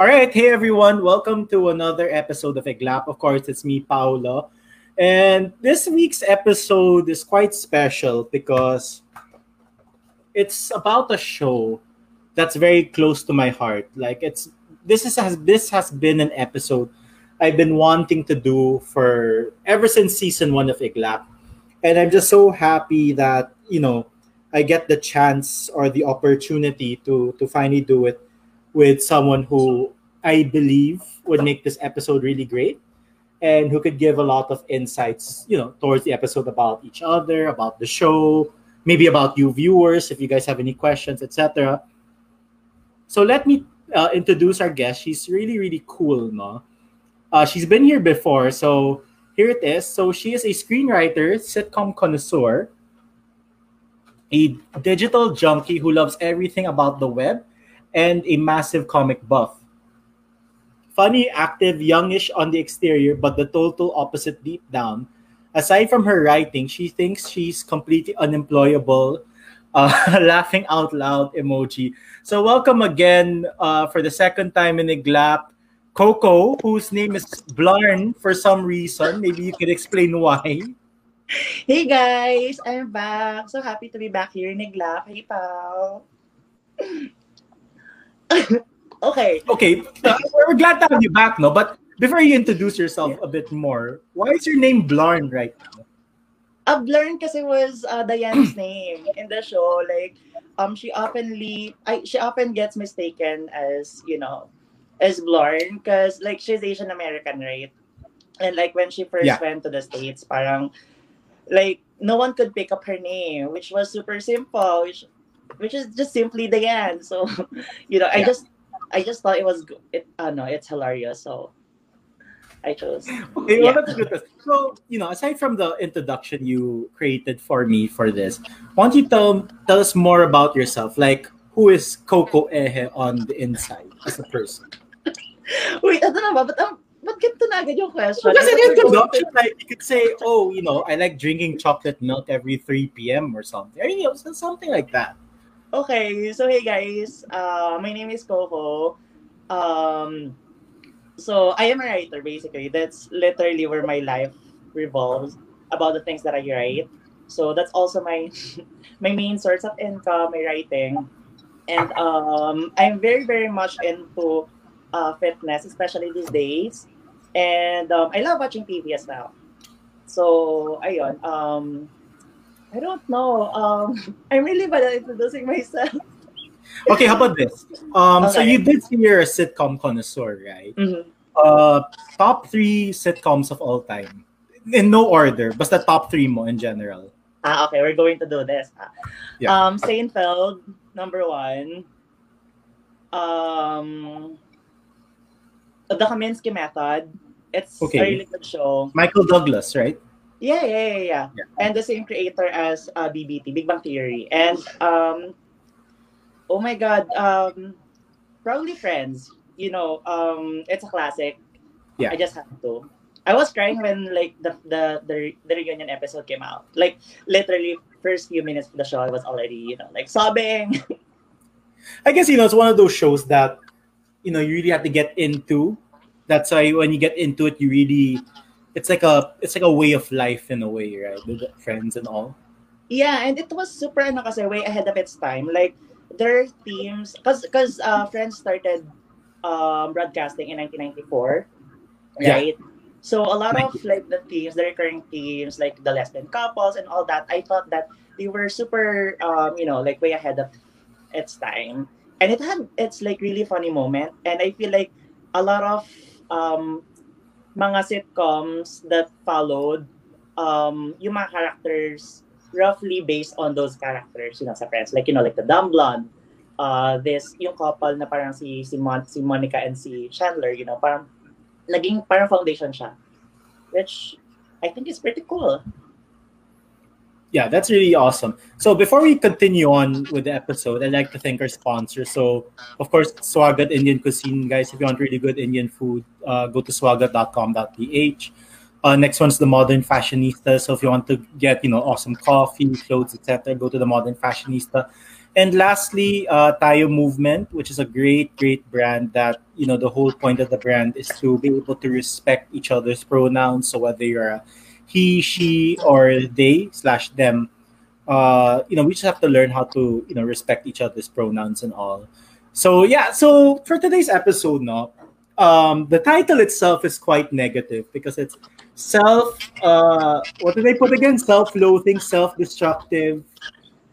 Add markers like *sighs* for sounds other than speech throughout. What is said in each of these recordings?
All right, hey everyone, welcome to another episode of Iglap. Of course, it's me, Paula. And this week's episode is quite special because it's about a show that's very close to my heart. Like it's this is has this has been an episode I've been wanting to do for ever since season one of Iglap. And I'm just so happy that, you know, I get the chance or the opportunity to to finally do it with someone who I believe would make this episode really great and who could give a lot of insights, you know, towards the episode about each other, about the show, maybe about you viewers if you guys have any questions, etc. So let me uh, introduce our guest. She's really really cool, no? Uh, she's been here before, so here it is. So she is a screenwriter, sitcom connoisseur, a digital junkie who loves everything about the web, and a massive comic buff. Funny, active, youngish on the exterior, but the total opposite deep down. Aside from her writing, she thinks she's completely unemployable. Uh, *laughs* laughing out loud emoji. So welcome again uh, for the second time in Iglap, Coco, whose name is Blarn for some reason. Maybe you can explain why. Hey guys, I'm back. So happy to be back here in Iglap. Hey, pal. *laughs* okay. Okay, uh, we're glad to have you back, no? But before you introduce yourself a bit more, why is your name Blarn right now? I've learned kasi was uh, Diane's *clears throat* name in the show. Like, um, she oftenly, I, she often gets mistaken as, you know, as Blarn because like she's Asian American, right? And like when she first Yeah. went to the States, parang like no one could pick up her name, which was super simple, which which is just simply Diane. So, *laughs* you know, I Yeah. just I just thought it was it uh, no, it's hilarious. So I chose. Okay, Yeah. well, that's good. So, you know, aside from the introduction you created for me for this, why don't you tell, tell us more about yourself? Like, who is Coco Ehe on the inside as a person? *laughs* Wait, ano na ba? Ba't, um, ba't ganito na agad yung question? Because I we introduction, like, you could say, oh, you know, I like drinking chocolate milk every 3 p.m. or something. I mean, you know, something like that. Okay, so hey guys, uh, my name is Coco. Um, so I am a writer basically. That's literally where my life revolves about the things that I write. So that's also my *laughs* my main source of income, my writing, and um, I'm very very much into uh, fitness, especially these days, and um, I love watching TV as well. So ayun, um, I don't know. Um, *laughs* I'm really bad at introducing myself. *laughs* Okay, how about this? Um, So you did say you're a sitcom connoisseur, right? Mhm. Uh, top three sitcoms of all time. In no order, basta top three mo in general. Ah, okay, we're going to do this. Ah. Yeah. Um, Seinfeld, number one. Um, The Kaminsky Method. It's Okay. a really good show. Michael Douglas, right? Yeah, yeah, yeah, yeah. Yeah. And the same creator as uh, BBT, Big Bang Theory. And um, oh my God, um, probably Friends. You know, um, it's a classic. Yeah. I just have to. I was crying when like the the the, the reunion episode came out. Like literally first few minutes of the show, I was already you know like sobbing. *laughs* I guess you know it's one of those shows that you know you really have to get into. That's why when you get into it, you really it's like a it's like a way of life in a way, right? With friends and all. Yeah, and it was super ano kasi way ahead of its time. Like their teams cuz cuz uh Friends started um broadcasting in 1994, Yeah. right? So a lot of like the teams, the recurring teams, like the lesbian couples and all that, I thought that they were super um you know, like way ahead of its time. And it had its like really funny moment and I feel like a lot of um mga sitcoms that followed um yung mga characters roughly based on those characters, you know, sa Friends. Like, you know, like the Dumb Blonde, uh, this, yung couple na parang si, si, Mon- si Monica and si Chandler, you know, parang naging parang foundation siya. Which I think is pretty cool. Yeah, that's really awesome. So before we continue on with the episode, I'd like to thank our sponsor. So of course, Swagat Indian Cuisine, guys. If you want really good Indian food, uh, go to swagat.com.ph. Uh, next one's the Modern Fashionista. So if you want to get you know awesome coffee, clothes, etc., go to the Modern Fashionista. And lastly, uh, Tayo Movement, which is a great, great brand that, you know, the whole point of the brand is to be able to respect each other's pronouns. So whether you're a he, she, or they slash them, uh, you know, we just have to learn how to, you know, respect each other's pronouns and all. So yeah, so for today's episode, no, um, the title itself is quite negative because it's self. Uh, what do they put again? Self-loathing, self-destructive,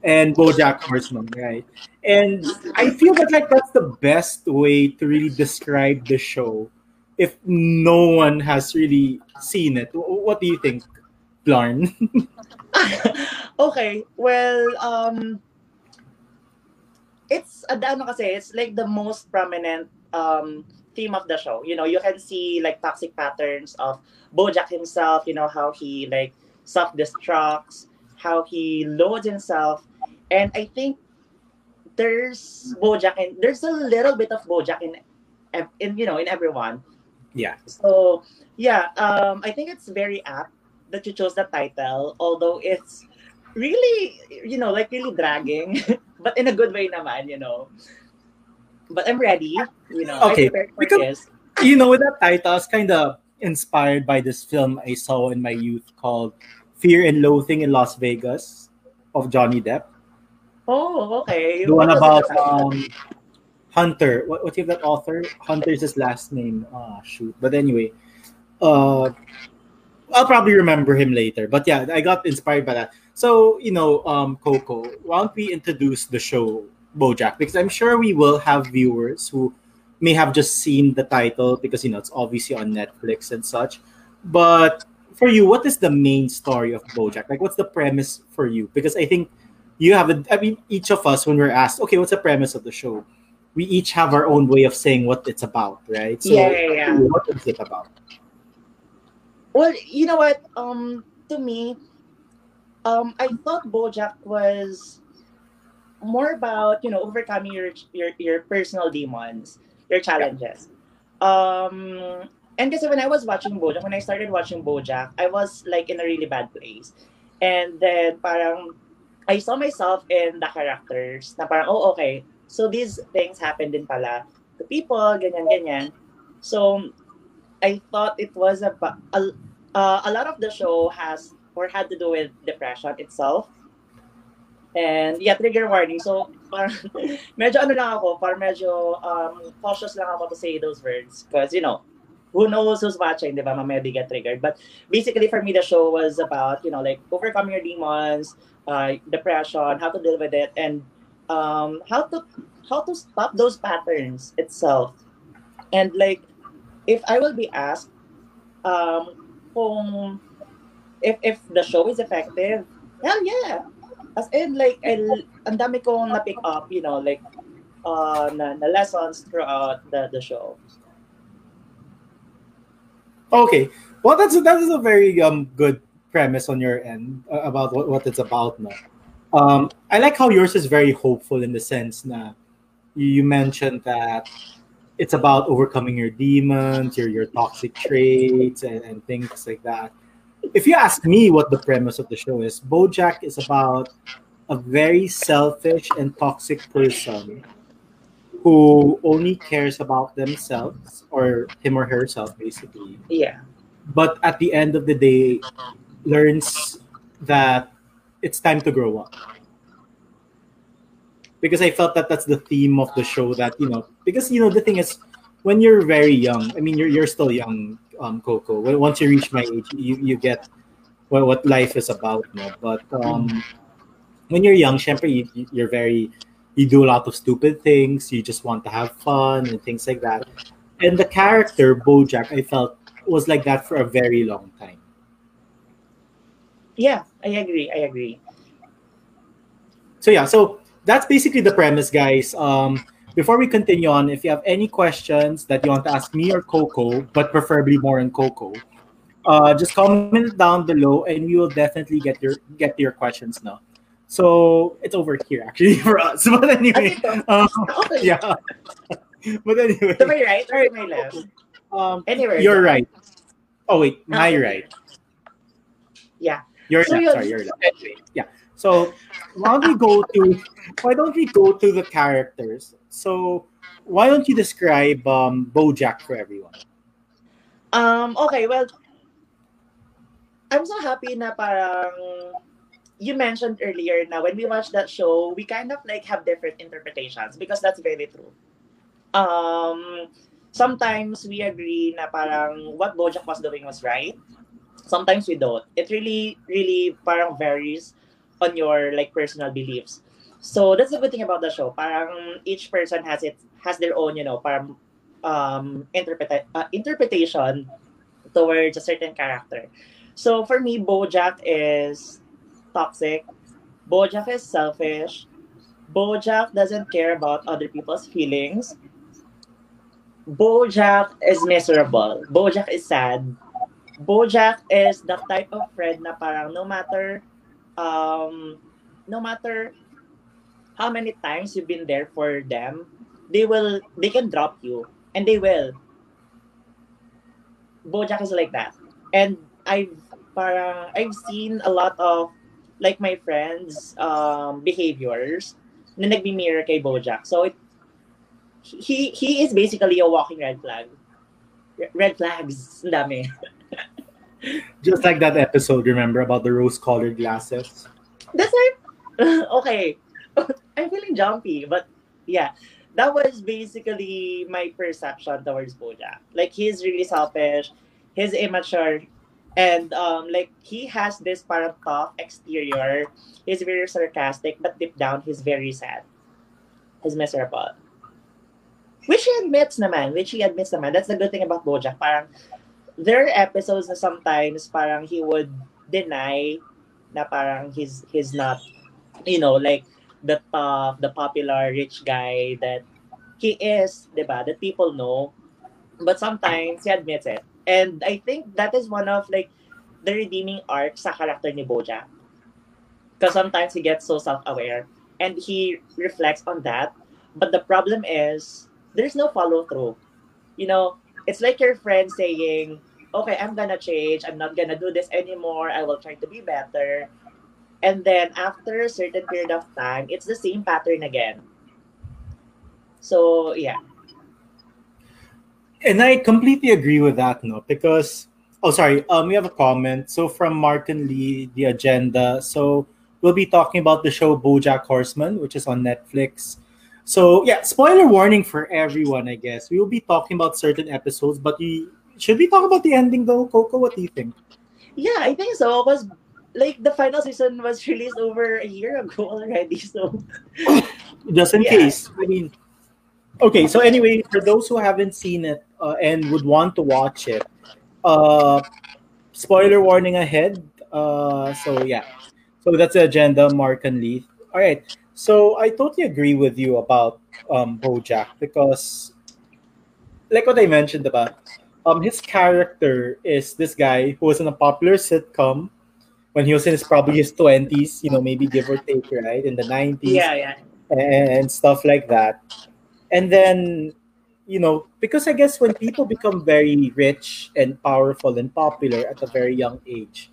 and BoJack Horseman, right? And I feel that like that's the best way to really describe the show if no one has really seen it. What do you think, Blarn? *laughs* okay, well, um, it's ano kasi, it's like the most prominent um theme of the show. You know, you can see like toxic patterns of Bojack himself, you know, how he like self-destructs, how he loads himself. And I think there's Bojack and there's a little bit of Bojack in in you know in everyone. Yeah. So yeah, um I think it's very apt that you chose that title, although it's really you know like really dragging, *laughs* but in a good way naman, you know but I'm ready. You know, okay. Because, you know, with that title, I was kind of inspired by this film I saw in my youth called Fear and Loathing in Las Vegas of Johnny Depp. Oh, okay. The one about um, Hunter. What is that author? Hunter's his last name. Ah, shoot. But anyway, uh, I'll probably remember him later. But yeah, I got inspired by that. So you know, um, Coco, why don't we introduce the show Bojack because I'm sure we will have viewers who may have just seen the title because you know it's obviously on Netflix and such. But for you, what is the main story of Bojack? Like, what's the premise for you? Because I think you have a. I mean, each of us when we're asked, okay, what's the premise of the show? We each have our own way of saying what it's about, right? So, yeah, yeah, yeah. what is it about? Well, you know what? Um, to me, um, I thought BoJack was more about you know overcoming your your, your personal demons, your challenges. Um, and because when I was watching BoJack, when I started watching BoJack, I was like in a really bad place, and then parang I saw myself in the characters na parang oh okay, so these things happened din pala to people, ganyan ganyan. So I thought it was a a, uh, a lot of the show has or had to do with depression itself And yeah, trigger warning. So, *laughs* parang, medyo ano lang ako, parang medyo um, cautious lang ako to say those words. Because, you know, who knows who's watching, di ba? Mamaya they get triggered. But basically, for me, the show was about, you know, like overcoming your demons, uh, depression, how to deal with it, and um, how to how to stop those patterns itself. And like, if I will be asked, um, kung if if the show is effective, hell yeah, as in like el, ang dami kong na pick up you know like uh na, na lessons throughout the the show. Okay. Well that's that is a very um good premise on your end uh, about what, what it's about now um i like how yours is very hopeful in the sense na you mentioned that it's about overcoming your demons your your toxic traits and, and things like that if you ask me what the premise of the show is, Bojack is about a very selfish and toxic person who only cares about themselves or him or herself basically. Yeah. But at the end of the day learns that it's time to grow up. Because I felt that that's the theme of the show that, you know, because you know the thing is when you're very young, I mean you're you're still young um, Coco. Once you reach my age, you, you get what, what life is about. No? But um, when you're young, syempre, you, you're very, you do a lot of stupid things. You just want to have fun and things like that. And the character, Bojack, I felt was like that for a very long time. Yeah, I agree. I agree. So yeah, so that's basically the premise, guys. Um, before we continue on, if you have any questions that you want to ask me or Coco, but preferably more on Coco, uh, just comment down below, and we will definitely get your get your questions now. So it's over here actually *laughs* for us. *laughs* But anyway, um, *laughs* yeah. but anyway, to my right or my left? Um, Anywhere. You're right. Oh wait, my right. Yeah. You're so left. Sorry, you're left. Anyway, yeah. So why don't we go to why don't we go to the characters? So why don't you describe um, BoJack for everyone? Um, okay, well, I'm so happy na parang you mentioned earlier now when we watched that show, we kind of like have different interpretations because that's very true. Um, sometimes we agree na parang what Bojack was doing was right. Sometimes we don't. It really, really parang varies on your like personal beliefs. So that's the good thing about the show. Parang each person has it has their own, you know, parang um interpret uh, interpretation towards a certain character. So for me, Bojack is toxic. Bojack is selfish. Bojack doesn't care about other people's feelings. Bojack is miserable. Bojack is sad. Bojack is the type of friend na parang no matter um no matter how many times you've been there for them, they will they can drop you and they will. Bojack is like that. And I've parang I've seen a lot of like my friends um behaviors na nagbi-mirror kay Bojack. So it, he he is basically a walking red flag. Red flags, dami. *laughs* Just like that episode, remember about the rose-colored glasses? That's like *laughs* okay. *laughs* I'm feeling jumpy, but yeah, that was basically my perception towards Bojack. Like he's really selfish, he's immature, and um, like he has this parang tough exterior. He's very sarcastic, but deep down he's very sad. He's miserable. Which he admits naman, which he admits naman. That's the good thing about Bojack. Parang there are episodes na sometimes parang he would deny na parang he's he's not you know like the top the popular rich guy that he is, 'di ba? That people know. But sometimes he admits it. And I think that is one of like the redeeming arc sa character ni Bojack. Because sometimes he gets so self-aware and he reflects on that. But the problem is there's no follow-through. You know, it's like your friend saying, okay, I'm gonna change. I'm not gonna do this anymore. I will try to be better. And then after a certain period of time, it's the same pattern again. So yeah. And I completely agree with that, no, because oh sorry, um we have a comment. So from Martin Lee, the agenda. So we'll be talking about the show Bojack Horseman, which is on Netflix. So yeah, spoiler warning for everyone, I guess. We will be talking about certain episodes, but we should we talk about the ending though, Coco? What do you think? Yeah, I think so. Because like the final season was released over a year ago already. So *coughs* just in Yeah. case, I mean, okay. So anyway, for those who haven't seen it uh, and would want to watch it, uh, spoiler warning ahead. Uh, so yeah, so that's the agenda, Mark and Lee. All right. So I totally agree with you about um, BoJack because, like what I mentioned about, um, his character is this guy who was in a popular sitcom when he was in his probably his twenties, you know, maybe give or take, right, in the nineties yeah, yeah. and stuff like that. And then, you know, because I guess when people become very rich and powerful and popular at a very young age,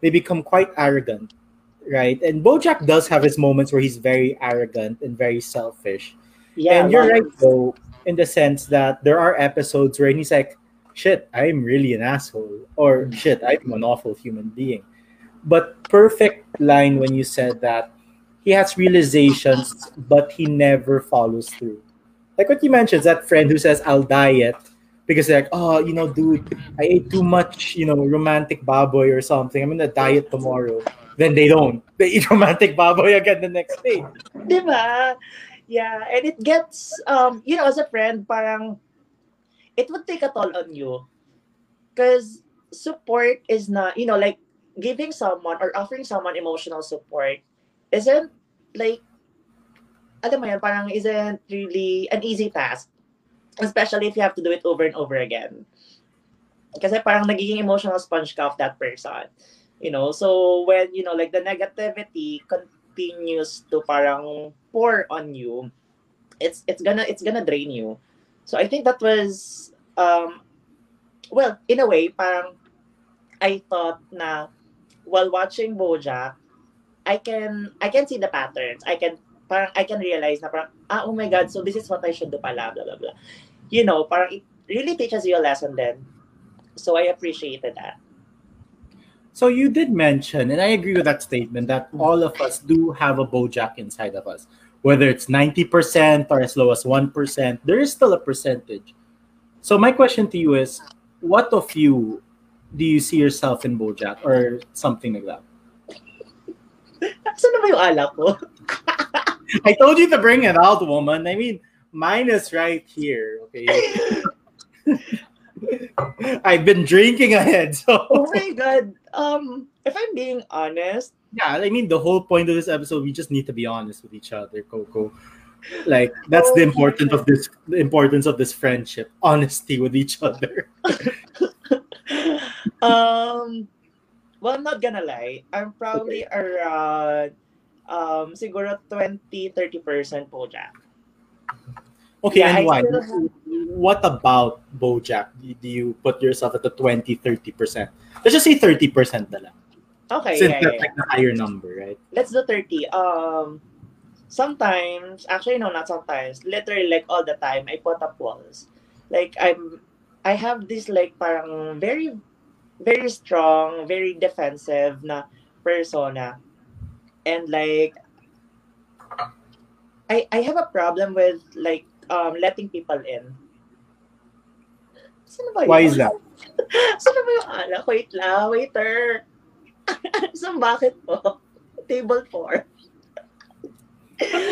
they become quite arrogant, right? And Bojack does have his moments where he's very arrogant and very selfish. Yeah. and you're right, though, in the sense that there are episodes where he's like, shit, I'm really an asshole, or shit, I'm an awful human being. But perfect line when you said that he has realizations, but he never follows through. Like what you mentioned, that friend who says, I'll diet because they're like, oh, you know, dude, I ate too much, you know, romantic baboy or something. I'm gonna diet tomorrow. Then they don't. *laughs* They eat romantic baboy again the next day. Diba? Yeah, and it gets um you know as a friend parang it would take a toll on you because support is not you know like giving someone or offering someone emotional support isn't like alam mo yan, parang isn't really an easy task especially if you have to do it over and over again kasi parang nagiging emotional sponge ka of that person you know so when you know like the negativity continues to parang pour on you it's it's gonna it's gonna drain you so i think that was um well in a way parang i thought na while watching bojack I can I can see the patterns. I can parang I can realize na parang ah oh my god, so this is what I should do pala blah blah blah. You know, parang it really teaches you a lesson then. So I appreciated that. So you did mention, and I agree with that statement, that all of us do have a Bojack inside of us. Whether it's 90% or as low as 1%, there is still a percentage. So my question to you is, what of you do you see yourself in Bojack or something like that? *laughs* Saan na ba yung alak ko? *laughs* I told you to bring it out, woman. I mean, mine is right here. Okay. *laughs* *laughs* I've been drinking ahead, *laughs* so oh my god. Um, if I'm being honest, yeah. I mean, the whole point of this episode, we just need to be honest with each other, Coco. Like that's the importance of this, the importance of this friendship, honesty with each other. *laughs* um, well, I'm not gonna lie. I'm probably around um siguro 20-30% Bojack. Okay, Yeah, and why? What about Bojack? Do you put yourself at the 20 30%? Let's just say 30% na lang. Okay, Since yeah, that's yeah. like the higher number, right? Let's do 30. Um sometimes, actually no, not sometimes. Literally like all the time I put up walls. Like I'm I have this like parang very very strong, very defensive na persona. And like I I have a problem with like um letting people in. Saan ba Why yun? is that? *laughs* Saan ba yung alak? Wait lang, waiter. *laughs* Saan bakit po? Table 4.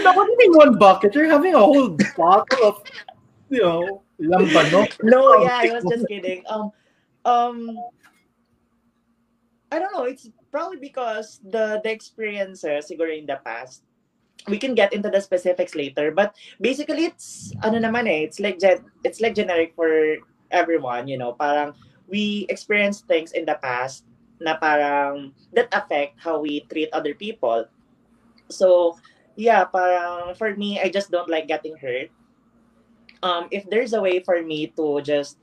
No, what do you mean one bucket? You're having a whole bottle of, you know, lambanog. No, Oh, yeah, I was just kidding. Um, um, I don't know. It's probably because the the experiences, siguro in the past, we can get into the specifics later. But basically, it's ano naman eh. It's like gen- it's like generic for everyone. You know, parang we experience things in the past na parang that affect how we treat other people. So yeah, parang for me, I just don't like getting hurt. Um, if there's a way for me to just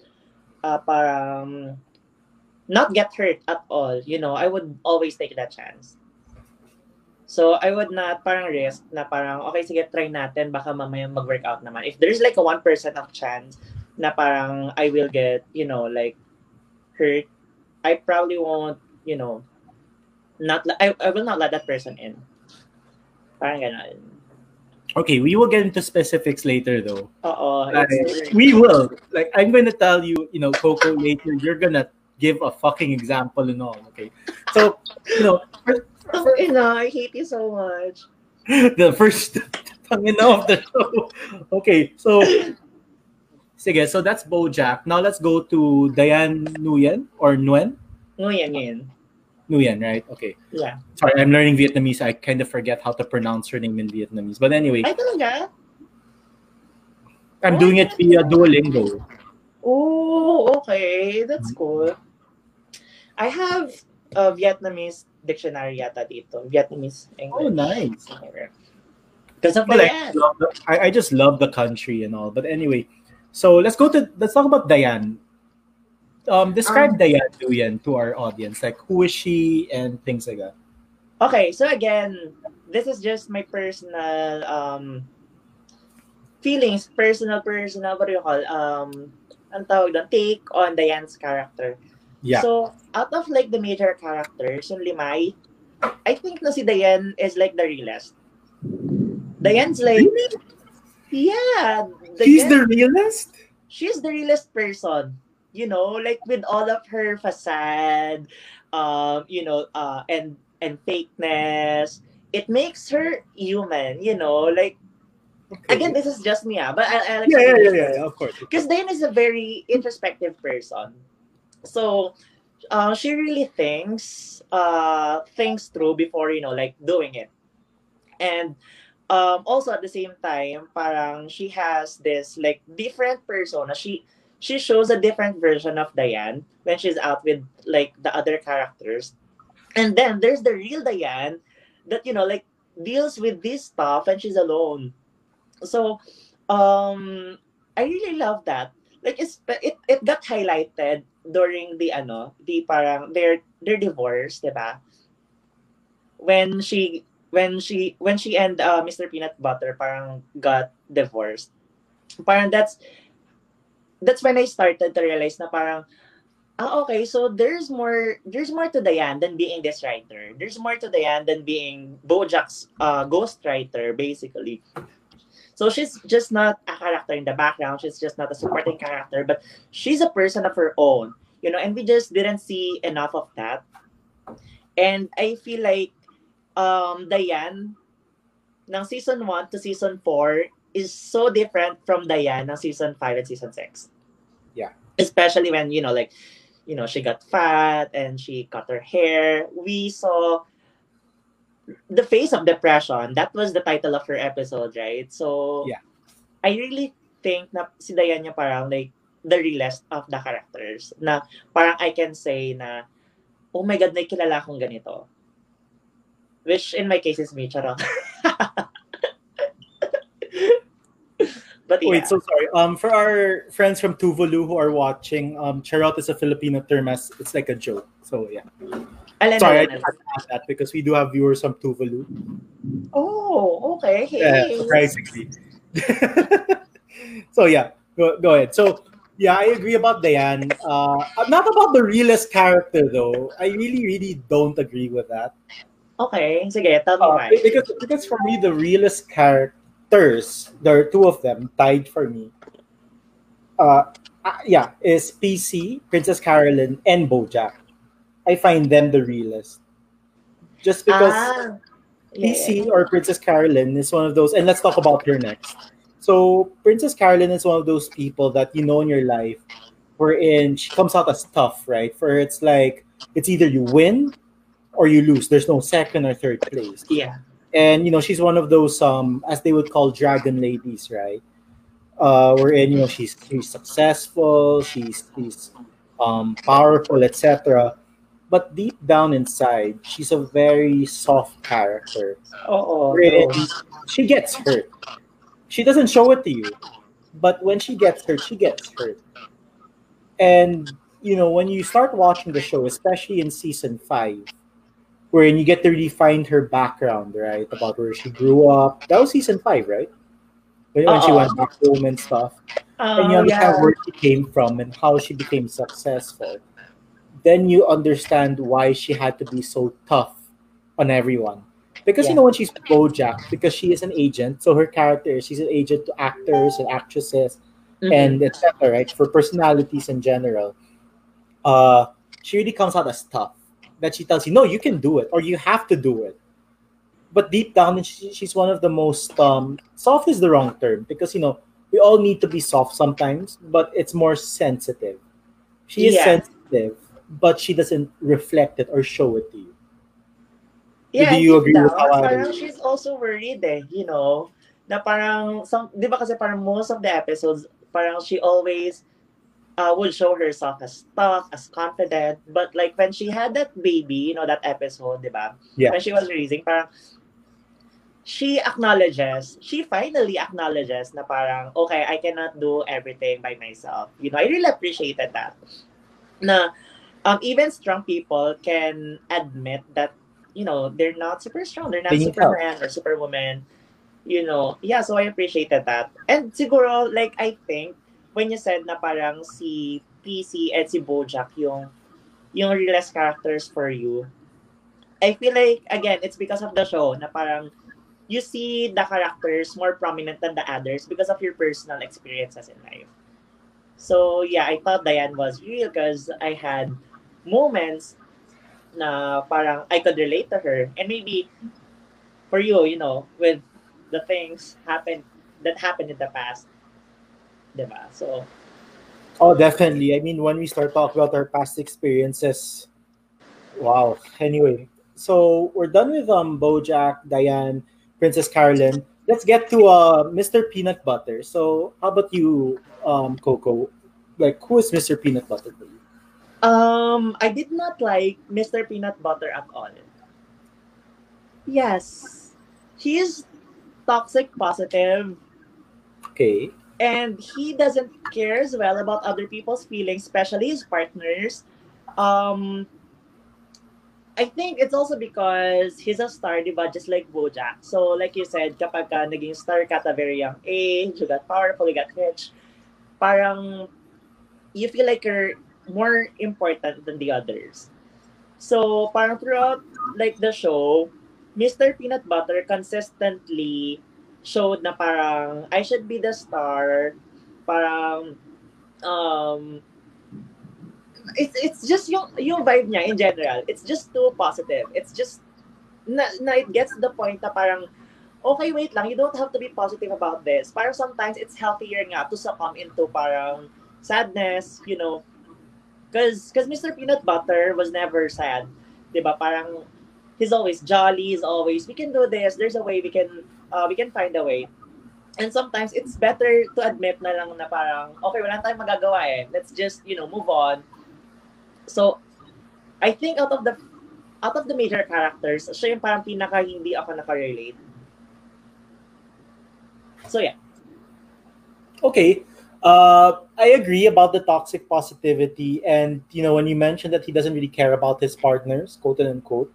uh, parang not get hurt at all, you know, I would always take that chance. So, I would not parang risk na parang, okay, sige, try natin, baka mamaya mag-work out naman. If there's like a 1% of chance na parang I will get, you know, like, hurt, I probably won't, you know, not, I, I will not let that person in. Parang ganon. Okay, we will get into specifics later though. It's- we will. Like, I'm gonna tell you, you know, Coco later, you're gonna give a fucking example and all, okay? So, you know, *laughs* Oh, ina, I hate you so much. the first tangina *laughs* of the show. Okay, so sige, so that's Bojack. Now let's go to Diane Nguyen or Nguyen. Nguyen, nguyen. Nguyen, right? Okay. Yeah. Sorry, I'm learning Vietnamese. I kind of forget how to pronounce her name in Vietnamese. But anyway, Ay, talaga? I'm doing it via Duolingo. Oh, okay. That's mm-hmm. cool. I have a Vietnamese dictionary yata dito. Vietnamese English. Oh, nice. Because of Well, the- I, I just love the country and all. But anyway, so let's go to let's talk about Diane. Um, describe Um, Diane Nguyen to our audience. Like, who is she and things like that. Okay, so again, this is just my personal um feelings, personal, personal, what do you call, um, ang tawag doon, take on Diane's character. Yeah. So, out of like the major characters, yung limay, I think na si Diane is like the realest. Diane's like, yeah, She's the realest. she's the realest person you know like with all of her facade um you know uh and and fakeness it makes her human you know like again this is just me ah, but I, I like yeah, yeah, yeah, yeah, yeah, of course. because Diane is a very introspective person. So uh, she really thinks uh, things through before you know like doing it, and um, also at the same time, parang she has this like different persona. She she shows a different version of Diane when she's out with like the other characters, and then there's the real Diane that you know like deals with this stuff and she's alone. So um I really love that. Like it's it it got highlighted during the ano, the parang their their divorce, 'di ba? when she when she when she and uh, Mr. Peanut Butter parang got divorced. Parang that's that's when I started to realize na parang ah okay so there's more there's more to Diane than being this writer. There's more to Diane than being Bojack's uh, ghostwriter basically. So she's just not a character in the background. She's just not a supporting character, but she's a person of her own, you know. And we just didn't see enough of that. And I feel like um, Diane ng season 1 to season 4 is so different from Diane ng season 5 and season 6. Yeah. Especially when, you know, like, you know, she got fat and she cut her hair. We saw the face of depression. That was the title of her episode, right? So, Yeah. I really think na si Diane niya parang like the realest of the characters. Na parang I can say na, oh my God, may kilala akong ganito. Which in my case is me, charot. *laughs* but yeah. Wait, so sorry. Um, for our friends from Tuvalu who are watching, um, charot is a Filipino term as it's like a joke. So yeah. Sorry, I mo just yun. had to add that because we do have viewers from Tuvalu. Oh, okay. Hey. Yeah, surprisingly. *laughs* so yeah, go, go ahead. So yeah, I agree about Diane. Uh, not about the realest character though. I really, really don't agree with that. Okay, sige, tell me Uh, why. because because for me the realest characters, there are two of them tied for me. Uh, uh, yeah, is PC, Princess Carolyn, and BoJack. I find them the realest. Just because ah, yeah, PC or Princess Carolyn is one of those, and let's talk about her next. So Princess Carolyn is one of those people that you know in your life, wherein she comes out as tough, right? For it's like it's either you win or you lose. There's no second or third place. yeah. And you know she's one of those um as they would call dragon ladies, right? Uh, wherein you know she's she's successful, she's she's um powerful, etc. But deep down inside, she's a very soft character wherein true. she gets hurt. She doesn't show it to you, but when she gets hurt, she gets hurt. And you know, when you start watching the show, especially in season five, wherein you get to really find her background, right? About where she grew up. That was season five, right? When, when she uh-uh. went back home and stuff. and you Oh, understand yeah. where she came from and how she became successful, then you understand why she had to be so tough on everyone. Because you know when she's BoJack, because she is an agent, so her character she's an agent to actors and actresses Mhm. and etc. Right for personalities in general. Uh, she really comes out as tough. That she tells you, no, you can do it, or you have to do it. But deep down, she, she's one of the most um, soft is the wrong term because you know we all need to be soft sometimes, but it's more sensitive. She is Yeah. sensitive, but she doesn't reflect it or show it to you. Yeah, Do you agree with down, how I- Parang she's also worried eh, you know, na parang, some, di ba kasi parang most of the episodes, parang she always uh, would show herself as tough, as confident, but like when she had that baby, you know, that episode, di ba? Yeah. When she was raising, parang, she acknowledges, she finally acknowledges na parang, okay, I cannot do everything by myself. You know, I really appreciated that. Na um, even strong people can admit that, you know, they're not super strong. They're not They. Superman or Superwoman. You know, yeah, so I appreciated that. And siguro, like, I think, when you said na parang si PC and si Bojack yung yung realest characters for you, I feel like, again, it's because of the show na parang you see the characters more prominent than the others because of your personal experiences in life. So, yeah, I thought Diane was real because I had moments na parang I could relate to her. And maybe for you, you know, with the things happen that happened in the past. Diba? So, Oh, definitely. I mean, when we start talking about our past experiences, wow. Anyway, so we're done with um BoJack, Diane, Princess Carolyn. Let's get to uh Mr. Peanut Butter. So, how about you, um, Coco? Like, who is Mr. Peanut Butter for you? Um, I did not like Mr. Peanut Butter at all. Yes, he is toxic positive, Okay. and he doesn't care as well about other people's feelings, especially his partners. Um, I think it's also because he's a star, di ba? Just like Bojack. So, like you said, kapag ka naging star ka at a very young age, you got powerful, you got rich, parang you feel like you're more important than the others. So, parang throughout like the show, Mr. Peanut Butter consistently showed na parang I should be the star. Parang um it's it's just yung yung vibe niya in general. It's just too positive. It's just na, na it gets the point na parang okay, wait lang, you don't have to be positive about this. Parang sometimes it's healthier nga to succumb into parang sadness, you know. Cause, cause Mr. Peanut Butter was never sad. Diba? Parang, he's always jolly, he's always, we can do this, there's a way, we can, uh, we can find a way. And sometimes it's better to admit na lang na parang, okay, wala tayong magagawa eh. Let's just, you know, move on. So, I think out of the out of the major characters, siya yung parang pinaka hindi ako nakarelate. So yeah. Okay. Uh, I agree about the toxic positivity, and you know when you mentioned that he doesn't really care about his partners, quote unquote,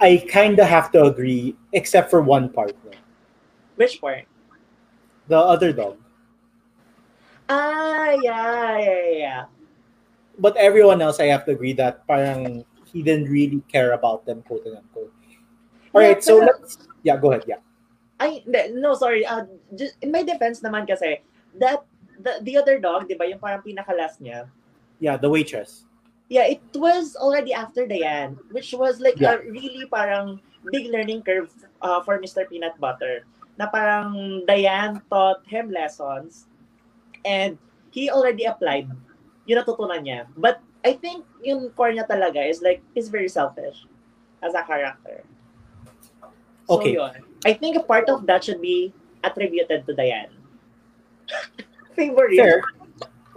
I kind of have to agree, except for one partner, Which part? the other dog. Ah, yeah, yeah, yeah. But everyone else, I have to agree that parang he didn't really care about them, quote unquote. All Yeah, right, so let's yeah, go ahead. Yeah, I no, sorry. Uh, just, in my defense naman kasi, that, the, the other dog, di ba, yung parang pinaka-last niya, yeah, the waitress. yeah, it was already after Diane, which was like Yeah. a really parang big learning curve uh, for Mr. Peanut Butter. Na parang Diane taught him lessons and he already applied yung natutunan niya. But I think yung core niya talaga is like, he's very selfish as a character. So Okay. yun. I think a part of that should be attributed to Diane. Favorite. Fair.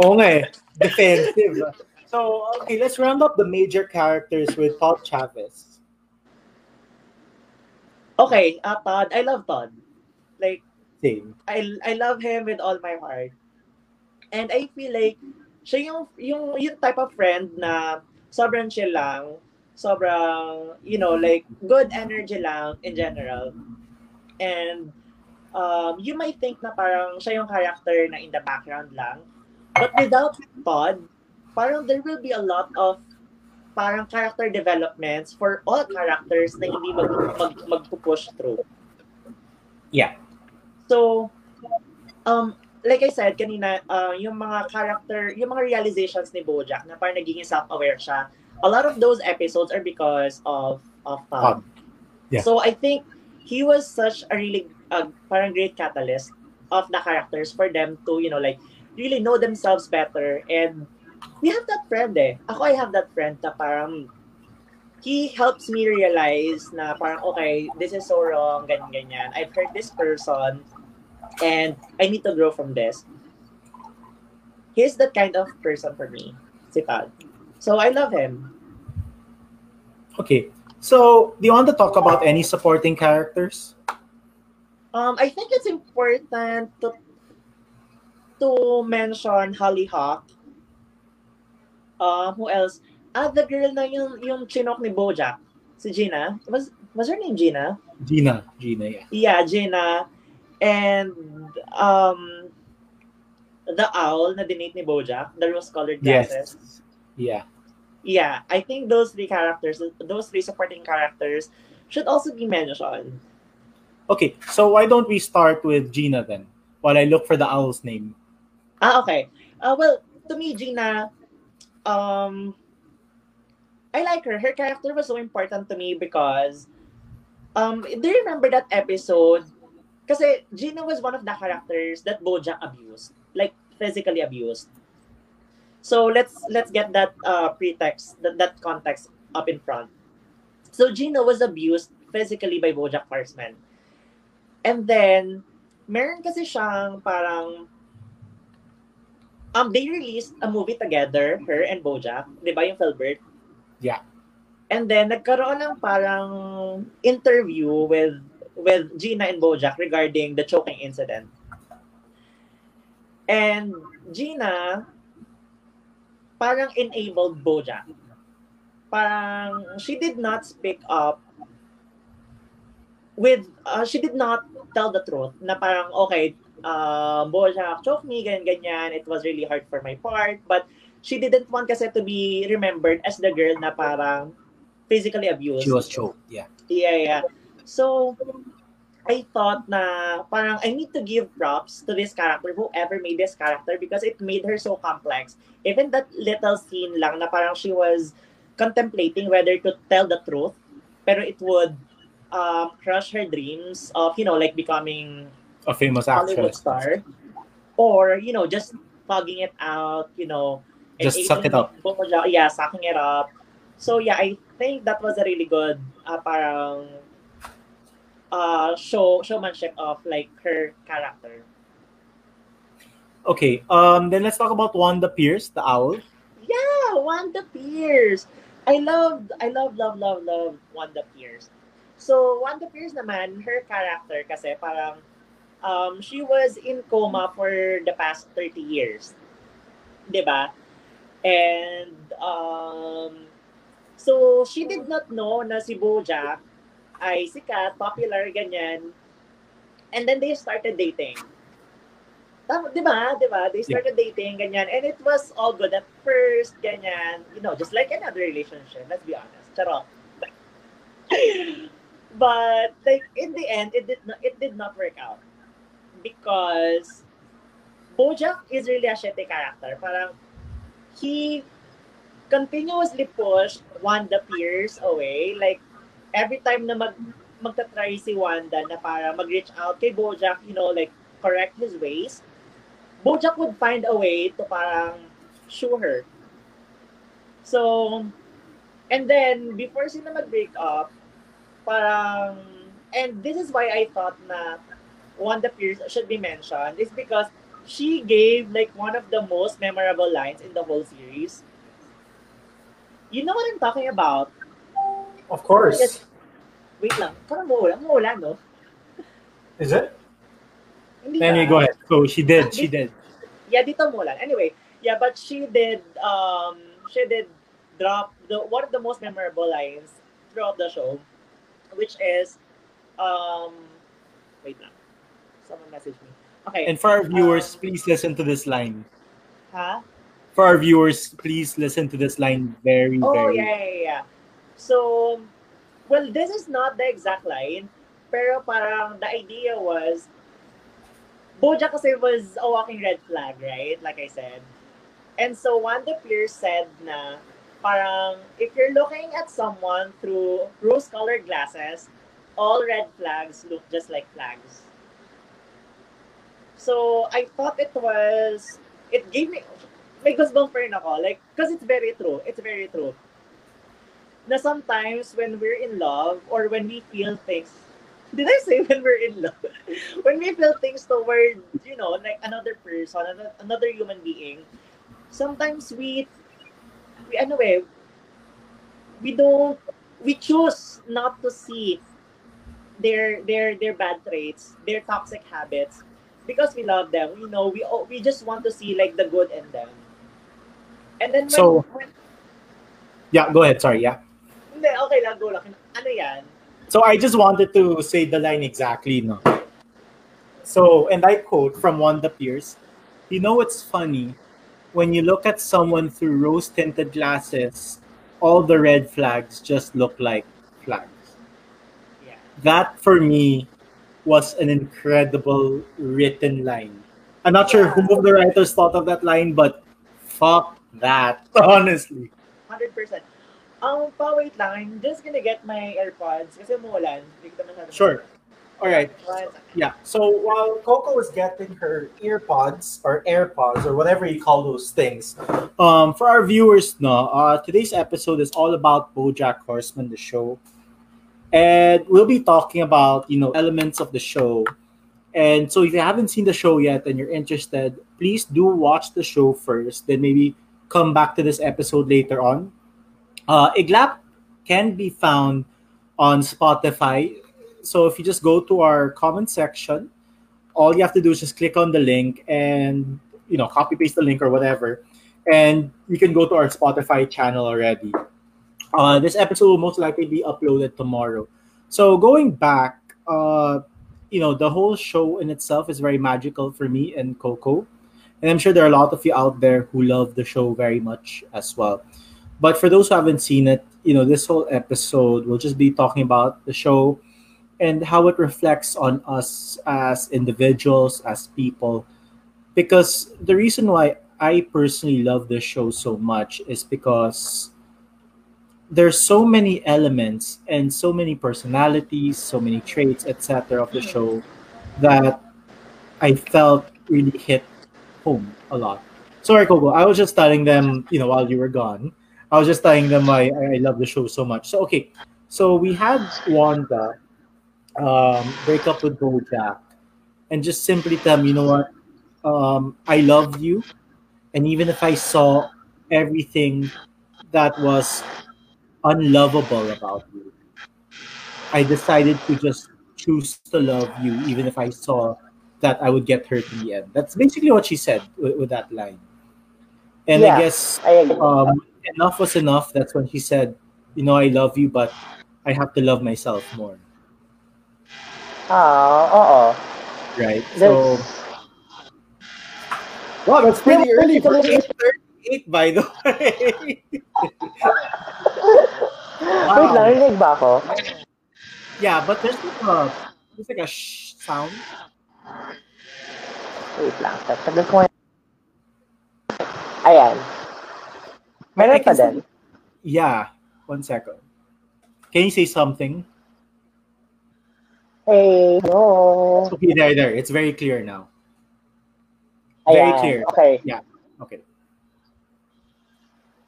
Oo nga eh. Defensive. so, okay, let's round up the major characters with Todd Chavez. Okay, uh, Todd. I love Todd. Like, Same. I I love him with all my heart. And I feel like siya yung yung yung type of friend na sobrang chill lang, sobrang you know like good energy lang in general. And um, you might think na parang siya yung character na in the background lang. But without Todd, parang there will be a lot of parang character developments for all characters na hindi mag, mag, mag-push through. Yeah. So, um, like I said kanina, uh, yung mga character, yung mga realizations ni Bojack na parang nagiging self-aware siya, a lot of those episodes are because of of Todd. Todd. Yeah. So I think he was such a really uh, parang great catalyst of the characters for them to, you know, like really know themselves better and we have that friend eh. Ako I have that friend na parang he helps me realize na parang okay, this is so wrong, ganyan ganyan. I've hurt this person and I need to grow from this. He's that kind of person for me, si. So I love him. Okay. So, do you want to talk about any supporting characters? Um, I think it's important to to mention Hollyhock. Uh, who else? Ah, the girl na yung, yung chinok ni Bojack. Si Gina. Was, was her name Gina? Gina. Gina, yeah. Yeah, Gina. And um, the owl na dinate ni Bojack, the rose-colored glasses. Yes. Yeah. Yeah, I think those three characters, those three supporting characters, should also be mentioned. Okay, so why don't we start with Gina then, while I look for the owl's name? Ah, okay. Uh, well, to me, Gina, um, I like her. Her character was so important to me because, um, do you remember that episode? Kasi Gina was one of the characters that Bojack abused, like physically abused. So let's let's get that uh, pretext, that, that context up in front. So Gina was abused physically by Bojack Horseman. And then, meron kasi siyang parang um, they released a movie together, her and Bojack, di ba yung Philbert? Yeah. And then, nagkaroon ng parang interview with with Gina and Bojack regarding the choking incident. And Gina parang enabled Bojack parang she did not speak up with uh, she did not tell the truth na parang okay uh, Bojack choked me ganyan ganyan it was really hard for my part but she didn't want kasi to be remembered as the girl na parang physically abused She was choked. Yeah. yeah yeah so I thought na parang I need to give props to this character whoever made this character because it made her so complex even that little scene lang na parang she was contemplating whether to tell the truth pero it would um, crush her dreams of you know like becoming A famous Hollywood actress. star or you know just fugging it out you know Just suck it up. yeah sucking it up so yeah I think that was a really good uh, parang uh show showmanship of like her character Okay. Um. Then let's talk about Wanda Pierce, the owl. yeah Wanda Pierce I love I love love love love Wanda Pierce so Wanda Pierce naman her character kasi parang um, she was in coma for the past 30 years. ba? And um, so she did not know na si Bojack ay sikat, popular, ganyan. And then they started dating. Tama, 'di ba? 'Di ba? They started dating ganyan and it was all good at first, ganyan. You know, just like any other relationship, let's be honest. Charot. *laughs* but like in the end it did not it did not work out because Bojack is really a shitty character. Parang he continuously pushed Wanda Pierce away. Like every time na mag magta-try si Wanda na para mag-reach out kay Bojack, you know, like correct his ways, Bojack would find a way to parang shoo her. So, and then before sila mag-break up, parang, and this is why I thought na Wanda Pierce should be mentioned is because she gave like one of the most memorable lines in the whole series. You know what I'm talking about? Of course. Yes. Wait lang. Parang mawala. Mawala, no? Is it? Hindi Anyway, go ahead. So she did. She did. Yeah, dito mawala. Anyway, yeah, but she did, um, she did drop the one of the most memorable lines throughout the show, which is, um, wait lang. Someone message me. Okay. And for our viewers, Um, please listen to this line. ha? For our viewers, please listen to this line very, Oh, very. yeah, yeah, yeah. So, well, this is not the exact line, pero parang the idea was, Bojack kasi was a walking red flag, right? Like I said. And so, Wanda Pierce said na, parang, if you're looking at someone through rose-colored glasses, all red flags look just like flags. So, I thought it was, it gave me, may goosebumps pa rin ako. Like, because it's very true. It's very true. Na sometimes when we're in love or when we feel things, *laughs* did I say when we're in love? *laughs* when we feel things toward, you know, like another person, another human being, sometimes we, we, ano eh, we don't, we choose not to see their their their bad traits, their toxic habits, because we love them. You know, we we just want to see like the good in them. And then when, So- when Yeah, go ahead. Sorry. Yeah. hindi, okay lang, go lang. Ano yan? So I just wanted to say the line exactly, no. So, and I quote from Wanda Pierce, you know it's funny when you look at someone through rose-tinted glasses, all the red flags just look like flags. Yeah. That for me was an incredible written line. I'm not sure who of the writers thought of that line, but fuck that, *laughs* honestly. 100%. Um, pa, wait lang. I'm just gonna get my AirPods kasi umuulan. Hindi ko masyado Sure. All right. Yeah. So while Coco was getting her earpods or AirPods or whatever you call those things, um, for our viewers, no, uh, today's episode is all about BoJack Horseman, the show, and we'll be talking about you know elements of the show. And so, if you haven't seen the show yet and you're interested, please do watch the show first. Then maybe come back to this episode later on. Uh, Iglap can be found on Spotify so if you just go to our comment section all you have to do is just click on the link and you know copy paste the link or whatever and you can go to our spotify channel already Uh, this episode will most likely be uploaded tomorrow. So going back, uh, you know, the whole show in itself is very magical for me and Coco. And I'm sure there are a lot of you out there who love the show very much as well. But for those who haven't seen it, you know, this whole episode will just be talking about the show and how it reflects on us as individuals, as people. Because the reason why I personally love this show so much is because there's so many elements and so many personalities, so many traits, etc. of the show that I felt really hit home a lot. Sorry, Coco. I was just telling them, you know, while you were gone, I was just telling them I, I love the show so much. So okay, so we had Wanda um, break up with Bojack and just simply tell me, you know what, um, I love you, and even if I saw everything that was unlovable about you. I decided to just choose to love you, even if I saw that I would get hurt in the end. That's basically what she said with, with that line. And Yeah, I guess I um, enough was enough. That's when she said, "You know, I love you, but I have to love myself more." Ah, oo. Right. So, wow, that's pretty early for basically- eight thirty-eight, by the *laughs* way. Wait lang, rinig ba ako? yeah, but there's like a there's like a shh sound. Wait lang. Tagal ko nga- Ayan. Meron pa din. Yeah. One second. Can you say something? Hey, hello. Okay, there, there. It's very clear now. Very Ayan. clear. Okay. Yeah. Okay.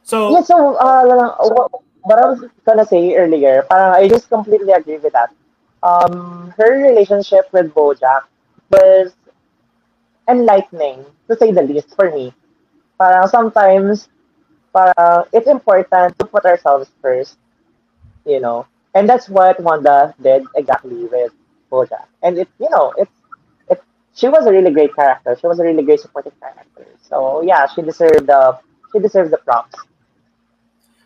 So, Yeah, so, uh, what, what I was gonna say earlier, parang I just completely agree with that. Um, her relationship with Bojack was enlightening, to say the least, for me. Parang sometimes, parang it's important to put ourselves first, you know, and that's what Wanda did exactly with Bojack. And it, you know, it's, it, she was a really great character. She was a really great supporting character. So yeah, she deserved the, she deserves the props.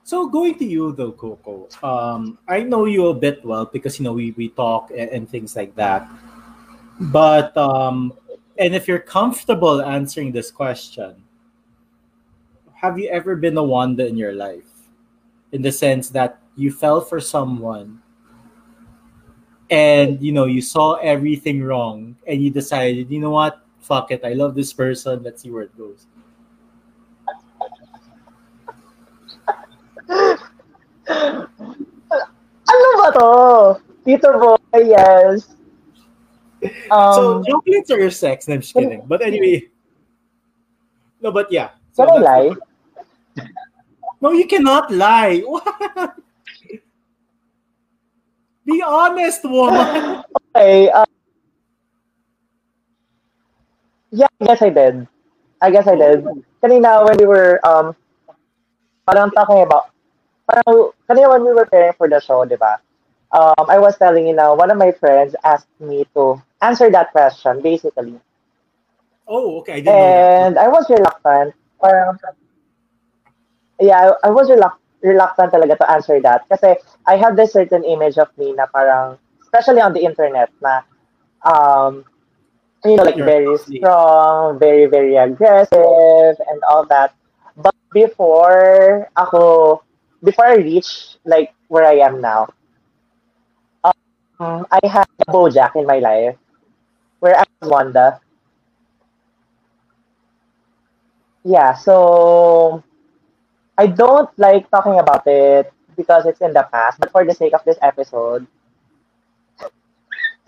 so going to you though, Coco. Um, I know you a bit well because you know we we talk and, and things like that. But um, and if you're comfortable answering this question, have you ever been a Wanda in your life? In the sense that you fell for someone and you know you saw everything wrong and you decided, you know what, fuck it, I love this person, let's see where it goes. Ano ba to? Tito Boy, yes. so Um, chocolates are your sex. No, I'm just kidding. But anyway, no, but yeah. So can I lie? No, you cannot lie. *laughs* What? Be honest, woman. Okay. Uh, yeah, I guess I did. I guess I did. Kanina when we were, um, parang talking about, parang, kanina when we were preparing for the show, di ba? Um, I was telling you now, one of my friends asked me to answer that question, basically. Oh, okay. I didn't know that. And I was reluctant. Parang, yeah, I, I was reluct- reluctant talaga to answer that. Kasi I have this certain image of me na parang, especially on the internet, na, um, you know, like You're very strong, very, very aggressive, and all that. But before ako, before I reach like where I am now, um, I had a Bojack in my life, where I was Wanda. Yeah, so I don't like talking about it because it's in the past, but for the sake of this episode,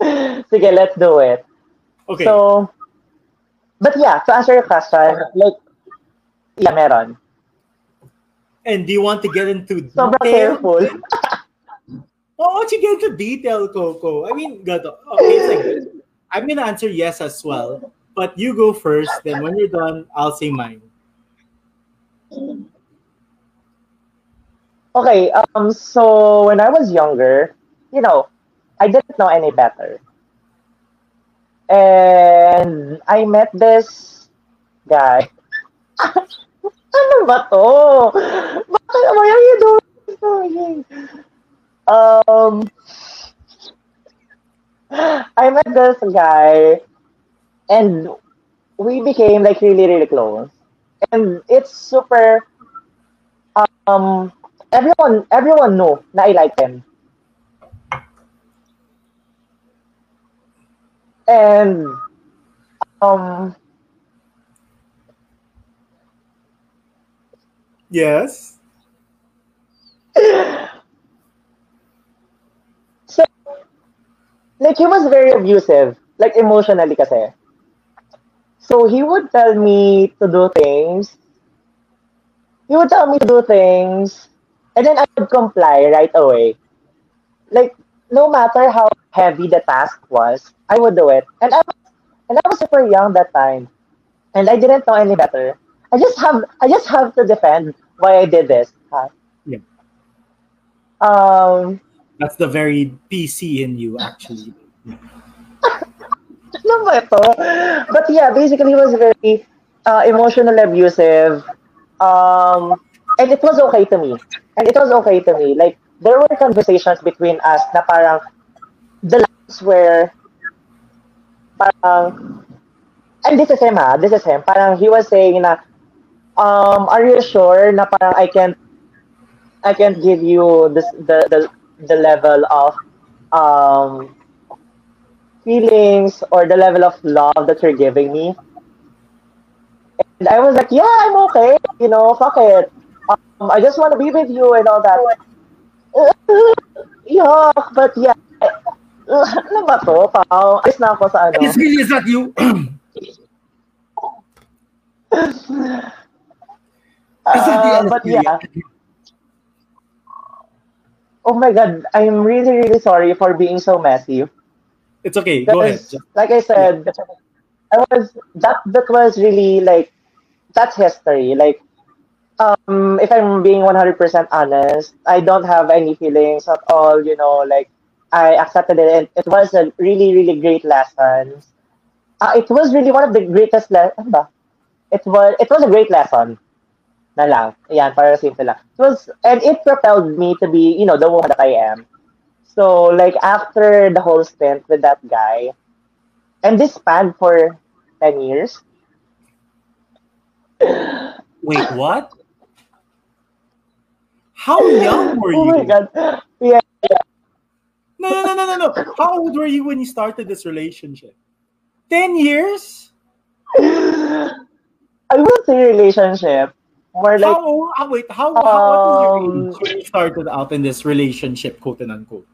*laughs* sige, let's do it. Okay. So, but yeah, to answer your question, like, yeah, meron. and do you want to get into Sobrang detail? careful. Oh, why don't you get into detail, Coco? I mean, gato. Okay, like. I'm gonna answer yes as well, but you go first. Then when you're done, I'll say mine. Okay, um, so when I was younger, you know, I didn't know any better. And I met this guy. *laughs* ano ba to? Bakit, why are you doing. Um, I met this guy, and we became like really, really close. And it's super. Um, everyone, everyone know na I like him. And um, Yes. *laughs* So, like, he was very abusive, like, emotionally kasi. So, he would tell me to do things. He would tell me to do things, and then I would comply right away. Like, no matter how heavy the task was, I would do it. And I was, and I was super young that time. And I didn't know any better. I just have I just have to defend why I did this. huh? Yeah. Um That's the very PC in you, actually. *laughs* ba ito? But yeah, basically he was very uh, emotionally abusive. Um, and it was okay to me. And it was okay to me. Like, there were conversations between us na parang the lines were parang and this is him ha, this is him. Parang he was saying na um, are you sure na parang I can't I can't give you this the the the level of um feelings or the level of love that you're giving me. And I was like, yeah, I'm okay. You know, fuck it. Um, I just want to be with you and all that. *laughs* yeah, but yeah. *laughs* ano ba to? Pao, alis na ako sa ano. It's really is that you. *clears throat* Is that Uh, but yeah. Oh my god, I'm really, really sorry for being so messy. It's okay. Go ahead. Like I said, I was that that was really like that's history. Like, um, if I'm being 100% honest, I don't have any feelings at all. You know, like I accepted it, and it was a really, really great lesson. Uh, it was really one of the greatest lessons. It was it was a great lesson. Na lang. Yan, para simple lang. It was, and it propelled me to be, you know, the woman that I am. So, like, after the whole stint with that guy, and this spanned for 10 years. Wait, what? How young were you? Oh my god. Yeah. No, no, no, no, no, no. How old were you when you started this relationship? 10 years? *sighs* I would say relationship. More like, how old? ah, wait, how, how what was your Um, when you started out in this relationship, quote and unquote?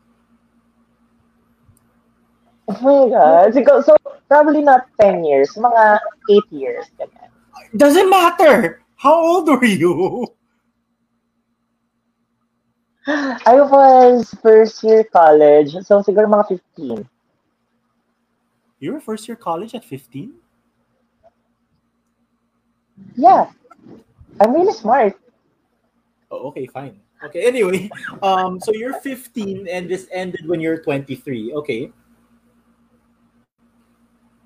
oh my god. So, so probably not 10 years. Mga 8 years. ganyan. Doesn't matter. How old were you? *gasps* I was first year college. So, siguro mga 15. You were first year college at 15? Yeah. I'm really smart. Oh, okay, fine. Okay, anyway, *laughs* um, so you're 15 and this ended when you're 23. Okay.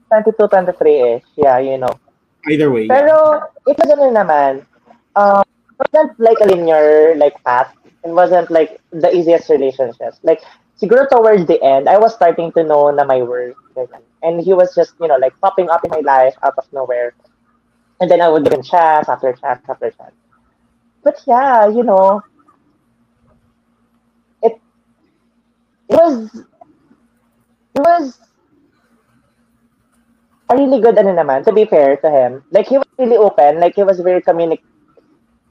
22, 23 ish. Yeah, you know. Either way. Pero, it was ano naman, um, wasn't like a linear like path. It wasn't like the easiest relationships. Like, siguro towards the end, I was starting to know na my worth. And he was just, you know, like popping up in my life out of nowhere. And then I would give him chats after chats after chats. But yeah, you know, it, it was, it was a really good ano naman, to be fair to him. Like, he was really open. Like, he was very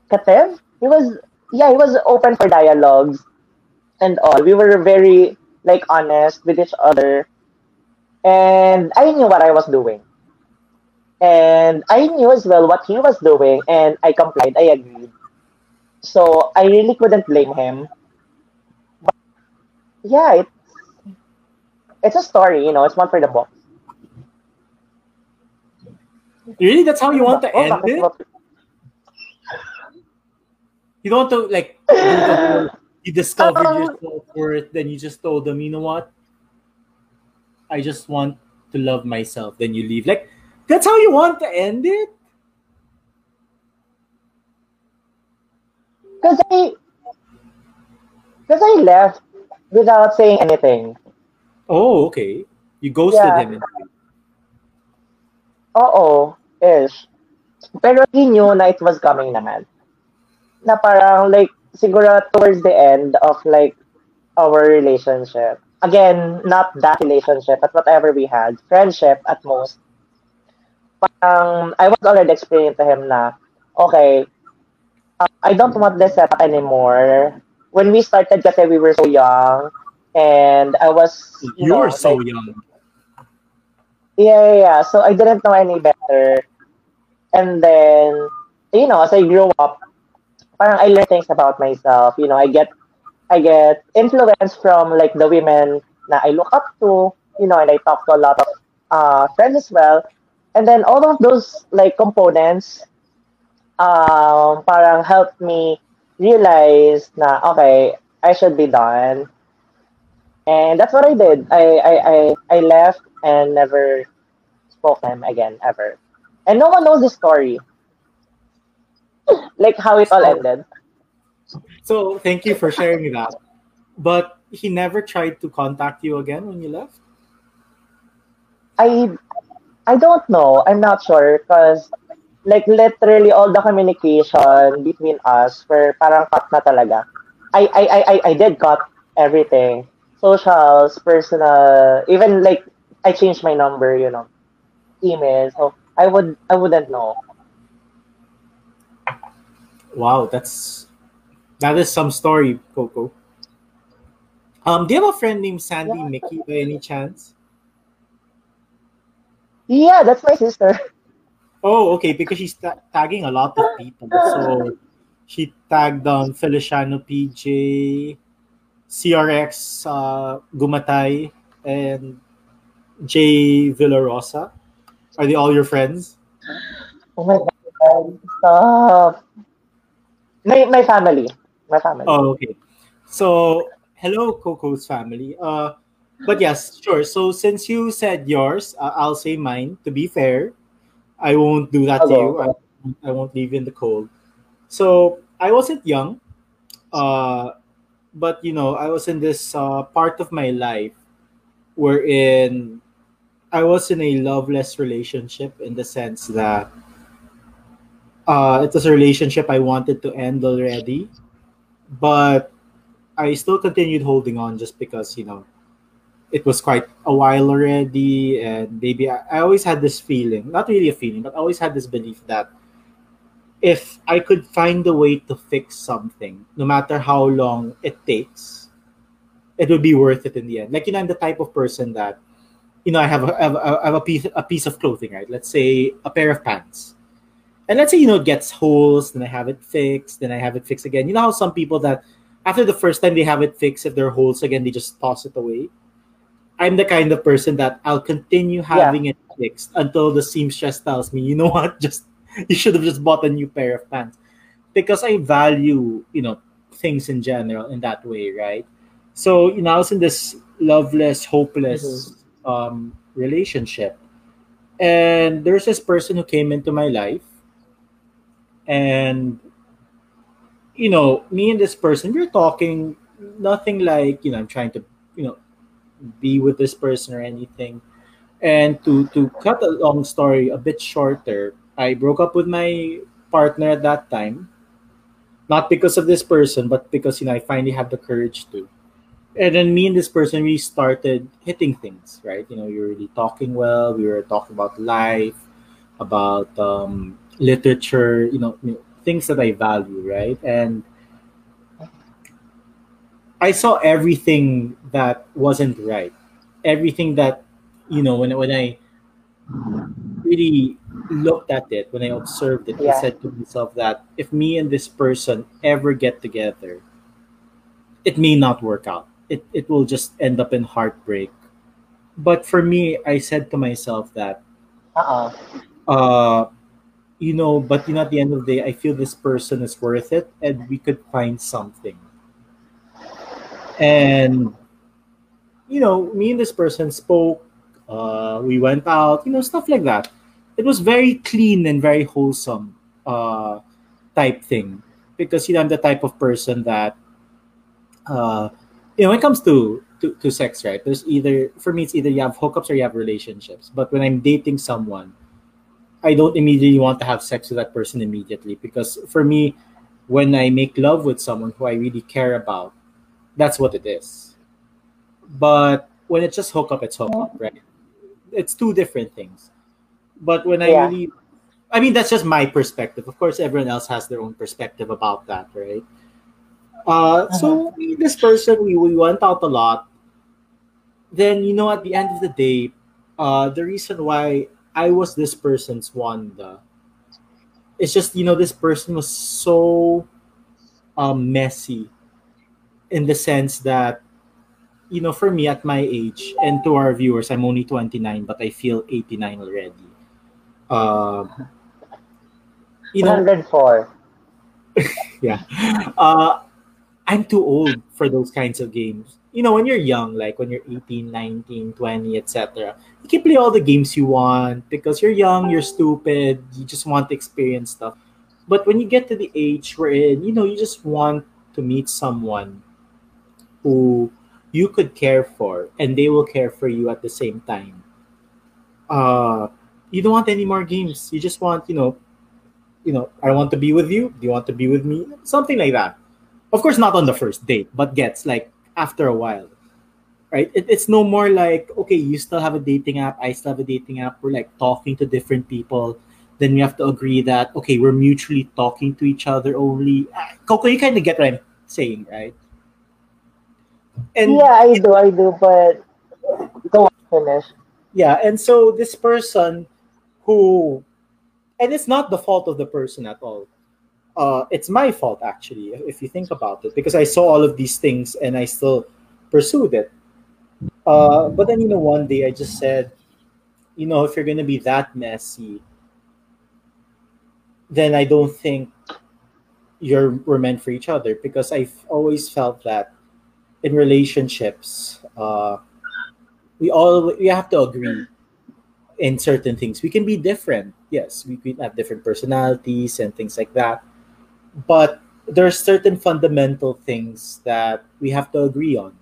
communicative. He was, yeah, he was open for dialogues and all. We were very, like, honest with each other. And I knew what I was doing. And I knew as well what he was doing, and I complied. I agreed. So, I really couldn't blame him. But, yeah, it's, it's a story, you know, it's one for the book. Really? That's how you want to Oh, end it? You don't want to, like, do the *laughs* whole, you discovered your self-worth, then you just told them, you know what? I just want to love myself. Then you leave. Like, that's how you want to end it? Because I, Because I left without saying anything. Oh, okay. You ghosted Yeah. him. Oo, ish. Pero he knew na it was coming naman. Na parang like, siguro towards the end of like our relationship. Again, not that relationship, but whatever we had. Friendship at most. Parang, I was already explaining to him na, okay, uh, I don't want this setup anymore. When we started kasi we were so young, and I was, you know, You're so like, young. Yeah, yeah, yeah. So I didn't know any better. And then, you know, as I grew up, parang I learn things about myself. You know, I get, I get influence from like the women that I look up to. You know, and I talk to a lot of uh, friends as well. And then all of those like components, um, parang helped me realize na okay, I should be done. And that's what I did. I I, I, I left and never spoke to him again ever. And no one knows the story. *laughs* like how it all ended. So thank you for sharing that. But he never tried to contact you again when you left? I I don't know. I'm not sure because like literally all the communication between us were parang cut na talaga. I I I I, I did cut everything. Socials, personal, even like I changed my number, you know, email. So I would I wouldn't know. Wow, that's that is some story, Coco. Um, do you have a friend named Sandy Yeah. Mickey by any chance? Yeah, that's my sister. Oh, okay, because she's ta- tagging a lot of people. So she tagged um Feliciano PJ, CRX uh, Gumatay, and Jay Villarosa. Are they all your friends? Oh my god. Stop. My my family. My family. Oh, okay. So, hello, Coco's family. Uh, but yes, sure. So, since you said yours, uh, I'll say mine. To be fair, I won't do that to you. I, I won't leave you in the cold. So, I wasn't young, uh, but you know, I was in this uh, part of my life wherein I was in a loveless relationship in the sense that uh, it was a relationship I wanted to end already, but I still continued holding on just because you know it was quite a while already, and maybe I, I always had this feeling, not really a feeling, but I always had this belief that if I could find a way to fix something, no matter how long it takes, it would be worth it in the end. Like you know, I'm the type of person that you know I have a, I have a, I have a piece a piece of clothing, right? Let's say a pair of pants and let's say you know it gets holes then i have it fixed then i have it fixed again. You know how some people that after the first time they have it fixed if there are holes again they just toss it away? I'm the kind of person that i'll continue having it fixed until the seamstress tells me you know what? *laughs* Just you should have just bought a new pair of pants. Because i value you know things in general in that way right? So you know i was in this loveless hopeless um relationship. And there's this person who came into my life and you know me and this person we're talking nothing like you know i'm trying to you know be with this person or anything. And to to cut a long story a bit shorter i broke up with my partner at that time. Not because of this person but because you know i finally had the courage to. And then me and this person we started hitting things right? You know were really talking well we were talking about life about um, literature you know, you know things that i value right? And i saw everything that wasn't right. Everything that you know when, when i really looked at it when i observed it i said to myself that if me and this person ever get together it may not work out. It, it will just end up in heartbreak. But for me i said to myself that Uh-uh. uh you know but you know at the end of the day i feel this person is worth it and we could find something and you know me and this person spoke uh we went out you know stuff like that it was very clean and very wholesome uh type thing because you know i'm the type of person that uh, you know, when it comes to, to to sex, right? There's either for me, it's either you have hookups or you have relationships. But when I'm dating someone, I don't immediately want to have sex with that person immediately because for me, when I make love with someone who I really care about, that's what it is. But when it's just hookup, it's hookup, right? It's two different things. But when I Yeah. really, I mean, that's just my perspective. Of course, everyone else has their own perspective about that, right? Uh, so me, this person, we, we went out a lot. Then you know, at the end of the day, uh, the reason why I was this person's Wanda, it's just you know this person was so um, messy, in the sense that you know for me at my age and to our viewers, I'm only 29, but I feel 89 already. Um, you know, 104. *laughs* yeah uh i'm too old for those kinds of games you know when you're young like when you're 18 19 20 etc you can play all the games you want because you're young you're stupid you just want to experience stuff but when you get to the age we're in you know you just want to meet someone who you could care for and they will care for you at the same time uh you don't want any more games you just want you know you know, I want to be with you. Do you want to be with me? Something like that. Of course, not on the first date, but gets like after a while, right? It, it's no more like, okay, you still have a dating app. I still have a dating app. We're like talking to different people. Then we have to agree that, okay, we're mutually talking to each other only. Ah, Coco, you kind of get what I'm saying, right? And Yeah, I do, I do, but go on, finish. yeah and so this person who and it's not the fault of the person at all uh it's my fault actually if you think about it because i saw all of these things and i still pursued it uh but then you know one day i just said you know if you're gonna be that messy then i don't think you're we're meant for each other because i've always felt that in relationships uh we all we have to agree in certain things. We can be different. Yes, we can have different personalities and things like that. But there are certain fundamental things that we have to agree on,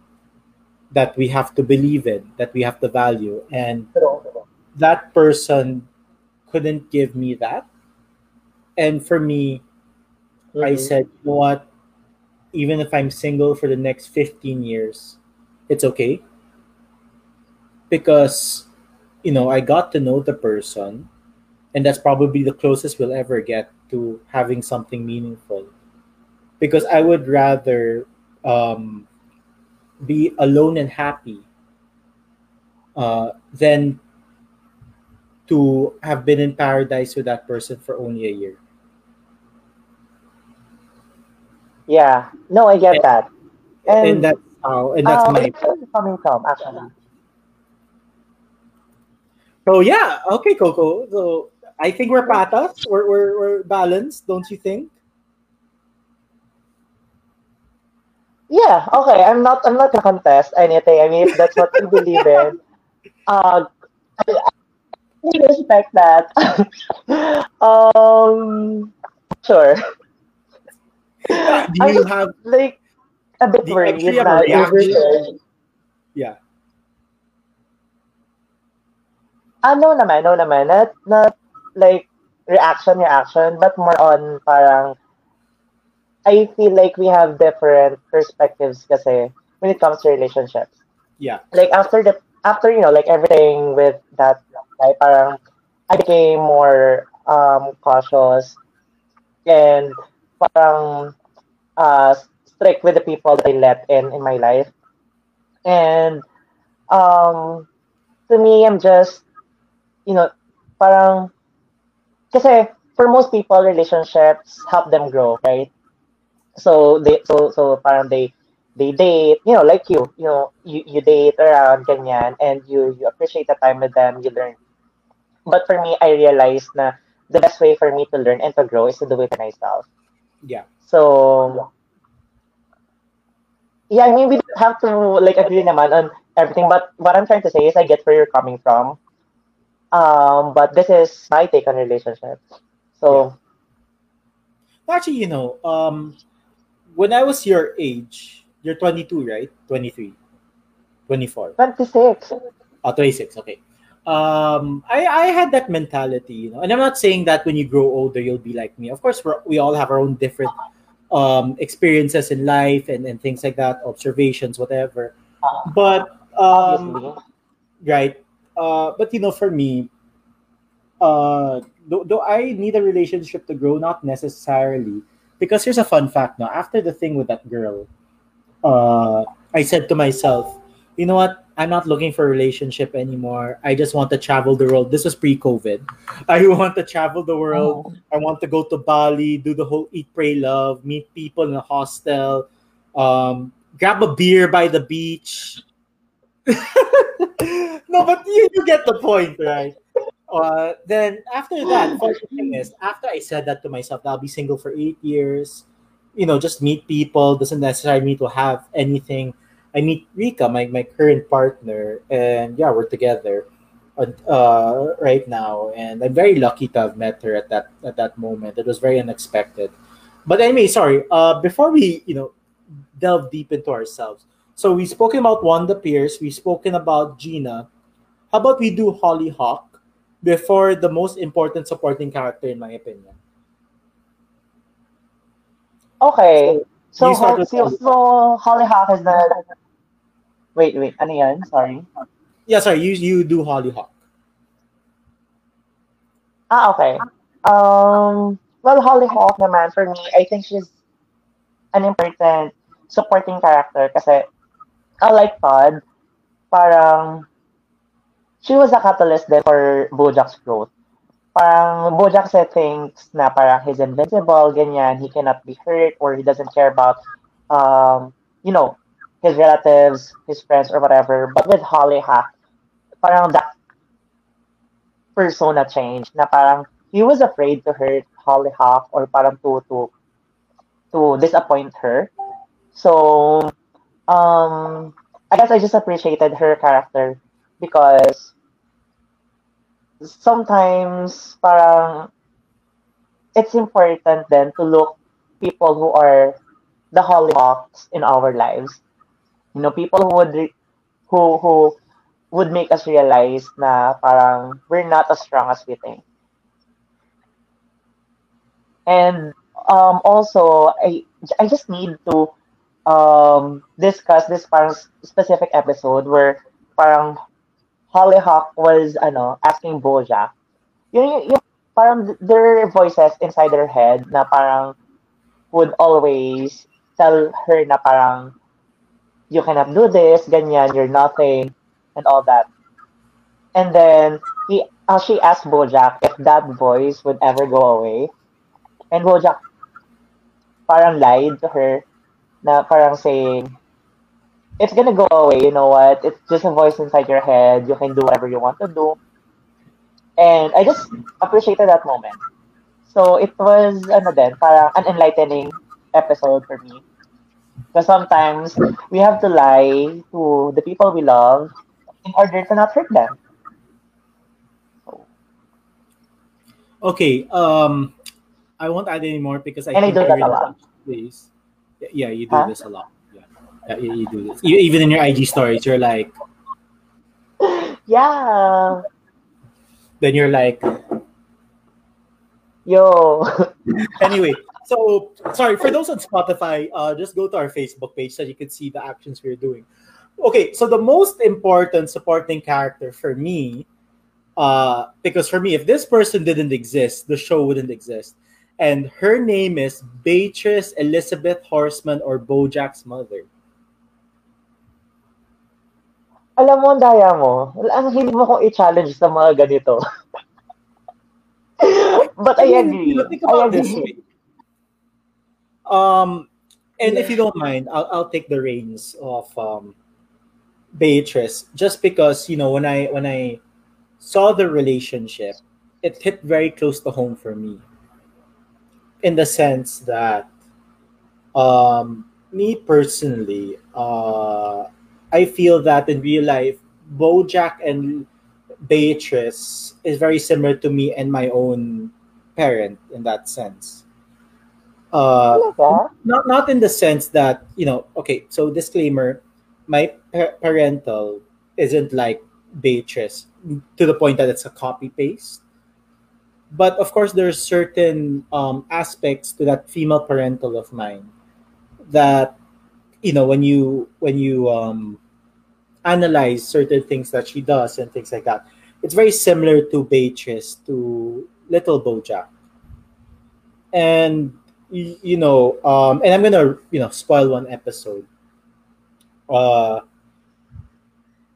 that we have to believe in, that we have to value. And that person couldn't give me that. And for me, I Mhm. said, you know what? Even if I'm single for the next 15 years, it's okay. Because, you know, I got to know the person, and that's probably the closest we'll ever get to having something meaningful. Because I would rather um, be alone and happy uh, than to have been in paradise with that person for only a year. Yeah, no, I get that. And, And, that's how, and that's um, my coming from, actually. So yeah, okay, Coco. So I think we're patas. We're, we're, we're balanced, don't you think? Yeah, okay. I'm not. I'm not gonna contest anything. I mean, if that's what you believe in, *laughs* uh, I, I respect that. *laughs* um, sure. Do I you have like a bit Do you worried actually have a reaction? yeah? Ah, no naman, no naman. Not, not like reaction, reaction, but more on parang I feel like we have different perspectives kasi when it comes to relationships. Yeah. Like after the after you know like everything with that guy, parang I became more um cautious and parang uh strict with the people that I let in in my life. And um to me I'm just you know parang kasi for most people relationships help them grow, right? So they so so parang they they date, you know, like you, you know, you, you date around ganyan and you you appreciate the time with them, you learn. But for me, I realized na the best way for me to learn and to grow is to do it myself. Yeah. So yeah, I mean we don't have to like agree naman on everything, but what I'm trying to say is I get where you're coming from. Um, but this is my take on relationships. So Actually, you know, um, when I was your age, you're 22, right? 23, 24. 26. Oh, 26, okay. Um, I, I had that mentality, you know, and I'm not saying that when you grow older, you'll be like me. Of course, we all have our own different um, experiences in life and, and things like that, observations, whatever. But, um, right. Uh, but, you know, for me, uh, do, do I need a relationship to grow? Not necessarily. Because here's a fun fact now. After the thing with that girl, uh, I said to myself, you know what? I'm not looking for a relationship anymore. I just want to travel the world. This was pre-COVID. *laughs* I want to travel the world. I want to go to Bali, do the whole eat, pray, love, meet people in a hostel, um, grab a beer by the beach. *laughs* no, but you, you get the point, right? Uh, then after that, *gasps* funny thing is, after I said that to myself, that I'll be single for eight years, you know, just meet people, doesn't necessarily mean to have anything. I meet Rika, my, my current partner, and yeah, we're together uh, right now, and I'm very lucky to have met her at that at that moment. It was very unexpected. But anyway, sorry. Uh, before we you know delve deep into ourselves, so we've spoken about Wanda Pierce, we've spoken about Gina. How about we do Hollyhock before the most important supporting character, in my opinion? Okay. So, start Hol- so, Holly. so Hollyhock is the... Wait, wait. Ano yan? Sorry. Yeah, sorry. You you do Hollyhock. Ah, okay. Um, well, Hollyhock naman, for me, I think she's an important supporting character kasi unlike Todd, parang she was a catalyst for Bojack's growth. Parang Bojack said things na parang he's invincible, ganyan, he cannot be hurt or he doesn't care about, um, you know, his relatives, his friends, or whatever. But with Hollyhock, parang that persona change na parang he was afraid to hurt Holly Hollyhock or parang to to to disappoint her. So um I guess I just appreciated her character because sometimes parang it's important then to look people who are the Hollyhocks in our lives. You know, people who would re- who who would make us realize na parang we're not as strong as we think. And um, also, I I just need to um, discuss this parang specific episode where parang Hollyhock was ano asking Bojack. Yung, yung, yung parang their voices inside their head na parang would always tell her na parang you cannot do this, ganyan, you're nothing, and all that. And then he uh, she asked Bojack if that voice would ever go away. And Bojack parang lied to her na parang saying, it's gonna go away, you know what? It's just a voice inside your head. You can do whatever you want to do. And I just appreciated that moment. So it was ano din, parang an enlightening episode for me. Because sometimes we have to lie to the people we love in order to not hurt them. Okay. Um, I won't add any more because I And I think do that a already lot. This. Yeah, you do Huh? this a lot. Yeah, you, you do this. You, even in your IG stories, you're like, *laughs* Yeah. then you're like, Yo. *laughs* anyway. So sorry for those on Spotify. Uh, just go to our Facebook page so you can see the actions we're doing. Okay, so the most important supporting character for me, uh, because for me, if this person didn't exist, the show wouldn't exist. And her name is Beatrice Elizabeth Horseman or Bojack's mother. Alam mo, ang daya mo. Ang hindi mo kong i-challenge sa mga ganito. But I agree. think about this agree. Um, and if you don't mind, I'll, I'll take the reins of um, Beatrice, just because you know when I when I saw the relationship, it hit very close to home for me. In the sense that, um, me personally, uh, I feel that in real life, BoJack and Beatrice is very similar to me and my own parent in that sense. Uh, not not in the sense that you know. Okay, so disclaimer: my pa- parental isn't like Beatrice to the point that it's a copy paste. But of course, there's certain um, aspects to that female parental of mine that you know when you when you um, analyze certain things that she does and things like that, it's very similar to Beatrice to Little Bojack, and you know, um, and I'm gonna you know spoil one episode. Uh,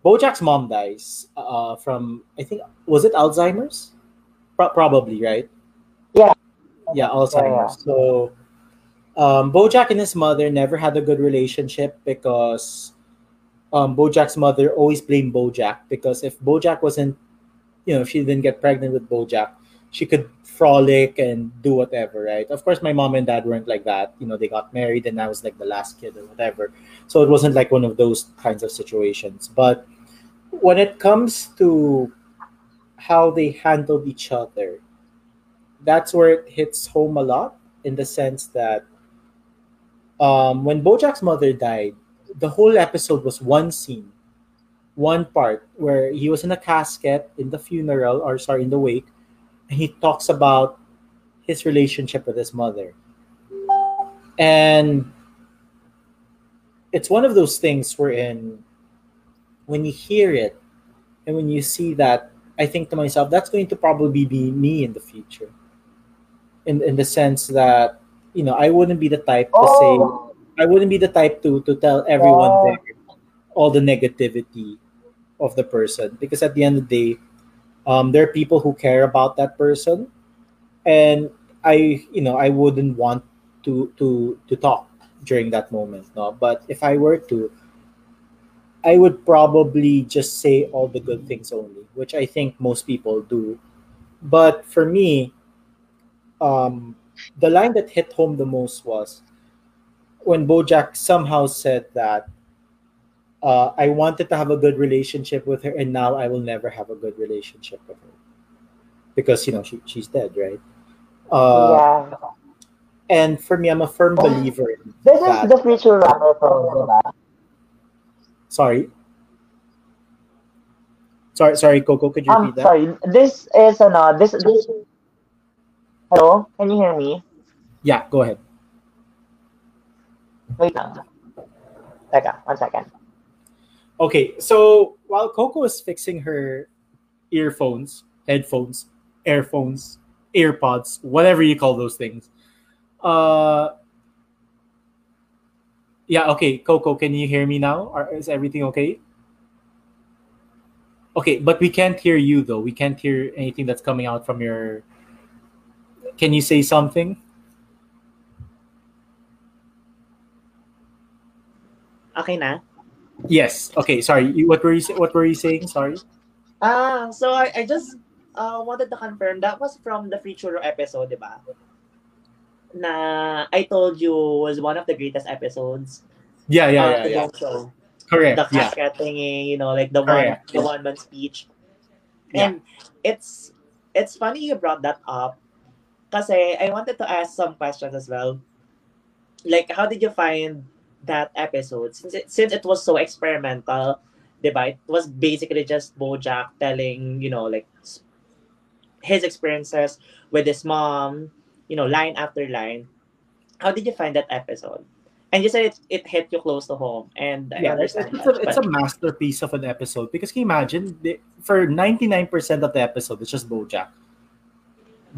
Bojack's mom dies uh, from I think was it Alzheimer's, Pro- probably right. Yeah. Yeah, Alzheimer's. So, um, Bojack and his mother never had a good relationship because um, Bojack's mother always blamed Bojack because if Bojack wasn't, you know, if she didn't get pregnant with Bojack, she could frolic and do whatever, right? Of course, my mom and dad weren't like that. You know, they got married and I was like the last kid or whatever. So it wasn't like one of those kinds of situations. But when it comes to how they handled each other, that's where it hits home a lot in the sense that um, when Bojack's mother died, the whole episode was one scene, one part where he was in a casket in the funeral, or sorry, in the wake, and he talks about his relationship with his mother. And it's one of those things wherein when you hear it and when you see that, I think to myself, that's going to probably be me in the future. In in the sense that, you know, I wouldn't be the type to say Oh, I wouldn't be the type to to tell everyone Wow. there all the negativity of the person because at the end of the day, um, there are people who care about that person, and I you know I wouldn't want to to to talk during that moment. No, but if I were to, I would probably just say all the good things only, which I think most people do. But for me, um, the line that hit home the most was when Bojack somehow said that uh, I wanted to have a good relationship with her, and now I will never have a good relationship with her because you know she, she's dead, right? Uh, yeah. And for me, I'm a firm believer in This is the future diba? Sorry, sorry, sorry, Coco. Could you Um, repeat that? sorry. This is ano, this this Hello, can you hear me? Yeah, go ahead. Wait lang. Teka, one second. Okay, so while Coco is fixing her earphones, headphones, earphones, earpods, whatever you call those things, uh, yeah, okay, Coco, can you hear me now? Or is everything okay? Okay, but we can't hear you though. We can't hear anything that's coming out from your. Can you say something? Okay na? Yes. Okay. Sorry. What were you say- What were you saying? Sorry. Ah, so I, I just uh, wanted to confirm that was from the Free Churro episode, di ba? Na I told you was one of the greatest episodes. Yeah. Yeah. uh, Yeah. yeah. show. Correct. The Yeah. thingy, you know, like the one Correct. the one man speech. Yeah. And it's it's funny you brought that up. because I wanted to ask some questions as well. Like how did you find that episode since it, since it was so experimental, diba? It was basically just Bojack telling, you know, like his experiences with his mom, you know, line after line. How did you find that episode? And you said it, it hit you close to home, and yeah, it's, it's, that, a, it's but- a masterpiece of an episode because can you imagine the, for 99% of the episode it's just Bojack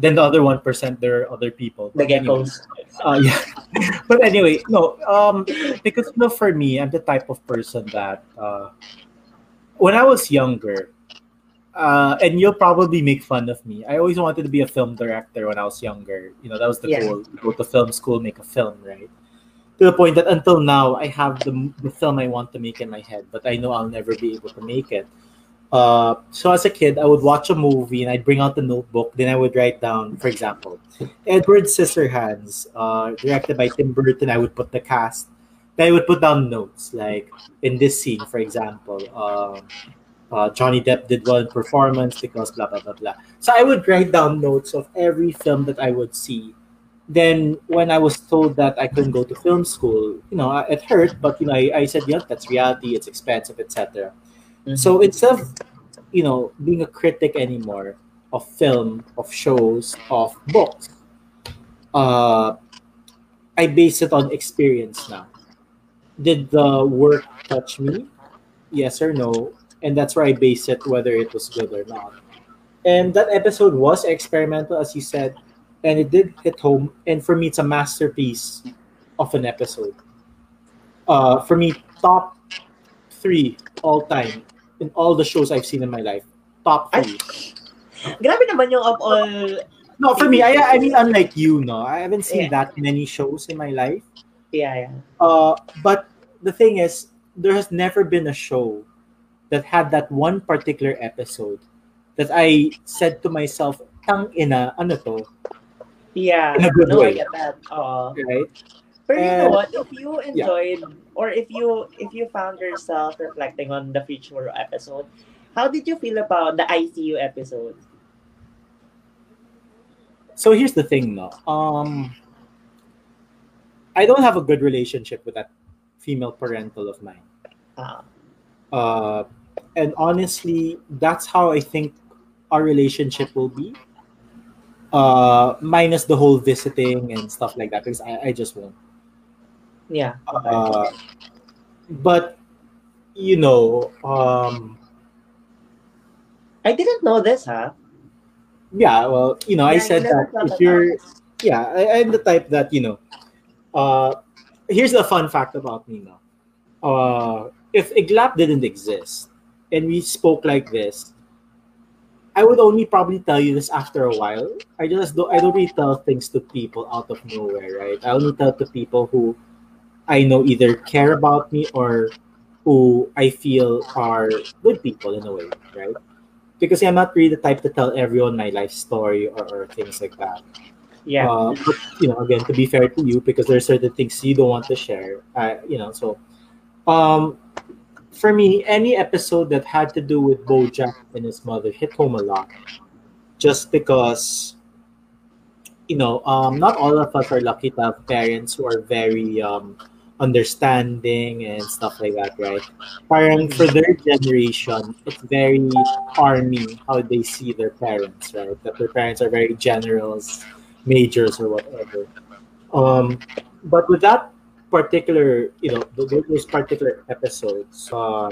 then the other 1% there are other people the geckos. *laughs* uh, yeah *laughs* but anyway no um because you know for me I'm the type of person that uh when I was younger uh and you'll probably make fun of me I always wanted to be a film director when I was younger you know that was the Yeah. goal go to film school make a film right to the point that until now I have the, the film I want to make in my head, but I know I'll never be able to make it. Uh, so as a kid, I would watch a movie and I'd bring out the notebook. Then I would write down, for example, Edward Scissorhands, uh, directed by Tim Burton. I would put the cast. Then I would put down notes like in this scene, for example, um, uh, Johnny Depp did well in performance because blah blah blah blah. So I would write down notes of every film that I would see then when I was told that I couldn't go to film school, you know, it hurt, but you know, I, I said, yeah, that's reality. It's expensive, etc. Mhm. So instead of, you know, being a critic anymore of film, of shows, of books, uh, I base it on experience now. Did the work touch me? Yes or no? And that's where I base it whether it was good or not. And that episode was experimental, as you said, and it did hit home. And for me, it's a masterpiece of an episode. Uh, for me, top three all time in all the shows I've seen in my life. Top Ay, three. Grabe naman yung of all, No, for me, I, I mean, unlike you, no, I haven't seen Yeah. that many shows in my life. yeah, yeah. Uh, but the thing is, there has never been a show that had that one particular episode that I said to myself, "Tang ina, ano to?" Yeah, In a good no, way. I get that. Oo. Right? But you know what? If you enjoyed, or if you if you found yourself reflecting on the future episode, how did you feel about the ICU episode? So here's the thing, no. Um, I don't have a good relationship with that female parental of mine. Ah, Uh, and honestly, that's how I think our relationship will be. Uh, minus the whole visiting and stuff like that, because I, I just won't. yeah. Uh, but you know, um, I didn't know this, huh? yeah. Well, you know, I said that if you're, it. yeah, I, I'm the type that you know. Uh, here's the fun fact about me now. Uh, if Iglap didn't exist and we spoke like this, I would only probably tell you this after a while. I just don't. I don't really tell things to people out of nowhere, right? I only tell to people who I know either care about me or who I feel are good people in a way, right? Because I'm not really the type to tell everyone my life story or, or things like that. Yeah. Uh, but you know, again, to be fair to you, because there are certain things you don't want to share. Uh, you know, so um, for me, any episode that had to do with BoJack and his mother hit home a lot, just because you know, um, not all of us are lucky to have parents who are very um, understanding and stuff like that, right? Parang for their generation, it's very army how they see their parents, right? That their parents are very generals, majors, or whatever. Um, but with that particular, you know, th- th- those particular episodes, uh,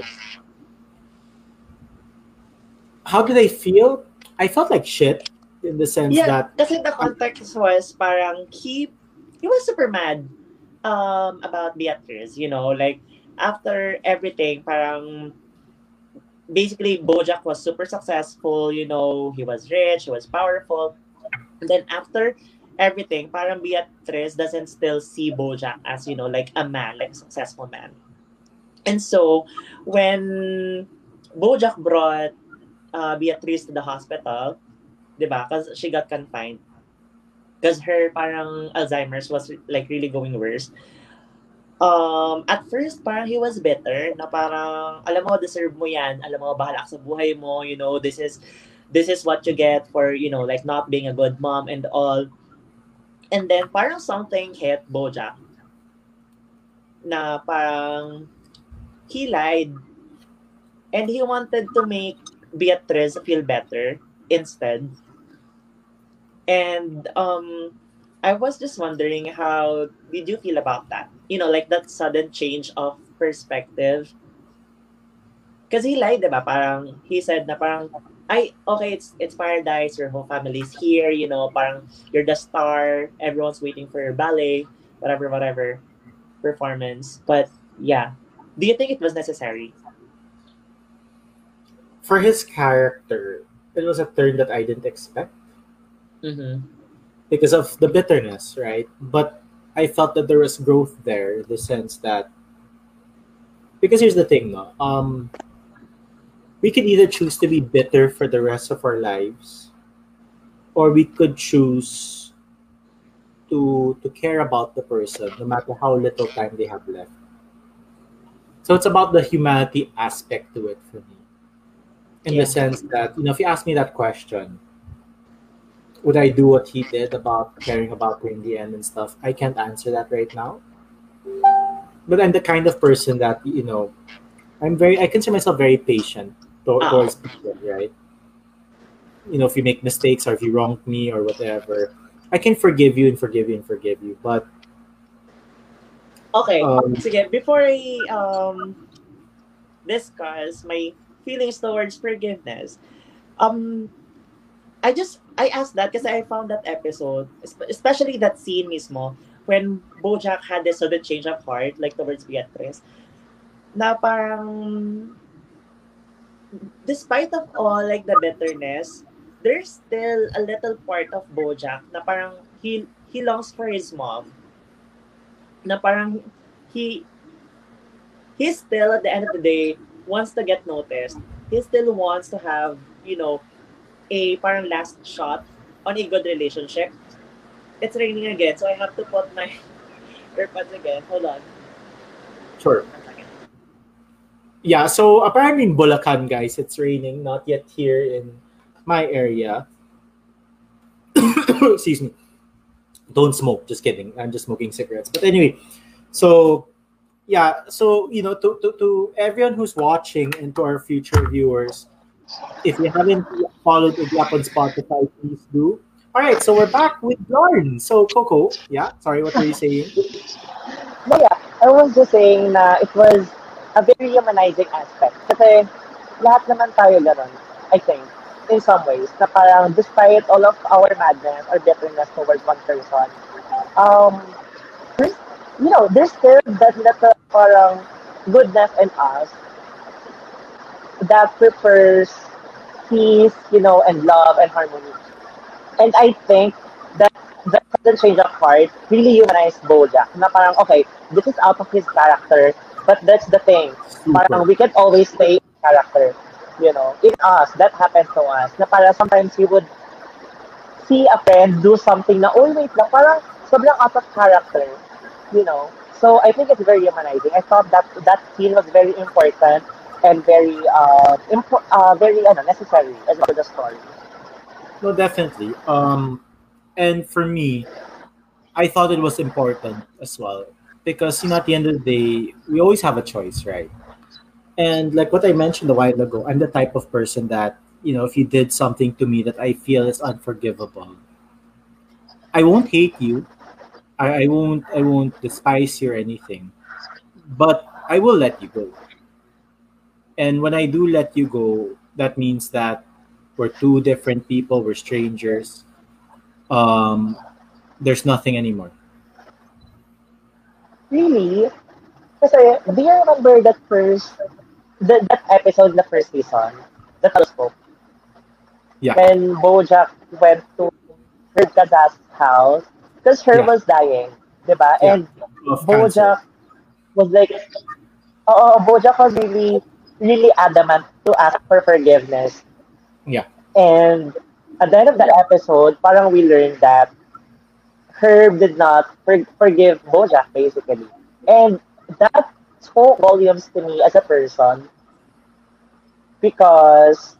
how did I feel? I felt like shit in the sense Yeah, that kasi the context was parang he he was super mad um about Beatrice, you know, like after everything, parang basically Bojack was super successful, you know, he was rich, he was powerful. And then after everything, parang Beatrice doesn't still see Bojack as, you know, like a man, like a successful man. And so when Bojack brought uh, Beatrice to the hospital, 'di ba? Because she got confined. Because her parang Alzheimer's was like really going worse. Um, at first, parang he was bitter na parang, alam mo, deserve mo yan. Alam mo, bahala ka sa buhay mo. You know, this is, this is what you get for, you know, like not being a good mom and all. And then, parang something hit Bojack na parang he lied. And he wanted to make Beatrice feel better instead. And um I was just wondering how did you feel about that? You know, like that sudden change of perspective. Because he lied, diba? Parang, he said na parang, ay, okay, it's it's paradise, your whole family's here, you know, parang you're the star, everyone's waiting for your ballet, whatever, whatever performance. But yeah. Do you think it was necessary? for his character, it was a turn that I didn't expect Mm-hmm. because of the bitterness, right? But I felt that there was growth there, the sense that because here's the thing, no, um, we could either choose to be bitter for the rest of our lives, or we could choose to to care about the person, no matter how little time they have left. So it's about the humanity aspect to it for me, in Yeah. the sense that you know, if you ask me that question, would I do what he did about caring about her in the end and stuff? I can't answer that right now. But I'm the kind of person that you know, I'm very. I consider myself very patient to- Ah. towards people, right? You know, if you make mistakes or if you wronged me or whatever, I can forgive you and forgive you and forgive you. But Okay, Um, sige, before I um, discuss my feelings towards forgiveness, um, I just, I asked that because I found that episode, especially that scene mismo, when Bojack had this sudden change of heart, like towards Beatrice, na parang, despite of all, like the bitterness, there's still a little part of Bojack na parang he, he longs for his mom na parang he he still at the end of the day wants to get noticed. He still wants to have, you know, a parang last shot on a good relationship. It's raining again, so I have to put my *laughs* earbuds again. Hold on. sure. Yeah, so apparently in Bulacan, guys, it's raining. Not yet here in my area. *coughs* Excuse me. Don't smoke. Just kidding. I'm just smoking cigarettes. But anyway, so yeah, so you know, to, to, to everyone who's watching and to our future viewers, if you haven't followed Uglap on Spotify, please do. All right, so we're back with Lauren. So Coco, yeah, sorry, what were you saying? *laughs* But yeah, I was just saying that it was a very humanizing aspect. Kasi lahat naman tayo ganun, I think, in some ways, na parang despite all of our madness or bitterness towards one person, um, there's, you know, there's still that little parang goodness in us that prefers peace, you know, and love and harmony. And I think that that sudden change of heart really humanized Bojack. Na parang, okay, this is out of his character, but that's the thing. Parang we can always stay in character. You know, in us, that happened to us. Na parang sometimes we would see a friend do something na, oh, wait lang, parang sobrang out of character. You know? So I think it's very humanizing. I thought that that scene was very important and very, uh, impo- uh very ano, necessary as for the story. No, definitely. Um, and for me, I thought it was important as well because you know at the end of the day, we always have a choice, right? And like what I mentioned a while ago, I'm the type of person that you know if you did something to me that I feel is unforgivable, I won't hate you, I, I won't I won't despise you or anything, but I will let you go. And when I do let you go, that means that we're two different people, we're strangers. Um, there's nothing anymore. Really? Kasi, do you remember that first, that, that episode na first season? The telescope? Yeah. When Bojack went to Herb Kazzaz's house, because Herb Yeah. was dying, di ba? Yeah. And Of cancer. Bojack was like, oh, Bojack was really, really adamant to ask for forgiveness. Yeah. And at the end of that episode, parang we learned that Herb did not for- forgive Bojack, basically. And that spoke volumes to me as a person because,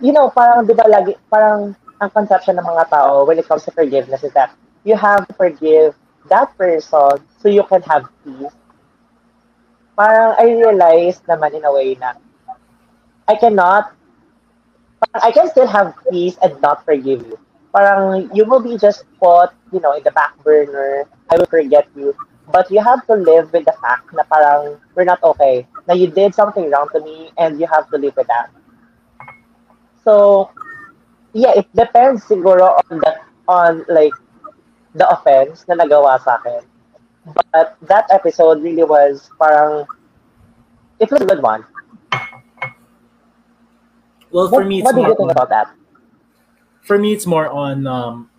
you know, parang, di ba, lagi, parang ang conception ng mga tao when it comes to forgiveness is that you have to forgive that person so you can have peace. Parang I realized naman in a way na I cannot, I can still have peace and not forgive you. Parang you will be just put, you know, in the back burner. I will forget you. But you have to live with the fact na parang we're not okay. Na you did something wrong to me and you have to live with that. So, yeah, it depends siguro on the, on like, the offense na nagawa sa akin. But that episode really was parang, it was a good one. Well, for What, me, it's what do you think about that? For me, it's more on um,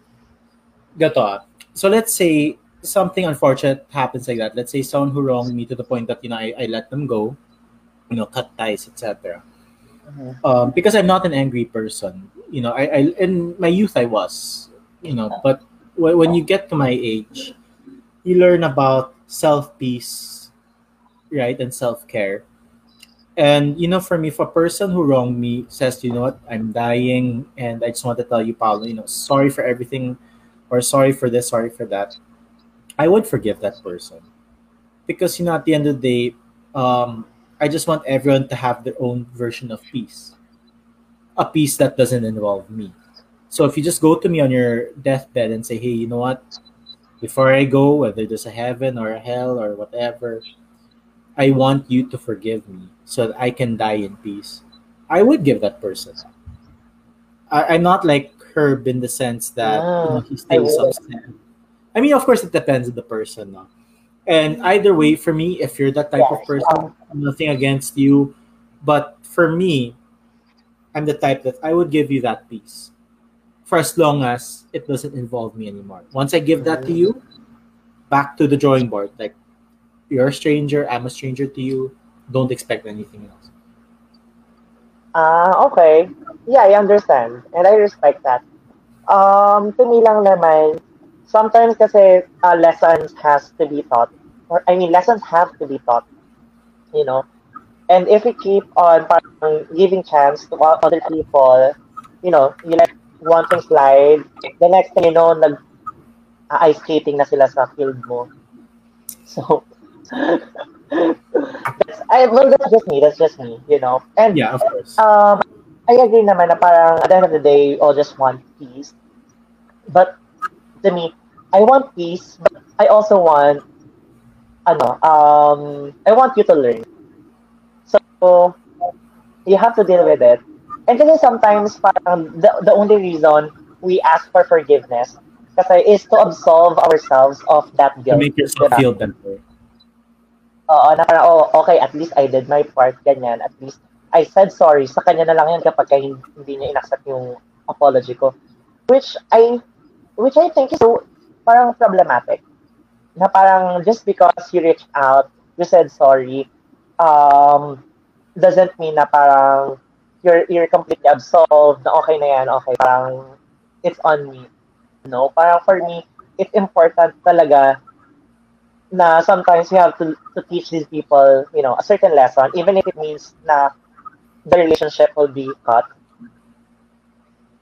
gato. ah. So let's say something unfortunate happens like that. Let's say someone who wronged me to the point that you know I, I let them go, you know, cut ties, etc. Mhm. Um, because I'm not an angry person. You know, I, I in my youth I was, you know, but when, when you get to my age, you learn about self peace, right, and self care. And you know, for me, if a person who wronged me says, you know what, I'm dying, and I just want to tell you, Paolo, you know, sorry for everything, or sorry for this, sorry for that, I would forgive that person, because you know, at the end of the day, um, I just want everyone to have their own version of peace, a peace that doesn't involve me. So if you just go to me on your deathbed and say, hey, you know what, before I go, whether there's a heaven or a hell or whatever, I want you to forgive me so that I can die in peace. I would give that person. I, I'm not like Herb in the sense that you know, he stays upset. I mean, of course, it depends on the person. No? And either way, for me, if you're that type of Yes, person, um, nothing against you. But for me, I'm the type that I would give you that peace for as long as it doesn't involve me anymore. Once I give that to you, mm. back to the drawing board. Like, you're a stranger, I'm a stranger to you. Don't expect anything else. Ah, okay. Yeah, I understand. And I respect that. Um, to me lang naman, sometimes kasi uh, lessons has to be taught. Or, I mean, lessons have to be taught. You know? And if we keep on parang giving chance to other people, you know, you let one thing slide, the next thing you know, nag uh, ice skating na sila sa field mo. *laughs* So, I, well, that's just me. That's just me, you know. And Yeah, of course. um, I agree naman na parang at the end of the day, we all just want peace. But to me, I want peace, but I also want, ano, um, I want you to learn. So, you have to deal with it. And kasi sometimes parang the, the only reason we ask for forgiveness kasi is to absolve ourselves of that to guilt. make yourself diba? feel better. Oo, na parang, oh, okay, at least I did my part, ganyan. At least I said sorry. Sa kanya na lang yan kapag ka hindi, hindi niya inaccept yung apology ko. Which I, which I think is so, parang problematic. Na parang just because you reached out, you said sorry, um, doesn't mean na parang you're, you're completely absolved, na okay na yan, okay, parang it's on me. No, parang for me, it's important talaga na sometimes you have to, to teach these people, you know, a certain lesson, even if it means na the relationship will be cut.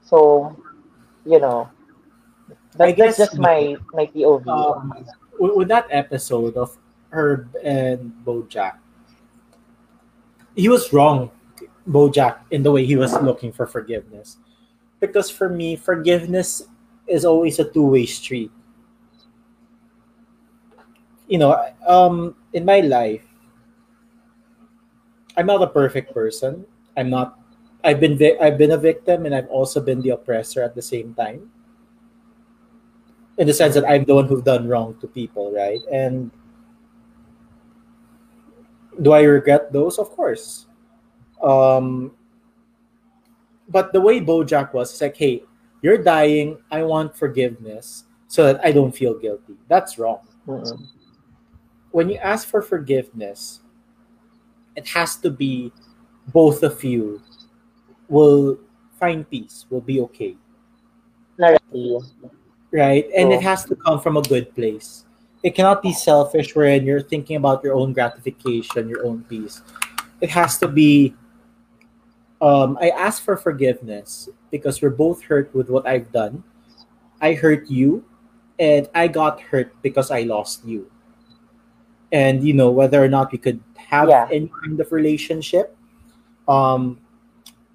So, you know, I that, that's guess, just my my POV. Um, with, that episode of Herb and Bojack, he was wrong, Bojack, in the way he was looking for forgiveness. Because for me, forgiveness is always a two-way street. You know, um, in my life, I'm not a perfect person. I'm not. I've been vi- I've been a victim, and I've also been the oppressor at the same time. In the sense that I'm the one who've done wrong to people, right? And do I regret those? Of course. Um, but the way Bojack was, it's like, hey, you're dying. I want forgiveness so that I don't feel guilty. That's wrong. Mm-mm. When you ask for forgiveness, it has to be both of you will find peace, will be okay, right? And it has to come from a good place. It cannot be selfish wherein you're thinking about your own gratification, your own peace. It has to be um, I ask for forgiveness because we're both hurt with what I've done. I hurt you, and I got hurt because I lost you. And you know whether or not we could have Yeah. any kind of relationship, um,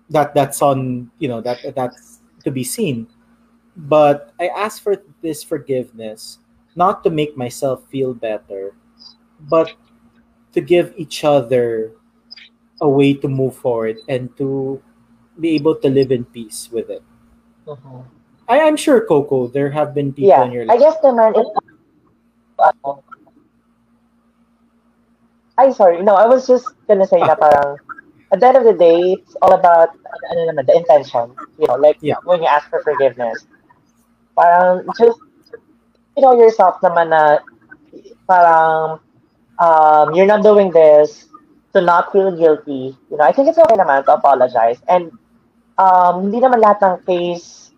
that that's on you know that that's to be seen. But I ask for this forgiveness not to make myself feel better, but to give each other a way to move forward and to be able to live in peace with it. Mhm. I, I'm sure, Coco, there have been people Yeah, in your life I guess naman it. ano, I sorry, no, I was just gonna say na parang at the end of the day, it's all about ano naman, the intention. You know, like Yeah. when you ask for forgiveness, parang just you know yourself naman na parang um, you're not doing this to not feel guilty. You know, I think it's okay naman to apologize. And um, hindi naman lahat ng case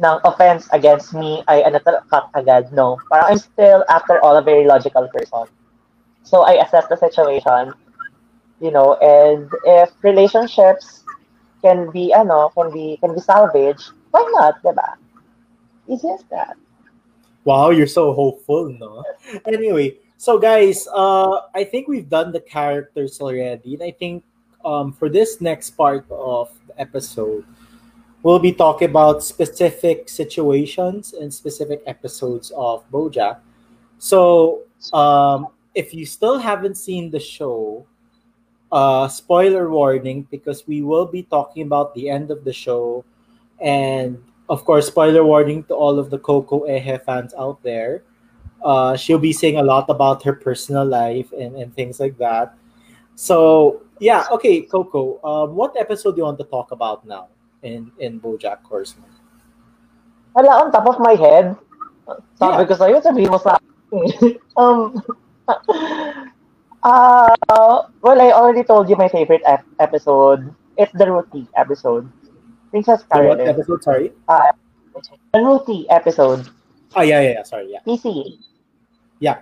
ng offense against me ay ano tal- cut agad. No. Parang I'm still, after all, a very logical person. So I assess the situation. you know, and if relationships can be, ano, can be, can be salvaged, why not, diba? Easy as that. Wow, you're so hopeful, no? Anyway, so guys, uh, I think we've done the characters already, and I think um, for this next part of the episode, we'll be talking about specific situations and specific episodes of BoJack. So, um, if you still haven't seen the show, uh, spoiler warning because we will be talking about the end of the show, and of course, spoiler warning to all of the Coco Ehe fans out there. Uh, she'll be saying a lot about her personal life and, and things like that. So yeah, okay, Coco. Um, what episode do you want to talk about now in in BoJack Horseman? Wala, on top of my head, sabi Yeah. ko sa'yo, sabihin mo sa *laughs* um, *laughs* uh, well, I already told you my favorite ep- episode. It's the Ruthie episode. Princess So what episode? Sorry. The Ruthie episode. Oh yeah, yeah, yeah. Sorry, yeah, PC. yeah.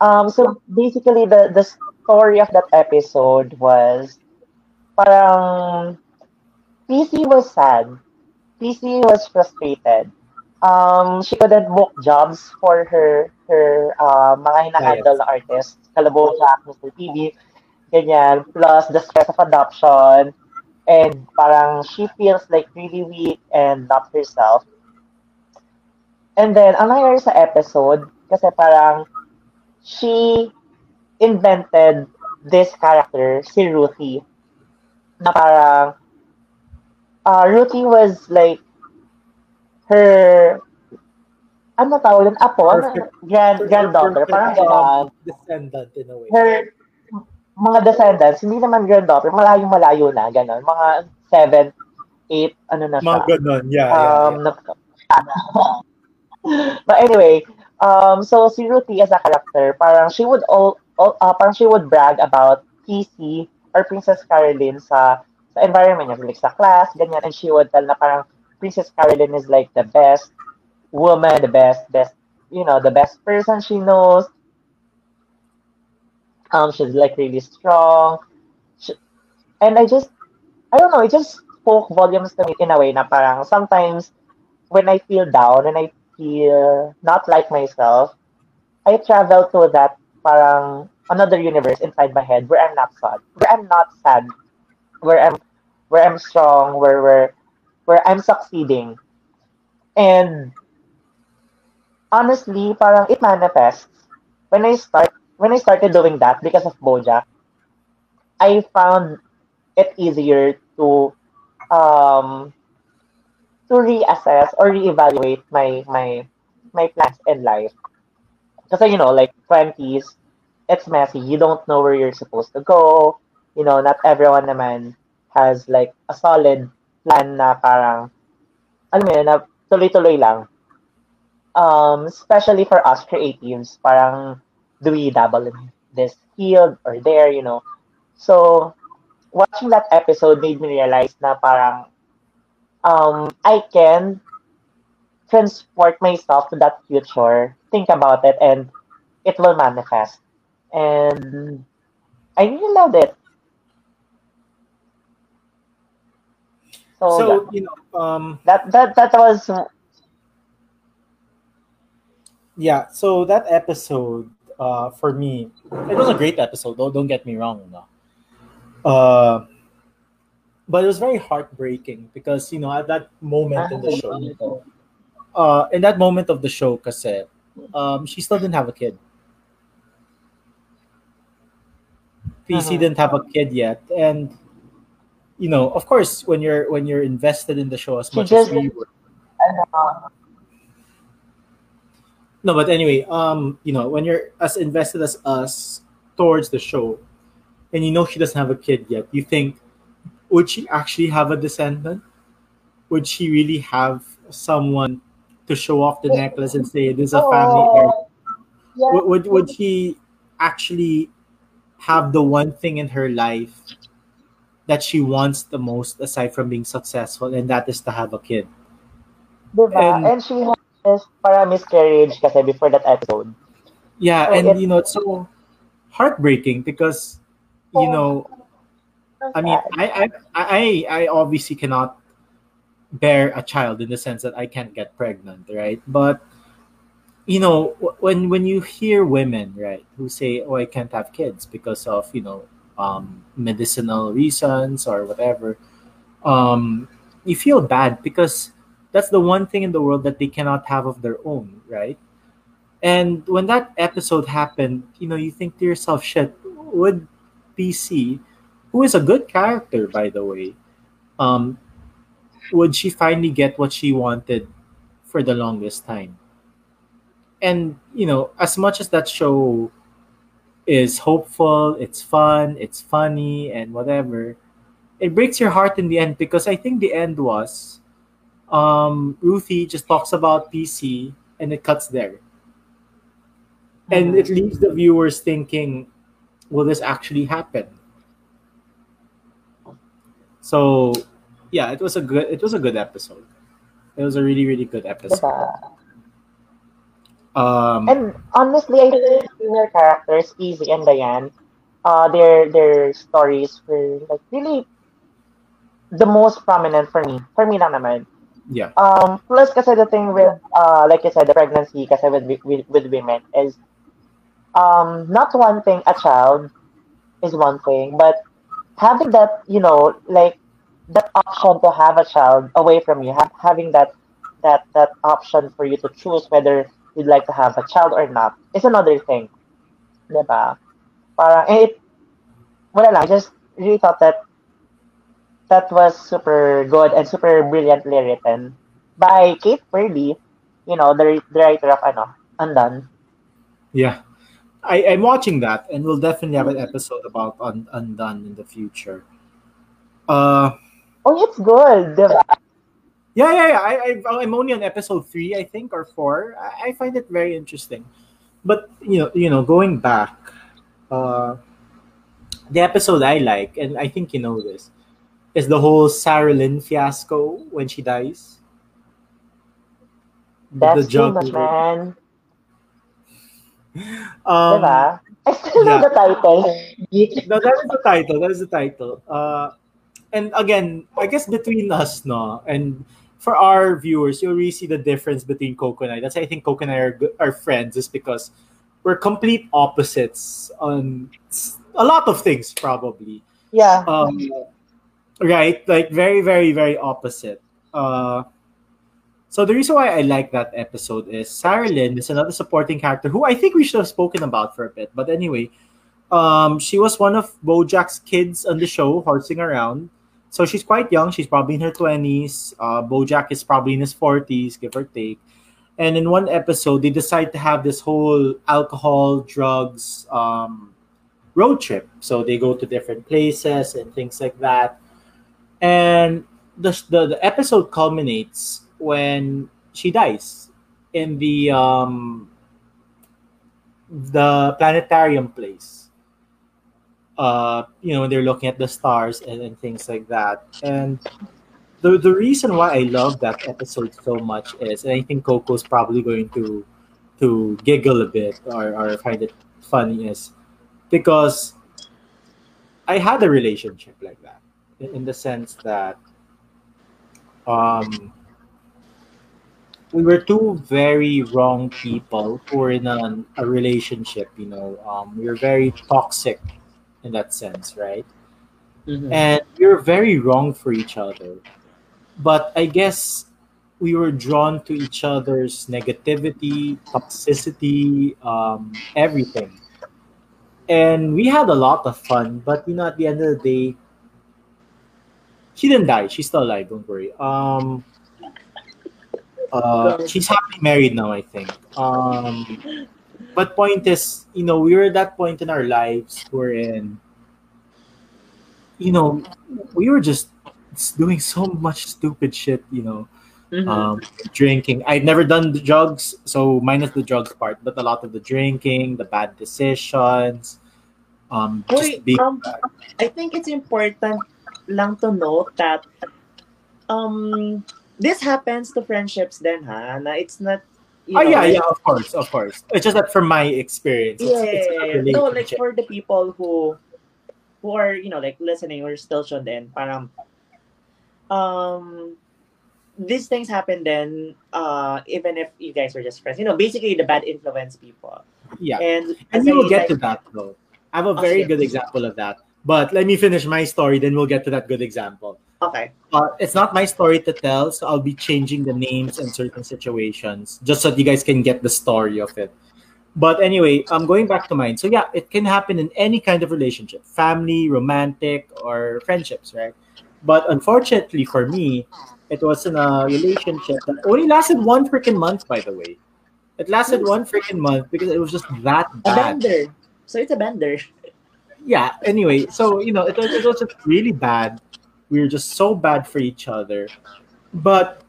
Um, so basically, the the story of that episode was parang PC was sad. PC was frustrated. Um, she couldn't book jobs for her her uh, mga hinahandle na artists. Kalabo siya, Mr. TV, ganyan. Plus the stress of adoption. And parang she feels like really weak and not herself. And then, ang nangyari sa episode, kasi parang she invented this character, si Ruthie, na parang uh, Ruthie was like her ano tawag yun? Apo? Ano? Perfect. Grand, granddaughter. Parang gano'n. descendant in a way. Her mga descendants, hindi naman granddaughter, malayo-malayo na, gano'n. Mga seven, eight, ano na siya. Mga ganon, yeah, yeah, um, na- *laughs* but anyway, um, so si Ruthie as a character, parang she would all, all uh, parang she would brag about PC or Princess Caroline sa sa environment niya, like sa class, ganyan, and she would tell na parang Princess Caroline is like the best woman, the best, best, you know, the best person she knows. Um, she's like really strong. She, and I just, I don't know, it just spoke volumes to me in a way na parang sometimes when I feel down and I feel not like myself, I travel to that parang another universe inside my head where I'm not sad, where I'm not sad, where I'm where I'm strong, where where where I'm succeeding. And honestly, parang it manifests when I start when I started doing that because of Bojack. I found it easier to um to reassess or reevaluate my my my plans in life. Because you know, like twenties, it's messy. You don't know where you're supposed to go. You know, not everyone naman has like a solid plan na parang alam mo yun, na tuloy-tuloy lang. Um, especially for us creatives, parang do we dabble in this field or there, you know. So, watching that episode made me realize na parang um, I can transport myself to that future, think about it, and it will manifest. And I really loved it. So, So yeah. you know, um, that that that was yeah. So that episode, uh, for me, it was a great episode. Though, don't get me wrong. Uh, but it was very heartbreaking because you know at that moment in the show, uh, in that moment of the show, kasi, um, she still didn't have a kid. PC Mhm. didn't have a kid yet, and you know, of course, when you're when you're invested in the show as She much as we were, no, but anyway, um, you know, when you're as invested as us towards the show, and you know she doesn't have a kid yet, you think, would she actually have a descendant? Would she really have someone to show off the necklace and say this is a family heir? oh, yeah. Would, would would she actually have the one thing in her life that she wants the most aside from being successful, and that is to have a kid? Diba? And- And, she this para miscarriage kasi before that episode. Yeah, So and it- you know it's so heartbreaking because you oh. know I mean, I, I, I, I obviously cannot bear a child in the sense that I can't get pregnant, right? But you know, when when you hear women, right, who say, "Oh, I can't have kids because of you know um, medicinal reasons or whatever," um, you feel bad because that's the one thing in the world that they cannot have of their own, right? And when that episode happened, you know, you think to yourself, "Shit, would PC, who is a good character, by the way, um, would she finally get what she wanted for the longest time?" and you know as much as that show is hopeful it's fun it's funny and whatever. It breaks your heart in the end because i think the end was um ruthie just talks about pc and it cuts there. And it leaves the viewers thinking will this actually happen? So yeah it was a good it was a good episode. It was a really really good episode. Um And honestly, I think female characters, PC and Diane, uh, their their stories were like really the most prominent for me. For me lang naman. yeah Um, plus kasi the thing with, uh, like you said, the pregnancy kasi with, with, with women is um, not one thing, a child is one thing, but having that, you know, like that option to have a child away from you, ha- having that that that option for you to choose whether you'd like to have a child or not is another thing. Diba? Parang, eh, it, wala lang, I just really thought that that was super good and super brilliantly written by Kate Purdy, you know, the, the writer of ano, Undone. Yeah, I, I'm watching that, and we'll definitely have an episode about Un- Undone in the future. Uh, Oh, it's good. diba? Yeah, yeah, yeah. I, I, I'm only on episode three, I think, or four. I, I find it very interesting. But you know, you know, going back, uh, the episode I like, and I think you know this, is the whole Sarah Lynn fiasco when she dies. That's too jug- much, man. *laughs* Um, diba? *laughs* I still know the title. *laughs* no, that is the title. That is the title. Uh, and again, I guess between us, no, and for our viewers, you'll really see the difference between Coco and I. That's why I think Coco and I are, are friends, is because we're complete opposites on a lot of things, probably. Yeah. Um, right, like very, very, very opposite. Uh, so the reason why I like that episode is Sarah Lynn is another supporting character who I think we should have spoken about for a bit. But anyway, um, she was one of Bojack's kids on the show, horsing around. So she's quite young. She's probably in her twenties. Uh, Bojack is probably in his forties, give or take. And in one episode, they decide to have this whole alcohol, drugs, um, road trip. So they go to different places and things like that. And the, the, the episode culminates when she dies in the um, the planetarium place. Uh, you know, when they're looking at the stars and, and things like that. And the the reason why I love that episode so much is, and I think Coco's probably going to to giggle a bit or, or find it funny is because I had a relationship like that in, the sense that um we were two very wrong people who were in a, a relationship you know um, we were very toxic in that sense right? Mhm. and we were very wrong for each other. But i guess we were drawn to each other's negativity toxicity um, everything. And we had a lot of fun but you know at the end of the day she didn't die. She's still alive don't worry. Um uh, she's happily married now i think. Um but point is you know we were at that point in our lives wherein you know we were just doing so much stupid shit you know Mhm. um, drinking. I've never done the drugs, so minus the drugs part, but a lot of the drinking, the bad decisions, um, Wait, being um, I think it's important lang to note that um this happens to friendships then ha na it's not oh know, yeah, like- yeah, of course, of course. It's just that from my experience, yeah, it's no like for the people who who are you know like listening or still tuned in, parang um these things happen then uh even if you guys were just friends you know basically the bad influence people Yeah. and And we will get like- to that though. I have a Oh, very shit. good example of that. But let me finish my story, then we'll get to that good example. Okay Uh, it's not my story to tell, so I'll be changing the names in certain situations just so that you guys can get the story of it. But anyway, I'm going back to mine. So yeah, it can happen in any kind of relationship, family, romantic, or friendships, right? But unfortunately for me, it was in a relationship that only lasted one freaking month, by the way. It lasted one freaking month because it was just that a bad. bender so it's a bender yeah anyway so you know it was, it was just really bad we were just so bad for each other. But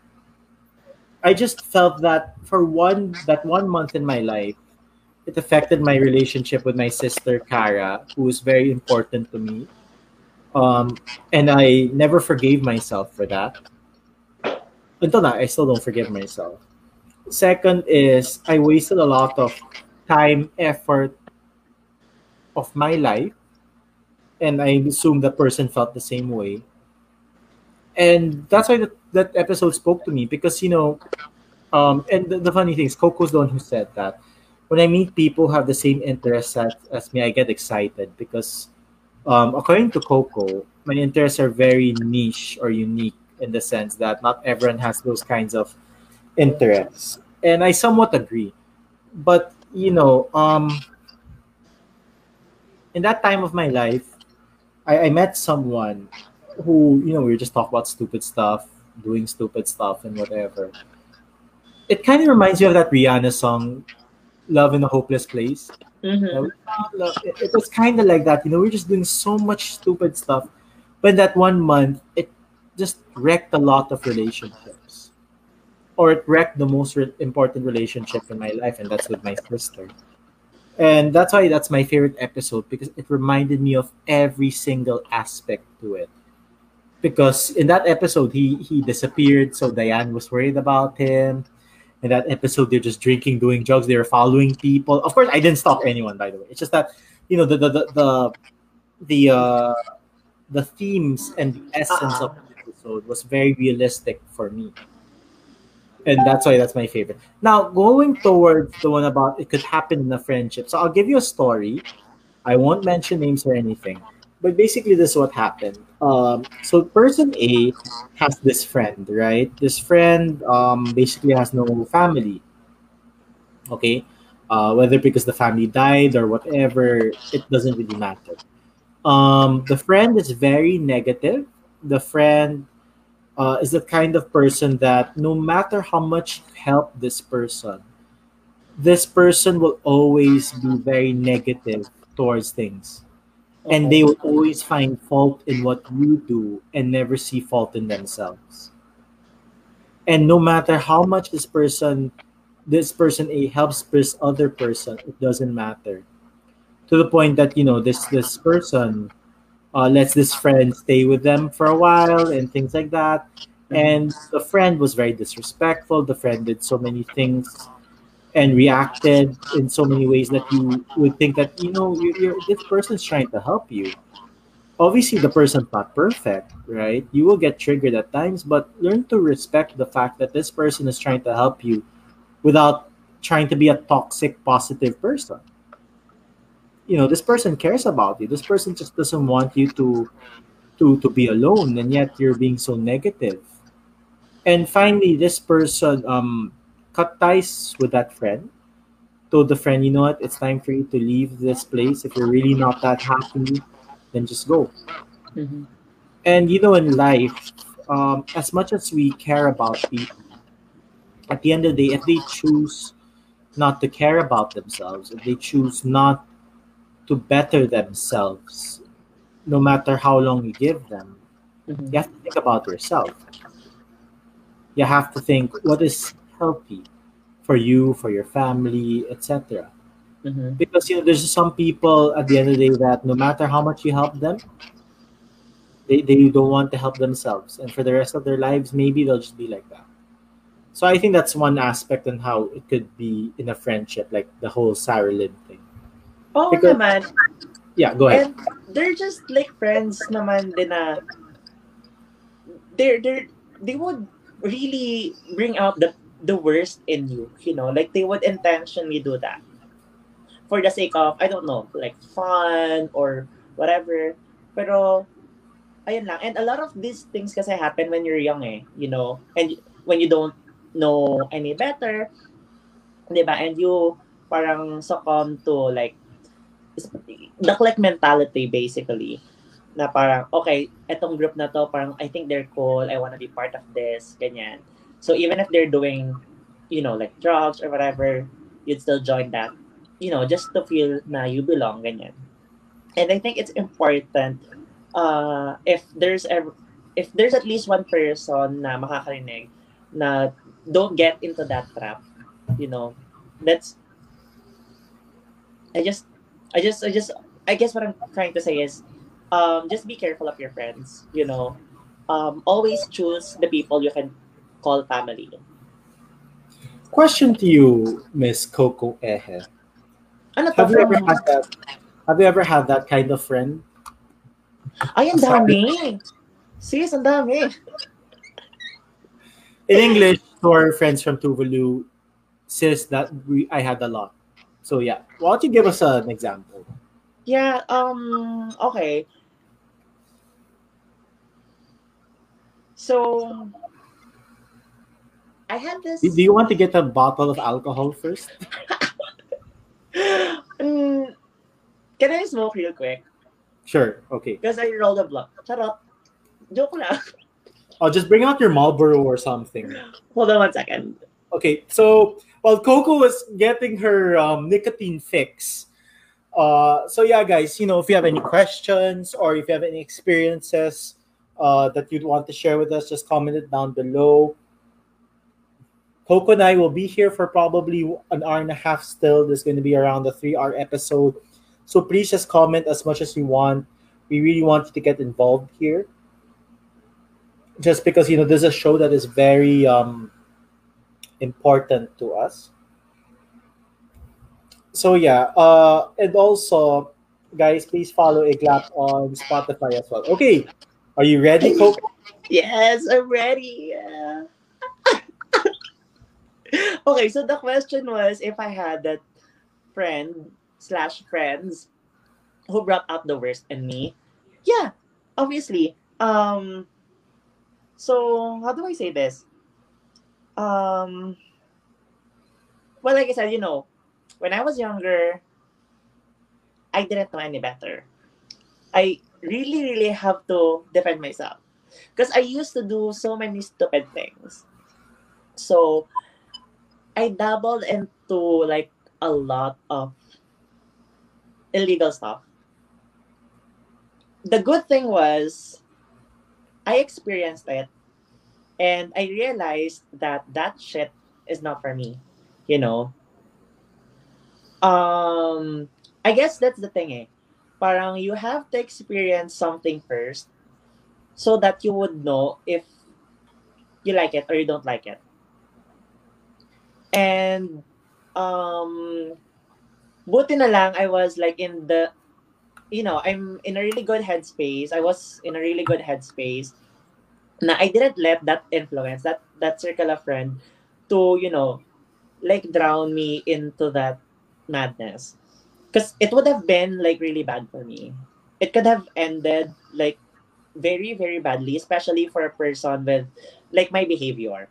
i just felt that for one that one month in my life it affected my relationship with my sister kara who is very important to me. Um, and i never forgave myself for that. Until now i still don't forgive myself. Second is i wasted a lot of time effort of my life and I assume that person felt the same way. And that's why that, that episode spoke to me because you know, um, and the, the funny thing is, Coco's the one who said that. When I meet people who have the same interests as, as me, I get excited because, um, according to Coco, my interests are very niche or unique in the sense that not everyone has those kinds of interests, and I somewhat agree. But you know, um, in that time of my life, I, I met someone who, you know, we were just talking about stupid stuff, doing stupid stuff and whatever. It kind of reminds me of that Rihanna song, Love in a Hopeless Place. Mhm. Love- It, was kind of like that, you know, we are just doing so much stupid stuff. But that one month, it just wrecked a lot of relationships. Or it wrecked the most re- important relationship in my life, and that's with my sister and that's why that's my favorite episode because it reminded me of every single aspect to it because in that episode he he disappeared so diane was worried about him. In that episode they're just drinking doing drugs They're following people. Of course i didn't stop anyone by the way. It's just that you know the the the the, the uh the themes and the essence of the episode was very realistic for me. And that's why that's my favorite. Now, going towards the one about it could happen in a friendship. So I'll give you a story. I won't mention names or anything, but basically this is what happened. Um, so person A has this friend, right? This friend um, basically has no family. Okay, uh, whether because the family died or whatever, it doesn't really matter. Um, the friend is very negative. The friend uh, is the kind of person that no matter how much help this person, this person will always be very negative towards things. And they will always find fault in what you do and never see fault in themselves. And no matter how much this person, this person A helps this other person, it doesn't matter. To the point that you know this this person uh, lets this friend stay with them for a while and things like that. And the friend was very disrespectful. The friend did so many things and reacted in so many ways that you would think that you know you you're, this person's trying to help you. Obviously, the person's not perfect, right? You will get triggered at times, but learn to respect the fact that this person is trying to help you without trying to be a toxic, positive person you know this person cares about you this person just doesn't want you to to to be alone and yet you're being so negative and finally this person um cut ties with that friend. Told the friend you know what? It's time for you to leave this place. If you're really not that happy then just go. Mhm. and you know in life um as much as we care about people at the end of the day if they choose not to care about themselves if they choose not to better themselves no matter how long you give them Mhm. you have to think about yourself. You have to think what is healthy for you for your family etc Mhm. because you know there's some people at the end of the day that no matter how much you help them they, they don't want to help themselves and for the rest of their lives maybe they'll just be like that so i think that's one aspect on how it could be in a friendship like the whole sarah lynn thing Oh, Because- naman. Yeah, go ahead. And they're just like friends naman din na they're they're they would really bring out the the worst in you, you know, like they would intentionally do that for the sake of I don't know, like fun or whatever. Pero ayun lang. And a lot of these things kasi happen when you're young eh, you know, and when you don't know any better, 'di ba? And you parang succumb to like the clique mentality basically na parang okay etong group na to parang I think they're cool I wanna be part of this ganyan so even if they're doing you know like drugs or whatever you'd still join that you know just to feel na you belong ganyan and I think it's important uh if there's ever if there's at least one person na makakarinig na don't get into that trap you know that's I just I just, I just, I guess what I'm trying to say is, um, just be careful of your friends. You know, um, always choose the people you can call family. Question to you, Miss Coco Ehe. Ano Have you ever had that? Have you ever had that kind of friend? Ay, ang dami. Sis, ang dami. In English, to our friends from Tuvalu, says that we I had a lot. So yeah, why don't you give us an example? Yeah, um, okay. So, I had this. Do you want to get a bottle of alcohol first? Mm, *laughs* can I smoke real quick? Sure. Okay. Because I rolled a blunt. Charot. Joke lang. I'll just bring out your Marlboro or something. Hold on one second. Okay, so while Coco was getting her um, nicotine fix, uh, so yeah, guys, you know, if you have any questions or if you have any experiences uh, that you'd want to share with us, just comment it down below. Coco and I will be here for probably an hour and a half still. This is going to be around the three hour episode. So please just comment as much as you want. We really want you to get involved here. Just because, you know, this is a show that is very um, important to us. So yeah, uh, and also, guys, please follow Iglap on Spotify as well. Okay, are you ready, Coco? Yes, I'm ready. Yeah. *laughs* okay, so the question was if I had that friend slash friends who brought out the worst in me. Yeah, obviously. Um so how do I say this? Um well like I said, you know, when I was younger, I didn't know any better. I really, really have to defend myself. Because I used to do so many stupid things. So I dabbled into like a lot of illegal stuff. The good thing was I experienced it and I realized that that shit is not for me, you know. Um I guess that's the thing eh. Parang you have to experience something first so that you would know if you like it or you don't like it. And um buti na lang I was like in the you know, I'm in a really good headspace. I was in a really good headspace. Na I didn't let that influence, that that circle of friend to, you know, like drown me into that madness. Because it would have been like really bad for me. It could have ended like very, very badly, especially for a person with like my behavior.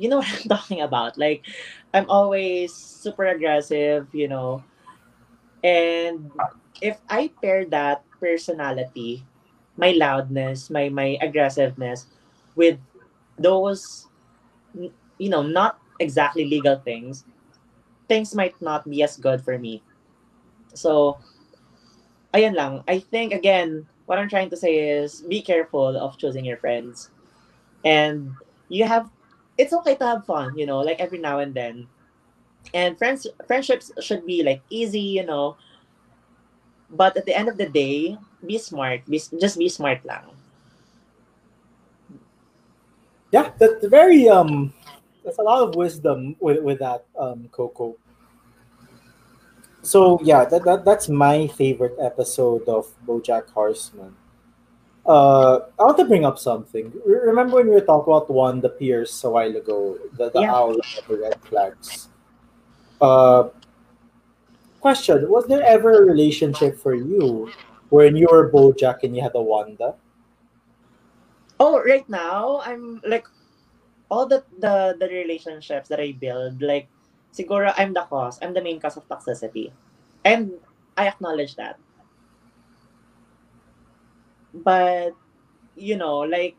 You know *laughs* what I'm talking about? Like, I'm always super aggressive, you know. And if I pair that personality, my loudness, my my aggressiveness with those you know, not exactly legal things, things might not be as good for me. So, ayun lang. I think, again, what I'm trying to say is be careful of choosing your friends. And you have, it's okay to have fun, you know, like every now and then. And friends, friendships should be like easy, you know. But at the end of the day, be smart. Be, just be smart lang. Yeah, that's very um, there's a lot of wisdom with with that um, Coco. So yeah, that, that that's my favorite episode of BoJack Horseman. Uh, I want to bring up something. Remember when we were talking about Wanda Pierce a while ago, the the Yeah. owl of the red flags. Uh, question: Was there ever a relationship for you when you were BoJack and you had a Wanda? Oh, right now I'm like all the the the relationships that I build, like siguro I'm the cause. I'm the main cause of toxicity. And I acknowledge that. But you know, like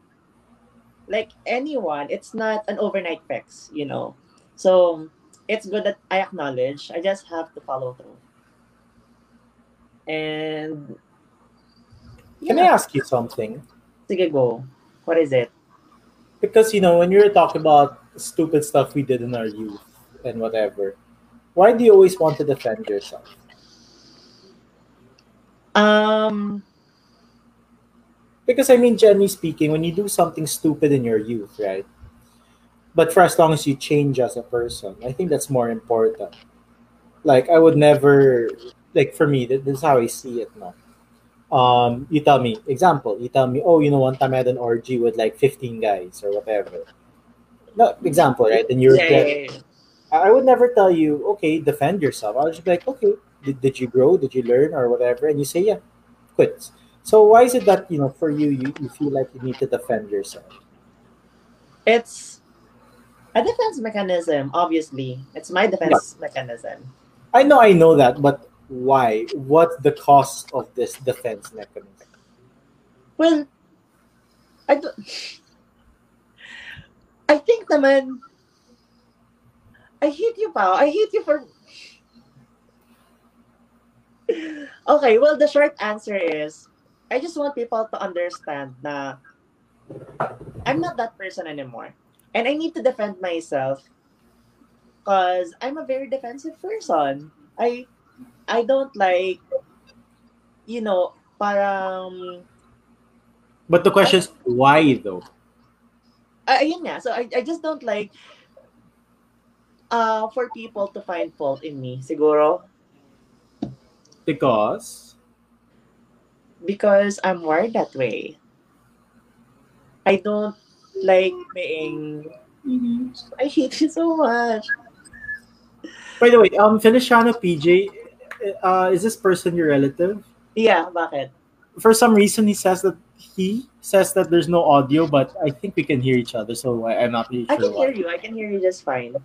like anyone, it's not an overnight fix, you know. So it's good that I acknowledge. I just have to follow through. And Can I ask you something? Sige, go. What is it? Because you know, when you were talking about stupid stuff we did in our youth and whatever, why do you always want to defend yourself? Um, Because I mean, generally speaking, when you do something stupid in your youth, right? But for as long as you change as a person, I think that's more important. Like I would never, like for me, th- this is how I see it now. Um, you tell me, example, you tell me, oh, you know, one time I had an orgy with like fifteen guys or whatever. No, example, right? And you're yeah, I I would never tell you, okay, defend yourself. I would just be like, okay, did, did you grow? Did you learn or whatever? And you say, yeah, quit. So why is it that, you know, for you, you, you feel like you need to defend yourself? it's a defense mechanism. Obviously, it's my defense mechanism. I know, I know that, but why? What's the cost of this defense mechanism? Well, I don't. I think naman, I hate you, pal. I hate you for. Okay, well, the short answer is, I just want people to understand na I'm not that person anymore. And I need to defend myself because I'm a very defensive person. I I don't like, you know, parang But the question is, why though? uh, ayun nga. So I, I just don't like uh for people to find fault in me, siguro, Because because I'm wired that way. I don't like being *laughs* I hate you so much. by the way, um Feliciano PJ, uh, is this person your relative? Yeah, bakit? For some reason he says that he says that there's no audio, but I think we can hear each other, so I, I'm not really I can why. hear you. I can hear you just fine.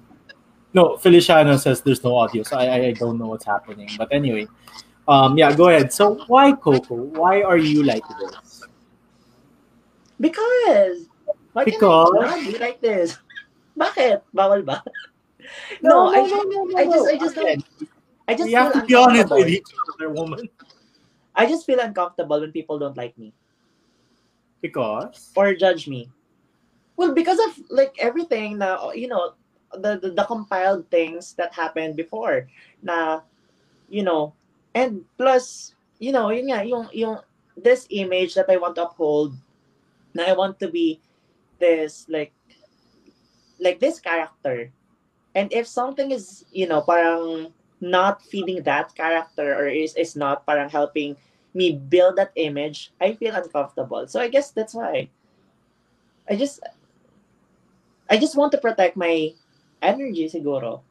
No, Feliciano says there's no audio, so I- I don't know what's happening. But anyway, um, yeah, go ahead. So why Coco? Why are you like this? Because why Because? can I not be like this? *laughs* Bakit? Bawal ba? *laughs* No, I, I just I just don't I just You have feel to be honest uncomfortable. with each other, woman. I just feel uncomfortable when people don't like me. Because or judge me. Well, because of like everything na you know the, the the compiled things that happened before na you know and plus you know yun nga yung yung this image that I want to uphold na I want to be this like like this character and if something is you know parang not feeding that character or is is not parang helping me build that image, I feel uncomfortable. So I guess that's why. I just I just want to protect my energy siguro.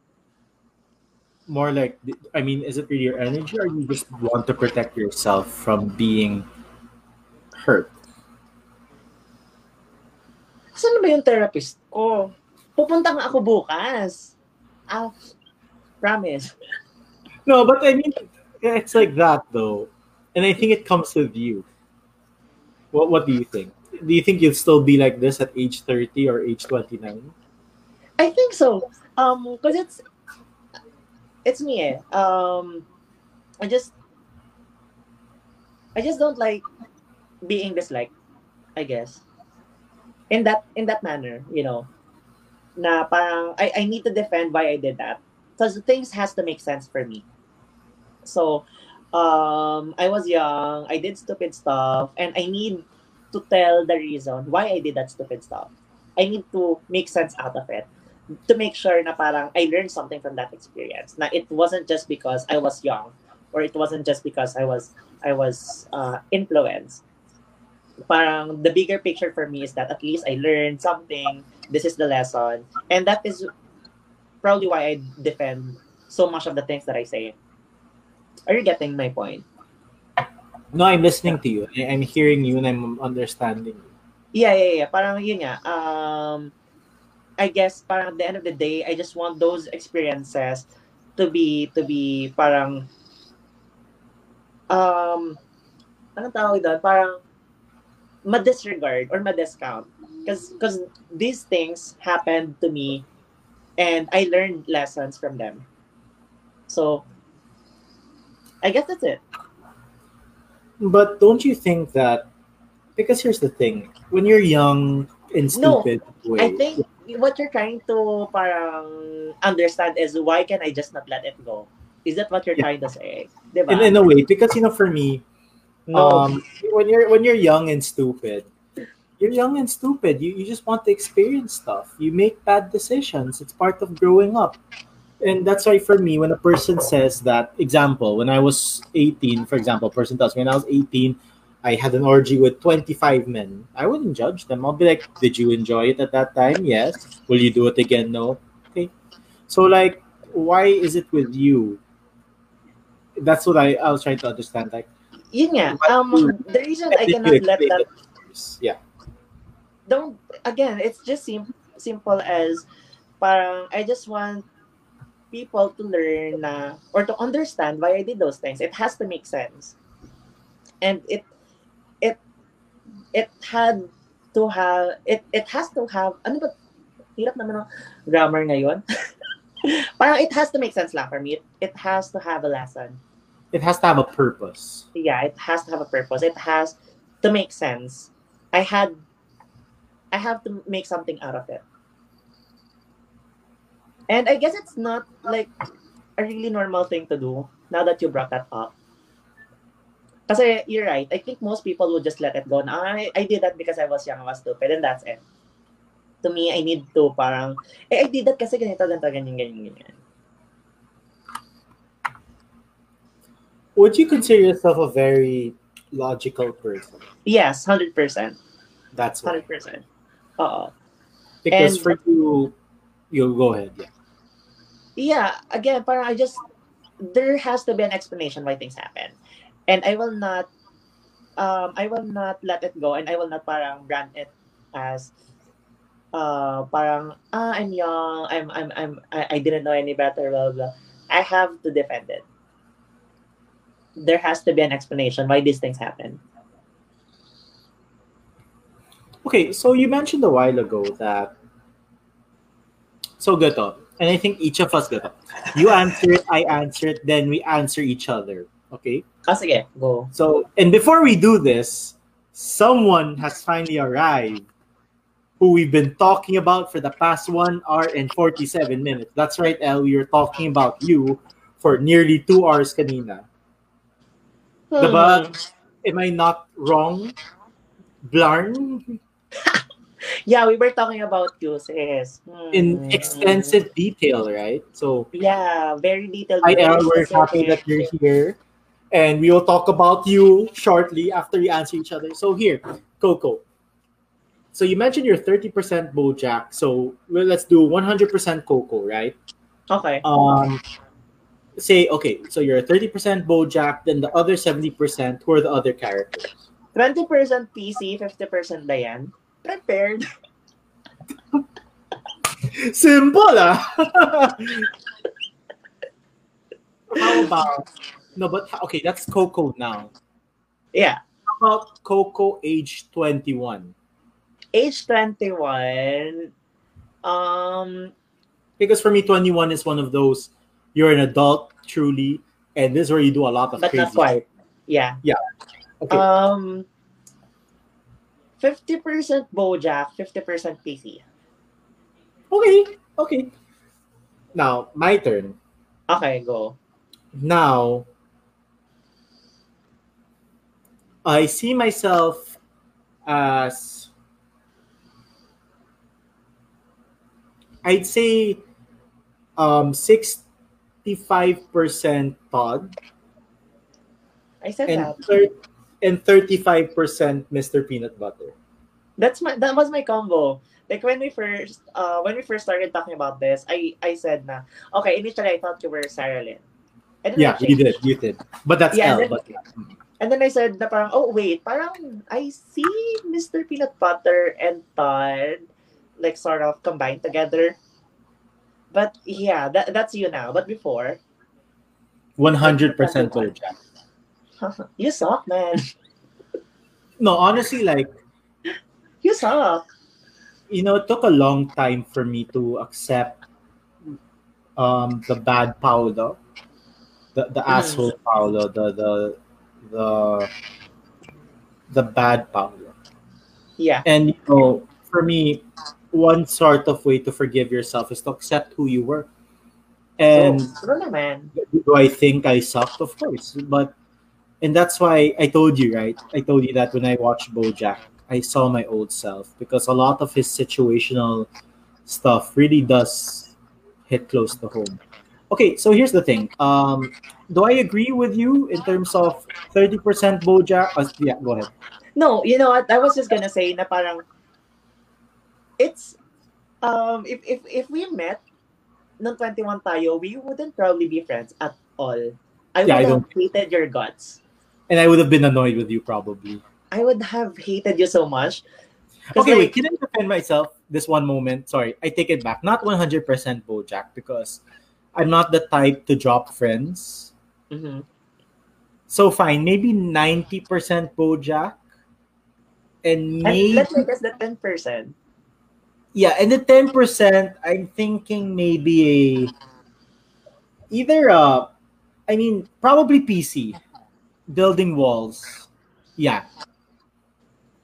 More like, I mean, is it really your energy, or you just want to protect yourself from being hurt? Saan ba yung therapist ko? Pupunta nga ako bukas. Ah, promise. No, but I mean, it's like that though, and I think it comes with you. What What do you think? Do you think you'll still be like this at age thirty or age twenty nine? I think so. Um, cause it's it's me. Eh. Um, I just I just don't like being disliked. I guess in that in that manner, you know, na parang I I need to defend why I did that. Because things has to make sense for me. So, um, I was young. I did stupid stuff, and I need to tell the reason why I did that stupid stuff. I need to make sense out of it. To make sure na parang I learned something from that experience. Na it wasn't just because I was young or it wasn't just because I was I was uh, influenced. Parang the bigger picture for me is that at least I learned something. This is the lesson, and that is probably why I defend so much of the things that I say. Are you getting my point? No, I'm listening to you. I'm hearing you and I'm understanding you. Yeah, yeah, yeah. Parang yun nga. Um, I guess parang at the end of the day, I just want those experiences to be to be parang um anong tawag doon? Parang ma-disregard or ma-discount. Because because these things happened to me and I learned lessons from them. So I guess that's it. But don't you think that because here's the thing, when you're young and No, stupid, way, I think what you're trying to parang understand is why can I just not let it go? Is that what you're Yeah. trying to say? Diba? in, in a way, because you know, for me, no. um, when you're when you're young and stupid, you're young and stupid. You you just want to experience stuff. You make bad decisions. It's part of growing up. And that's why for me, when a person says that, example, when I was 18, for example, person tells me when I was 18, I had an orgy with 25 men. I wouldn't judge them. I'll be like, did you enjoy it at that time? Yes. Will you do it again? No. Okay. So like, why is it with you? That's what I, I was trying to understand. Like, Yun nga, um, the reason I cannot let that? Yeah. don't again it's just sim- simple as parang I just want people to learn na or to understand why I did those things. It has to make sense. And it it had to have it it has to have ano ba hirap naman ng grammar ngayon. *laughs* parang it has to make sense lang for me. It, it has to have a lesson. It has to have a purpose. yeah, it has to have a purpose. It has to make sense. I had I have to make something out of it. And I guess it's not like a really normal thing to do now that you brought that up. Kasi you're right. I think most people would just let it go. Na, I, I did that because I was young, I was stupid, and that's it. To me, I need to parang, eh, I did that kasi ganito, ganito, ganyan, ganyan, ganyan. Would you consider yourself a very logical person? Yes, 100%. That's why. 100%. Oo. Because And- for you, you go ahead. Yeah. yeah again parang i just there has to be an explanation why things happen and i will not um i will not let it go and i will not parang brand it as uh parang ah i'm young i'm i'm i'm i, I didn't know any better blah, blah blah i have to defend it there has to be an explanation why these things happen Okay, so you mentioned a while ago that so gato, and I think each of us gato. You answer it, I answer it, then we answer each other. Okay. Ah sige go So, and before we do this, someone has finally arrived who we've been talking about for the past one hour and 47 minutes. That's right, El. We were talking about you for nearly two hours kanina. Diba? Am I not wrong? Blarn? *laughs* yeah we were talking about you sis In Hmm. extensive detail, right? So, yeah very detailed El. We're happy that you're here. And we will talk about you shortly after we answer each other. So, here, Coco. So, you mentioned you're 30% Bojack. So, well, let's do 100% Coco, right? okay Um, say, okay, so you're 30% Bojack, then the other 70%, who are the other characters? 20% PC, 50% Diane. Prepared. *laughs* Simple, ah! *laughs* How about, no, but, okay, that's Coco now. Yeah. How about Coco age 21? Age 21. Um, Because for me, 21 is one of those you're an adult truly, and this is where you do a lot of but crazy not quite. Yeah. Okay. Um, 50% Bojack, 50% PC. Okay, okay. Now, my turn. Okay, go. Now, I see myself as I'd say um 65% Todd I said and that. thir- and 35% Mr. Peanut Butter. That's my that was my combo. Like when we first uh when we first started talking about this, I I said na okay, initially I thought you were Sarah Lynn. And Yeah, you did, you did. But that's Yeah, L. then- But yeah. And then I said na parang, oh wait, parang I see Mr. Peanut Butter and Todd like sort of combined together. But yeah, that, that's you now. But before, 100% Bojack. *laughs* you suck, man. *laughs* No, honestly, like You suck. you know, it took a long time for me to accept um the bad Paolo, the the Mhm. asshole Paolo, the the the the bad Paolo. Yeah. And you know, for me, one sort of way to forgive yourself is to accept who you were. And oh, naman. do I think I sucked? Of course, but and that's why I told you, right? I told you that when I watched BoJack, I saw my old self because a lot of his situational stuff really does hit close to home. Okay, so here's the thing. Um, do I agree with you in terms of thirty percent BoJack? Uh, yeah, go ahead. No, you know what? I was just gonna say na parang it's um if if if we met nung 21 tayo, we wouldn't probably be friends at all. I would Yeah, I have don't- hated your guts. And I would have been annoyed with you probably. I would have hated you so much. Okay, wait. Can I defend myself this one moment? Sorry, I take it back. Not 100% BoJack because I'm not the type to drop friends. mhm. So fine, maybe 90% BoJack. And And maybe let's make us the 10%. yeah, and the 10% I'm thinking maybe a either uh I mean probably PC. Building walls. Yeah.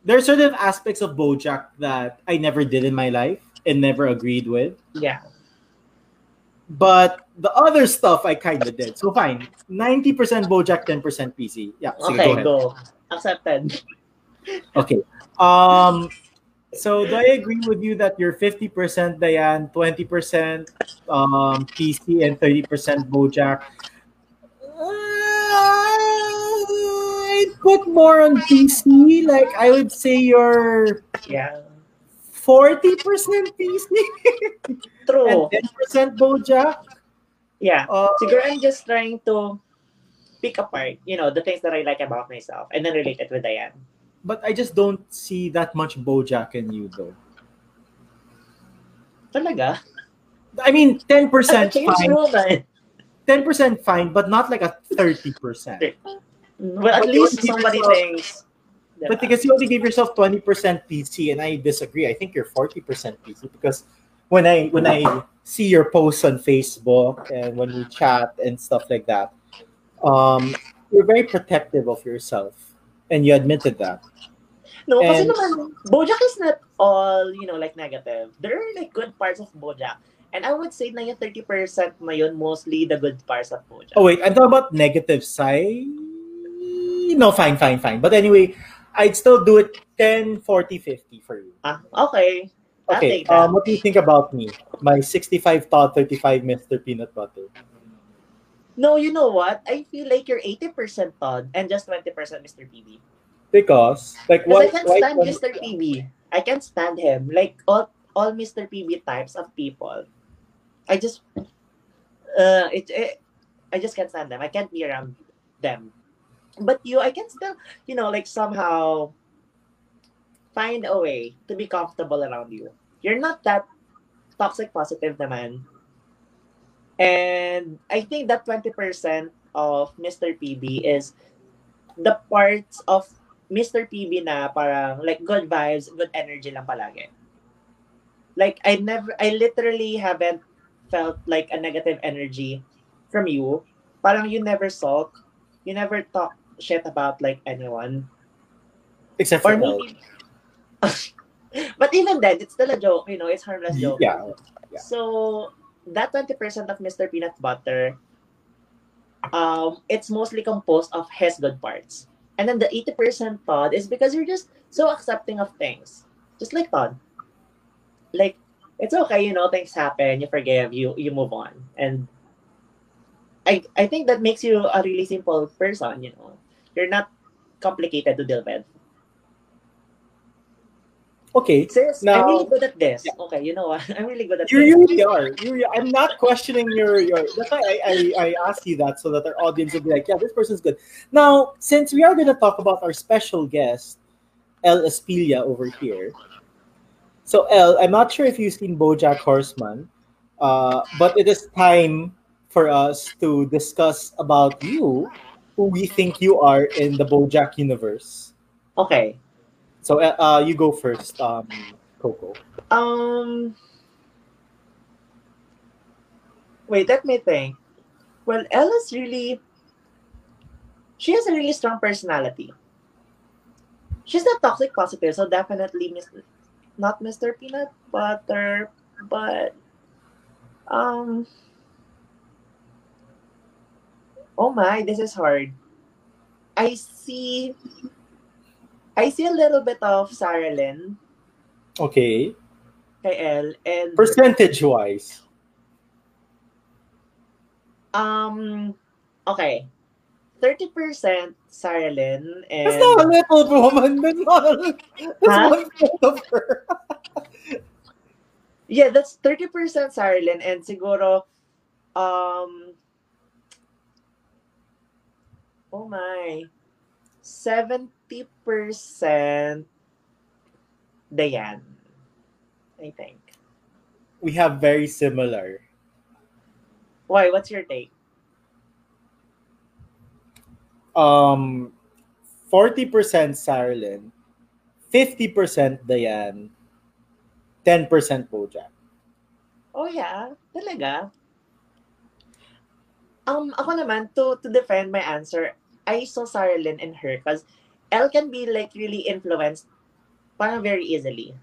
There are certain aspects of BoJack that I never did in my life and never agreed with. Yeah. But the other stuff I kind of did. So fine, 90% BoJack, 10% PC. Yeah, sige, Okay, go go. Accepted. Okay. Um so do I agree with you that you're 50% Diane, 20% um PC and 30% Bojack? Uh, I'd put more on PC. Like I would say you're Yeah. 40% PC *laughs* True. and 10% Bojack. Yeah. Uh, Siguro I'm just trying to pick apart, you know, the things that I like about myself and then relate it with Diane. but I just don't see that much Bojack in you though. Talaga? I mean, 10% Change fine. rule na. 10% fine, but not like a 30%. Well, at But least somebody yourself- thinks. But because you only give yourself 20% PC and I disagree. I think you're 40% PC because when I when I see your posts on Facebook and when we chat and stuff like that, um, you're very protective of yourself. And you admitted that. No, kasi And- naman, Bojack is not all, you know, like negative. There are like good parts of Bojack. And I would say na yung 30% na yun, mostly the good parts of Bojack. Oh wait, I'm talking about negative side. No, fine, fine, fine. But anyway, I'd still do it 10, 40, 50 for you. Ah, okay. Okay, um, what do you think about me? My 65 Todd, 35 Mr. Peanut Butter. No, you know what? I feel like you're 80% Todd and just 20% Mr. PB. Because, like, what? I can't why- stand Mr. PB. I can't stand him. Like all all Mr. PB types of people. I just uh it, it I just can't stand them. I can't be around them. But you I can still, you know, like somehow find a way to be comfortable around you. You're not that toxic positive naman. And I think that 20% of Mr. PB is the parts of Mr. PB na parang like good vibes, good energy lang palagi. Like I never I literally haven't felt like a negative energy from you. Parang you never sulk, you never talk shit about like anyone. Except for Or maybe *laughs* *laughs* But even then, it's still a joke, you know, it's harmless joke. Yeah. Yeah. So that 20% of Mr. Peanut Butter, um, it's mostly composed of his good parts. And then the 80% Todd is because you're just so accepting of things. Just like Todd. Like, it's okay, you know, things happen, you forgive, you you move on. And I I think that makes you a really simple person, you know. You're not complicated to deal with. Okay. Sis, Now- I'm really good at this. Yeah. Okay, you know what? *laughs* I'm really good at this. You this. really are. You I'm not questioning your your. That's why I, I I asked you that so that our audience will be like, yeah, this person's good. Now, since we are going to talk about our special guest, El Espilia over here. So El, I'm not sure if you've seen BoJack Horseman, uh, but it is time for us to discuss about you, who we think you are in the BoJack universe. Okay. So uh, uh, you go first, um, Coco. Um. Wait, let me think. Well, Ella's really. She has a really strong personality. She's not toxic positive, so definitely not Mr. Peanut Butter, but um. Oh my, this is hard. I see. I see a little bit of Sarah Lynn Okay. kay El and Percentage wise. Um, okay. 30% Sarah Lynn and That's not a little woman. That's not a That's Huh? one of her. yeah, that's 30% Sarah Lynn and siguro um Oh my. 70% Diane. I think. We have very similar. Why? What's your take? Um, 40% Sarah Lynn, 50% Diane, 10% Bojack. Oh yeah, talaga. Um, ako naman, to, to defend my answer, I saw Sarah Lynn in her because Elle can be like really influenced parang very easily.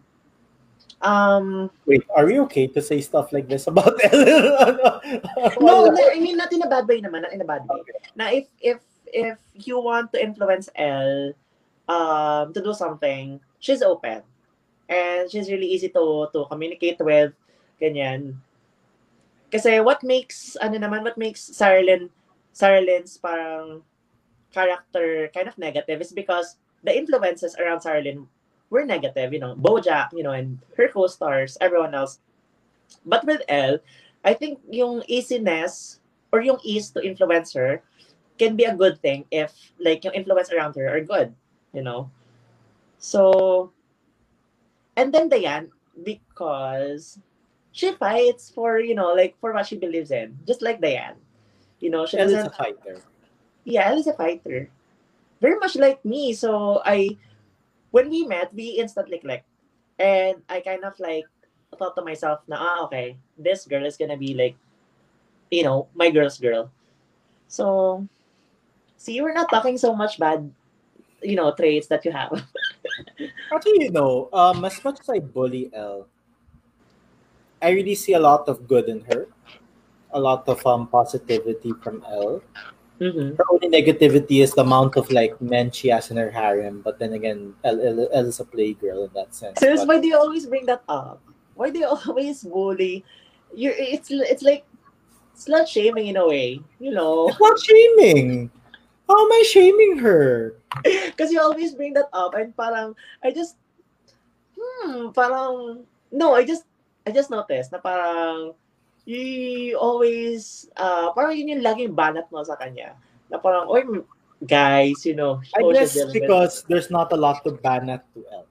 Um, Wait, are we okay to say stuff like this about *laughs* Ellen? *laughs* no, no, I mean not in a bad way naman, not in a bad way. Na if if if you want to influence Elle um to do something, she's open. And she's really easy to to communicate with ganyan. Kasi what makes ano naman what makes Sarah Lynn's parang character kind of negative is because the influences around Sarah Lynn were negative, you know, Bojack, you know, and her co-stars, everyone else. But with Elle, I think yung easiness or yung ease to influence her can be a good thing if like yung influence around her are good, you know. So and then Diane because she fights for, you know, like for what she believes in, just like Diane. You know, she Elle doesn't a fighter. Yeah, is a fighter. Very much like me. So I when we met, we instantly clicked. And I kind of like thought to myself na ah okay, this girl is gonna be like you know, my girl's girl. So see we're not talking so much bad you know traits that you have. *laughs* Actually, you know, um, as much as I bully Elle, I really see a lot of good in her. A lot of um positivity from Elle. Mm-hmm. Her only negativity is the amount of like men she has in her harem. But then again, Elle, Elle, Elle is a playgirl in that sense. Sis, But- why do you always bring that up? Why do you *laughs* always bully? You it's it's like slut shaming in a way, you know. It's not shaming. How am I shaming her? *laughs* Because you always bring that up and parang, I just, hmm, parang, no, I just, I just noticed na parang, you always, uh, parang yun yung laging banat mo sa kanya. Na parang, oy, guys, you know. I guess because there's not a lot to banat to Elle.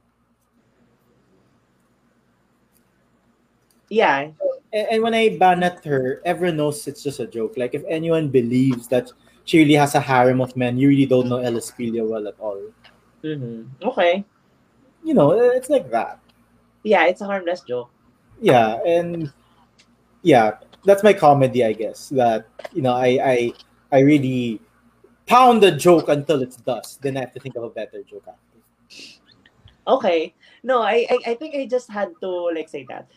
Yeah. And, and when I banat her, everyone knows it's just a joke. Like if anyone believes that she really has a harem of men, you really don't know Spilia well at all. Mm-hmm. Okay. You know, it's like that. Yeah, it's a harmless joke. Yeah, and yeah, that's my comedy, I guess. That you know, I I I really pound the joke until it's dust. Then I have to think of a better joke after. Okay. No, I, I, I think I just had to, like, say that.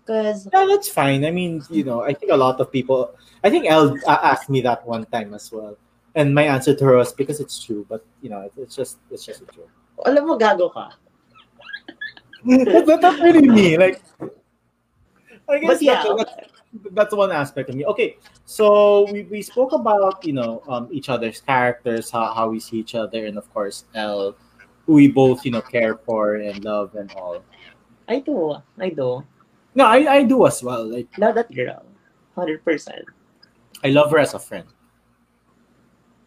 Because, Yeah, that's fine. I mean, you know, I think a lot of people. I think Elle uh, asked me that one time as well, and my answer to her was because it's true. But you know, it, it's just it's just a joke. alam mo, gago ka. that's, *laughs* that's not really me. Like, I guess But yeah, that's, that's, that's one aspect of me. Okay, so we, we spoke about you know um, each other's characters, how, how we see each other, and of course Elle, who we both you know care for and love and all. I do. I do. No, I, I do as well. Like Love that girl. 100%. I love her as a friend.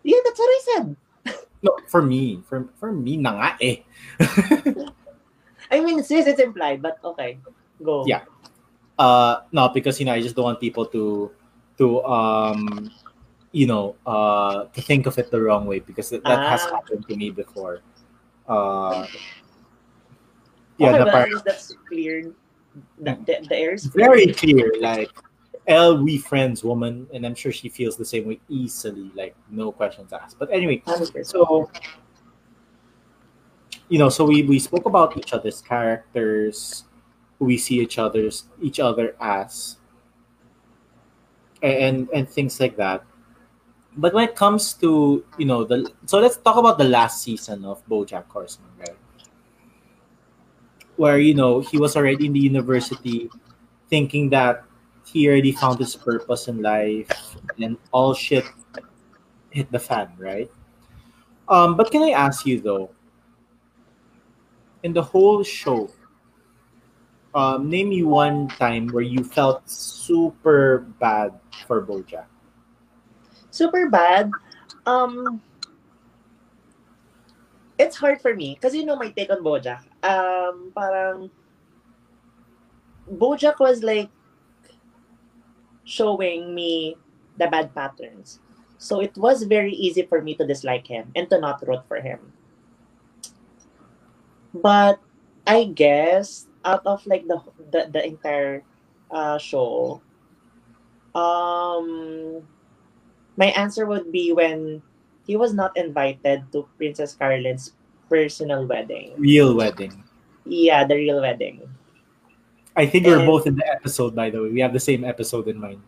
Yeah, that's what I said. No, for me, for for me na nga eh. *laughs* I mean, sis, it's implied, but okay. Go. Yeah. Uh no because you know i just don't want people to to um you know uh to think of it the wrong way because that, that has Ah. happened to me before. Uh yeah okay, the well, that's clear. The, the, the air is very clear like Elle, we friends woman and i'm sure she feels the same way easily like no questions asked. But anyway so you know so we we spoke about each other's characters we see each other's each other as and and things like that. But when it comes to you know the so let's talk about the last season of bojack horseman right? Where you know he was already in the university thinking that he already found his purpose in life and all shit hit the fan right? Um, but can I ask you though, in the whole show, um, name me one time where you felt super bad for BoJack. super bad. Um, it's hard for me because you know my take on BoJack. Um, parang BoJack was like showing me the bad patterns, so it was very easy for me to dislike him and to not root for him. But I guess out of like the the, the entire uh, show, um, my answer would be when he was not invited to Princess Carolyn's personal wedding. Real wedding. Yeah, the real wedding. I think we're both in the episode, by the way. We have the same episode in mind,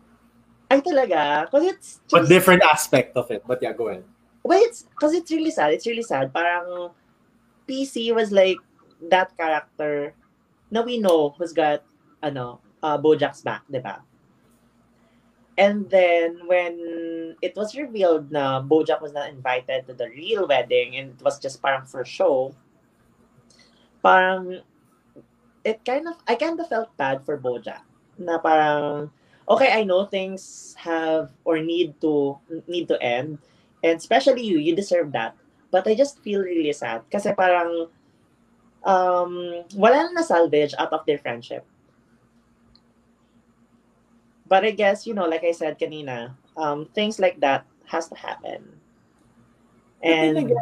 Ay talaga, cause it's just, but different aspect of it. But yeah, go ahead. Well, it's cause it's really sad. It's really sad. Parang PC was like that character na we know who's got ano uh, Bojack's back, di ba? And then when it was revealed na Bojack was not invited to the real wedding and it was just parang for show, parang it kind of I kind of felt bad for Bojack na parang okay I know things have or need to need to end and especially you you deserve that but I just feel really sad kasi parang um wala na salvage out of their friendship but I guess you know like I said kanina um things like that has to happen and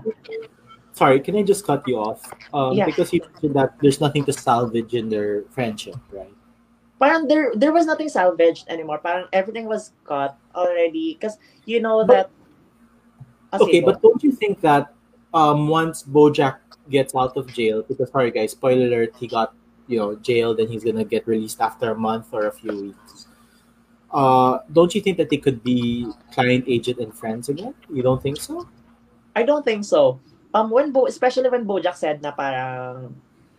sorry, can I just cut you off? Um, Yeah. Because you mentioned that there's nothing to salvage in their friendship, right? parang there there was nothing salvaged anymore. Parang everything was cut already because you know But- that. Ah, Okay, but don't you think that um once Bojack gets out of jail, because sorry guys, spoiler alert, he got you know jailed and he's gonna get released after a month or a few weeks. Uh, don't you think that they could be client, agent, and friends again? You don't think so? I don't think so. Um, when Bo, especially when Bojack said na parang,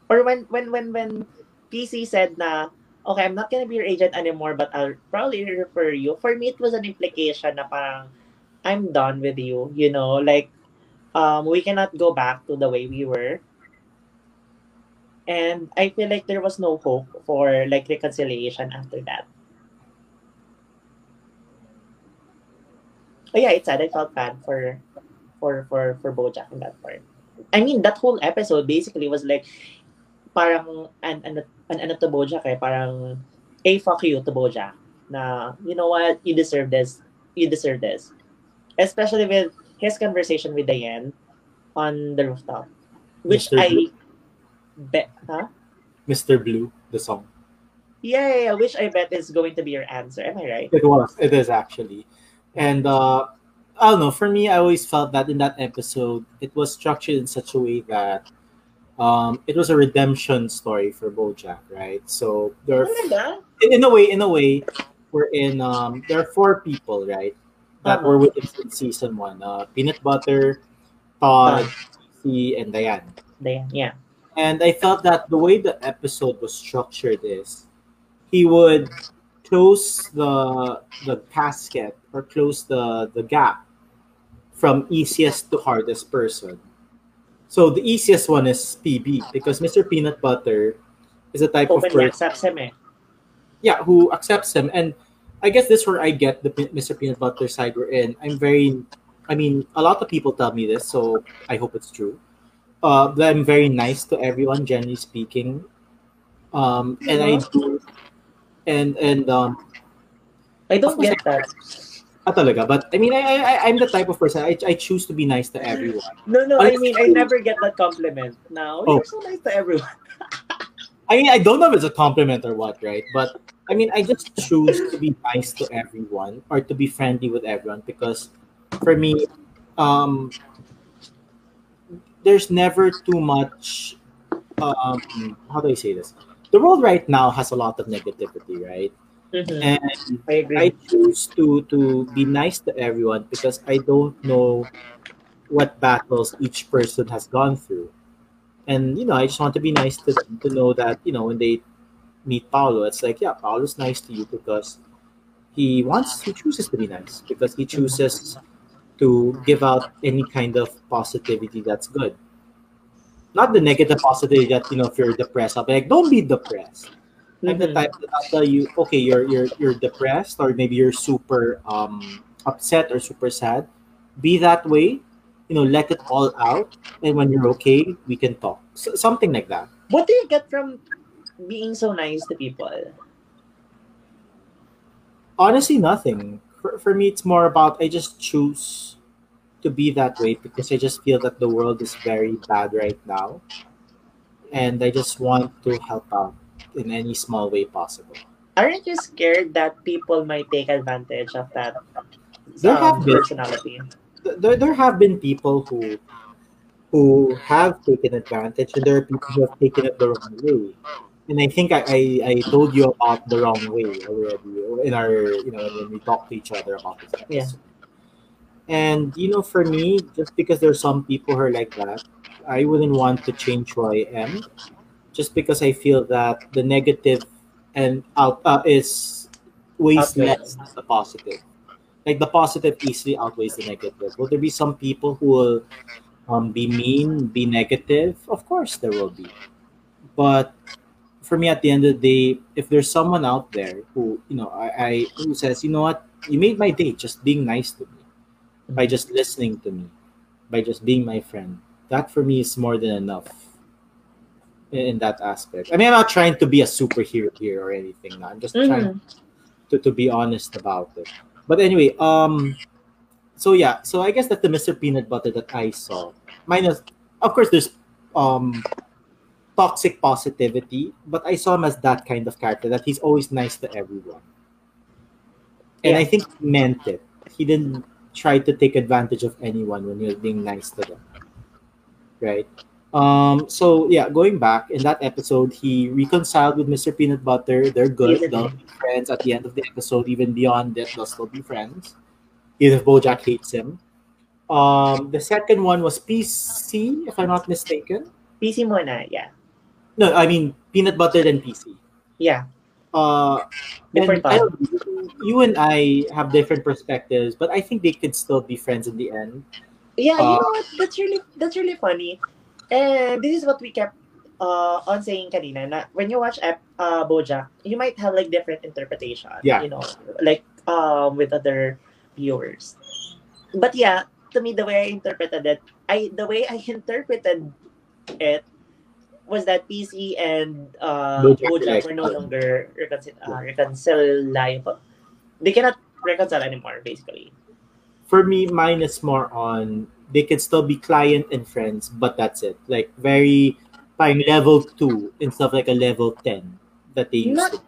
or when when when when PC said na, okay, I'm not gonna be your agent anymore, but I'll probably refer you. For me, it was an implication na parang, I'm done with you. You know, like, um, we cannot go back to the way we were. And I feel like there was no hope for like reconciliation after that. Oh yeah, it's sad. I felt bad for for for for Bojack in that part. I mean, that whole episode basically was like parang an an an ano to Bojack eh, parang a fuck you to Bojack na you know what, you deserve this. You deserve this. Especially with his conversation with Diane on the rooftop. Which Mr. I Blue. bet huh? Mr. Blue, the song. Yeah, yeah, yeah, which I bet is going to be your answer. Am I right? It was. It is actually. And uh, I don't know. For me, I always felt that in that episode, it was structured in such a way that um, it was a redemption story for BoJack, right? So there, are, in, in a way, in a way, we're in. Um, there are four people, right, that were with season one. Uh, Peanut Butter, Todd, C, and Diane. Diane, yeah. And I felt that the way the episode was structured is he would close the the casket or close the the gap from easiest to hardest person. So the easiest one is PB because Mr. Peanut Butter is a type of person accepts him eh. yeah, who accepts him. And I guess this is where I get the Mr. Peanut Butter side we're in. I'm very, I mean, a lot of people tell me this, so I hope it's true. Uh, that I'm very nice to everyone, generally speaking. Um, and I do, and and um, I don't get that. ah, talaga. But I mean, I, I I- I'm the type of person I, I choose to be nice to everyone. No, no, But I mean, I never get that compliment. Now, Oh. you're so nice to everyone. *laughs* I mean, I don't know if it's a compliment or what, right? But I mean, I just choose to be nice to everyone or to be friendly with everyone because for me, um, there's never too much. Um, how do I say this? The world right now has a lot of negativity, right? Mhm. And I agree. I choose to to be nice to everyone because I don't know what battles each person has gone through. And you know, I just want to be nice to them to know that, you know, when they meet Paolo, it's like, yeah, Paolo's nice to you because he wants he chooses to be nice because he chooses to give out any kind of positivity that's good. Not the negative positivity that, you know, if you're depressed, I'll be like, don't be depressed. I'm the type that I'll tell you, okay, you're you're you're depressed or maybe you're super um upset or super sad. Be that way, you know, let it all out, and when you're okay, we can talk. So, something like that. What do you get from being so nice to people? Honestly, nothing. For, for me, it's more about I just choose to be that way because I just feel that the world is very bad right now, and I just want to help out in any small way possible. Aren't you scared that people might take advantage of that There um, have been. personality? there, there have been people who who have taken advantage and there are people who have taken it the wrong way and i think i i, I told you about the wrong way already in our you know when we talk to each other about this episode. Yeah. and you know for me just because there's some people who are like that i wouldn't want to change who i am just because i feel that the negative and out uh, is weighs Outweighs. less than the positive like the positive easily outweighs the negative. Will there be some people who will um, be mean, be negative? Of course, there will be. But for me, at the end of the day, if there's someone out there who you know, I, I who says, you know what, you made my day just being nice to me, by just listening to me, by just being my friend. That for me is more than enough. In, in that aspect, I mean, I'm not trying to be a superhero here or anything. I'm just trying Mhm. to, to be honest about it. But anyway, um, so yeah, so I guess that's the Mr. Peanut Butter that I saw. Minus, of course, there's um toxic positivity, but I saw him as that kind of character that he's always nice to everyone, and Yeah. I think he meant it. He didn't try to take advantage of anyone when he was being nice to them, right? Um, so yeah, going back in that episode, he reconciled with Mr. Peanut Butter. They're good. They'll be friends at the end of the episode. Even beyond that, they'll still be friends. Even if Bojack hates him. Um, the second one was PC, if I'm not mistaken. PC muna, yeah. No, I mean Peanut Butter and PC. Yeah. Uh, Different you and I have different perspectives, but I think they could still be friends in the end. Yeah, you Uh, know what? That's really that's really funny. And this is what we kept uh, on saying kanina na when you watch uh, Bojack, you might have like different interpretation. Yeah. You know, like um with other viewers. But yeah, to me the way I interpreted it, I the way I *laughs* interpreted it was that PC and uh, Bojack were no longer reconcil- uh, reconcilable. They cannot reconcile anymore, basically. For me, mine is more on they can still be client and friends, but that's it. Like very fine level two instead of like a level ten that they used Not- to.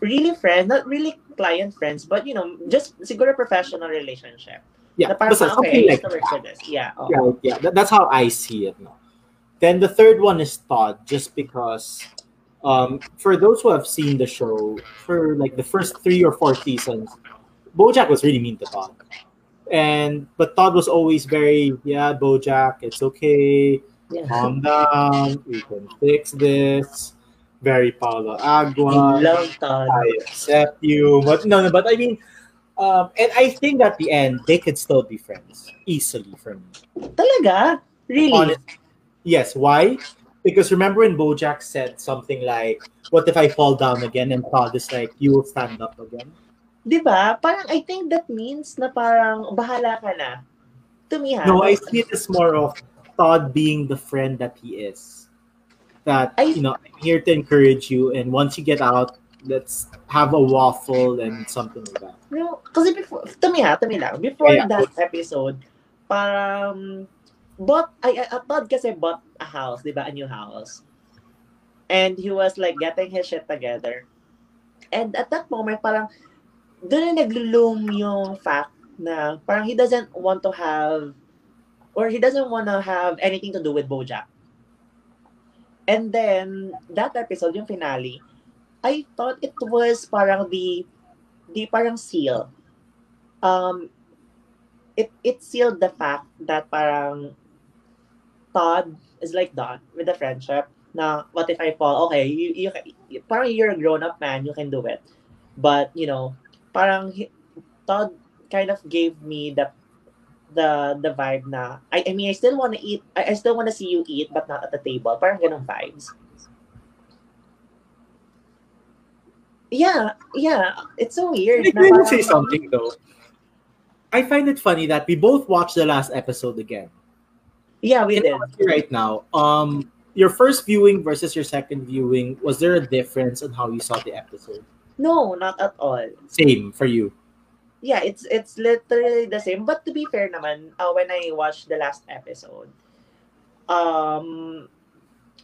really friends, not really client friends, but you know, just siguro professional relationship. Yeah, Na parang, basta okay, I something used like this. Yeah. oh. yeah, yeah. That, that's how I see it. No. Then the third one is Todd, just because um, for those who have seen the show for like the first three or four seasons, BoJack was really mean to Todd, and but Todd was always very yeah, BoJack, it's okay, Yeah. calm down, we can fix this. very Paula I Agua. love Todd. I accept you. But no, no, but I mean, um, and I think at the end they could still be friends easily for me. Talaga? Really? Honest- Yes. Why? Because remember when Bojack said something like, "What if I fall down again?" and Todd is like, "You will stand up again." Di ba? Parang I think that means na parang bahala ka na. To me ha. No, I see it as more of Todd being the friend that he is. That I- you know, I'm here to encourage you, and once you get out, let's have a waffle and something like that. No, kasi before, to me ha, to me lang, before Yeah. that episode, parang, bought, I, I, Todd kasi bought a house, di ba, a new house. And he was like getting his shit together. And at that moment, parang, doon na naglo-loom yung fact na parang he doesn't want to have, or he doesn't want to have anything to do with Bojack. And then, that episode, yung finale, I thought it was parang the, the parang seal. Um, it, it sealed the fact that parang Todd is like done with the friendship. Na, what if I fall? Okay, you, you, you parang you're a grown-up man, you can do it. But, you know, parang he, Todd kind of gave me the the the vibe na I, I mean I still want to eat I, I still want to see you eat but not at the table parang ganong vibes yeah yeah it's so weird Can na I parang- say something though? I find it funny that we both watched the last episode again. Yeah we did I ask you right now, um, your first viewing versus your second viewing, was there a difference in how you saw the episode? no not at all. Same for you. yeah it's it's literally the same. But to be fair naman uh, when I watched the last episode um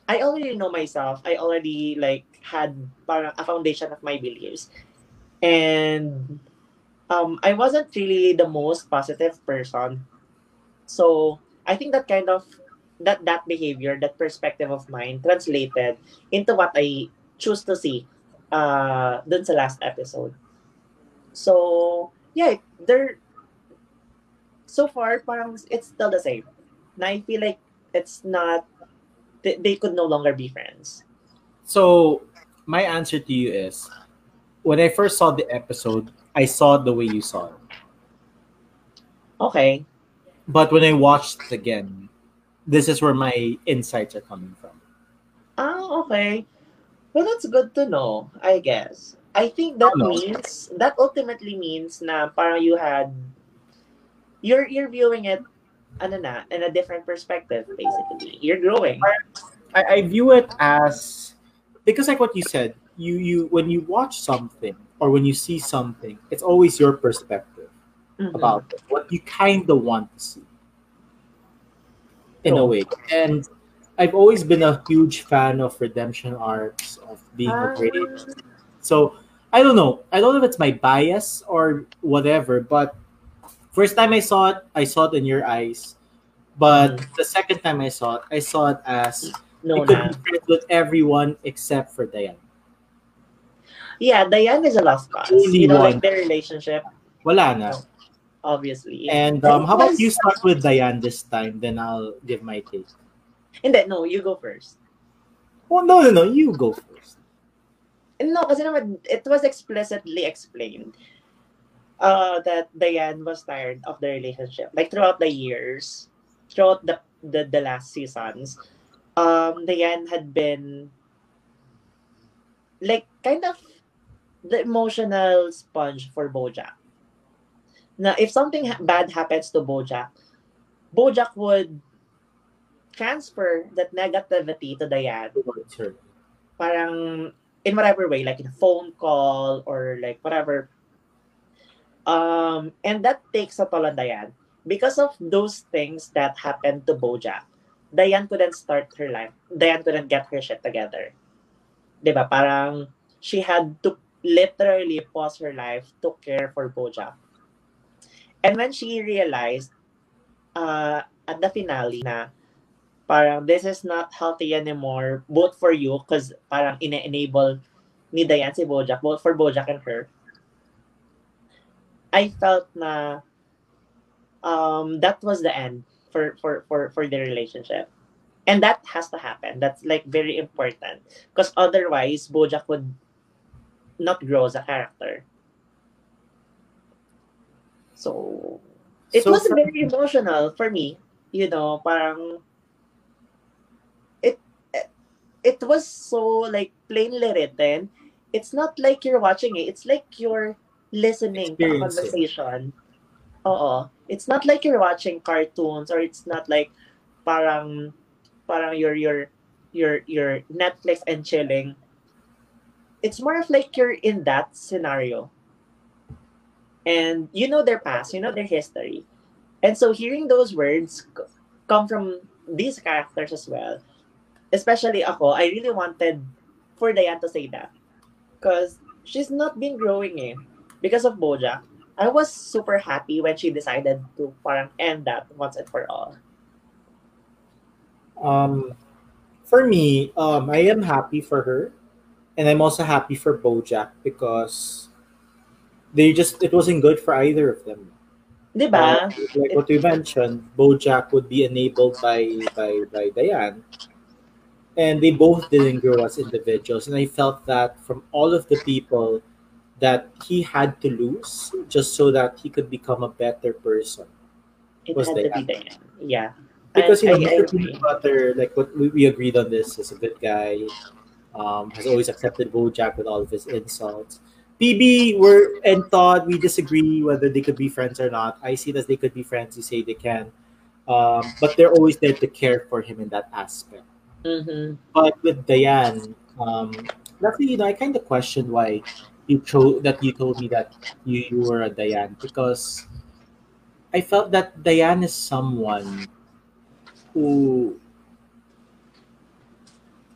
I already know myself. I already like had parang a foundation of my beliefs. And um I wasn't really the most positive person. So I think that kind of that that behavior that perspective of mine translated into what I choose to see uh dun sa last episode. So yeah they're so far parang it's still the same. Na I feel like it's not they, they could no longer be friends. So my answer to you is when I first saw the episode, I saw it the way you saw it. okay But when I watched again, this is where my insights are coming from. ah okay. Well that's good to know I guess. I think that No. means that ultimately means na parang you had you're you're viewing it ano na in a different perspective basically. You're growing. I, I view it as because like what you said, you you when you watch something or when you see something, it's always your perspective Mhm. about it, what you kind of want to see. In a way, and I've always been a huge fan of redemption arcs of being Ah. a great. So I don't know. I don't know if it's my bias or whatever, but first time I saw it, I saw it in your eyes. But the second time I saw it, I saw it as no I could na be friends with everyone except for Diane. yeah Diane is a lost cause Only you know one. like their relationship Wala na. Obviously And um, how about you start with Diane this time? Then I'll give my take. Hindi, no, you go first. Oh no no no! You go first. No, kasi naman, it was explicitly explained uh, that Diane was tired of the relationship. Like, throughout the years, throughout the, the, the last seasons, um, Diane had been, like, kind of the emotional sponge for Bojack. Na if something bad happens to Bojack, Bojack would transfer that negativity to Diane her. parang in whatever way, like in a phone call or like whatever. Um, and that takes a toll on Diane. Because of those things that happened to Bojack, Diane couldn't start her life. Diane couldn't get her shit together. Diba? Parang she had to literally pause her life to care for Bojack. And when she realized uh, at the finale na parang this is not healthy anymore both for you because parang ina-enable ni Diane si Bojack both for Bojack and her I felt na um that was the end for for for for the relationship and that has to happen. That's like very important because otherwise, Bojack would not grow as a character. So it So was for- very emotional for me. You know, parang it eh, it was so like plainly written. It's not like you're watching it. It's like you're listening to a conversation. Oo. It's not like you're watching cartoons or it's not like parang parang your your you're you're Netflix and chilling. It's more of like you're in that scenario. And you know their past, you know their history. And so hearing those words come from these characters as well. Especially ako, I really wanted for Diane to say that. Because she's not been growing eh. Because of Bojack. I was super happy when she decided to parang end that once and for all. Um, for me, um, I am happy for her, and I'm also happy for BoJack because they just it wasn't good for either of them. Diba? Uh, like what you mentioned, BoJack would be enabled by by by Diane, and they both didn't grow as individuals. And I felt that from all of the people that he had to lose just so that he could become a better person. It was had to Diane. be Diane. Yeah. because I- you know, I- I Mr. Peanut Butter, like what we, we agreed on this, is a good guy. Um, has always accepted BoJack with all of his insults. PB, were and Todd, we disagree whether they could be friends or not. I see that they could be friends. You say they can, um, but they're always there to care for him in that aspect. Mm-hmm. But with Diane, um, luckily, you know, I kind of questioned why you chose that you told me that you, you were a Diane because I felt that Diane is someone who.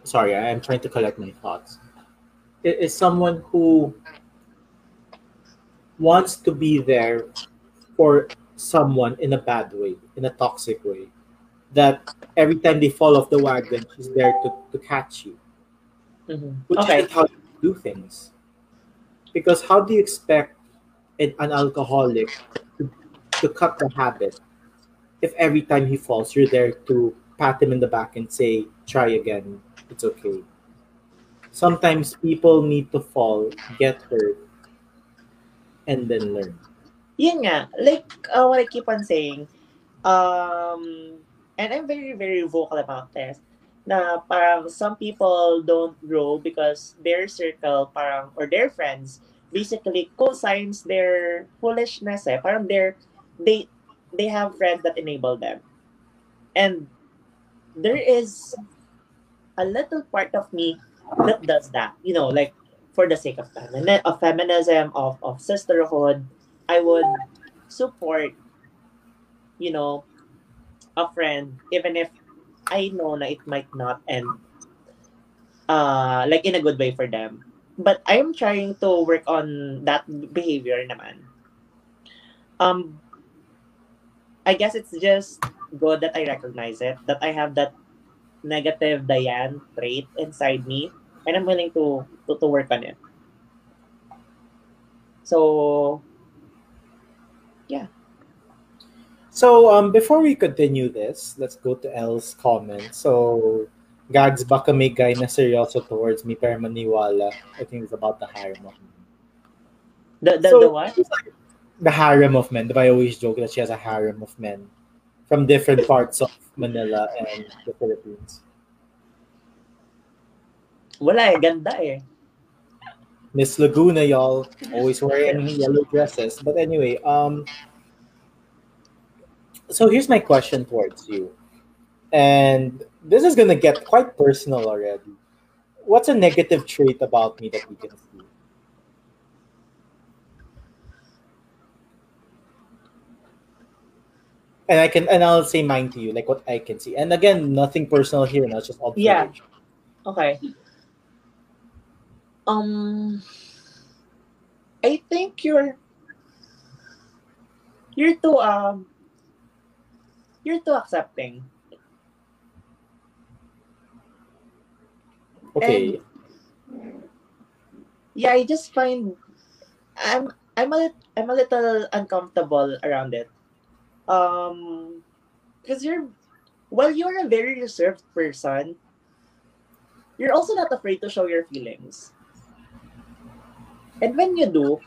Sorry, I am trying to collect my thoughts. It is someone who wants to be there for someone in a bad way, in a toxic way. That every time they fall off the wagon, she's there to, to catch you Mm-hmm. which Okay. isn't how you do things. Because how do you expect an, an alcoholic to, to cut the habit if every time he falls, you're there to pat him in the back and say, try again, it's okay. Sometimes people need to fall, get hurt, and then learn. Yun nga, like uh, what I keep on saying, um, and I'm very, very vocal about this, na parang some people don't grow because their circle, parang, or their friends, basically co-signs their foolishness eh. Parang they're, they, they have friends that enable them. And there is a little part of me that does that, you know, like for the sake of, of feminism, of, of sisterhood, I would support, you know, a friend, even if I know na it might not end uh, like in a good way for them. But I'm trying to work on that behavior naman. Um, I guess it's just good that I recognize it, that I have that negative Diane trait inside me, and I'm willing to to, to work on it. So yeah. So um, before we continue this, let's go to Elle's comment. So, Gags, baka may guy na seryoso towards me pero maniwala. I think it's about the harem of men. the the, So, the what? like The harem of men. I always joke that she has a harem of men from different parts of Manila and the Philippines. Wala eh, ganda eh. Miss Laguna, y'all, always wearing yellow dresses. But anyway, um, so here's my question towards you, and this is gonna get quite personal already. What's a negative trait about me that you can see? And I can, and I'll say mine to you, like what I can see. And again, nothing personal here, not just observation. Yeah. Okay. Um, I think you're you're too um you're too accepting. Okay. Yeah, I just find I'm I'm a I'm a little uncomfortable around it. Um, because you're while you're a very reserved person, you're also not afraid to show your feelings. And when you do,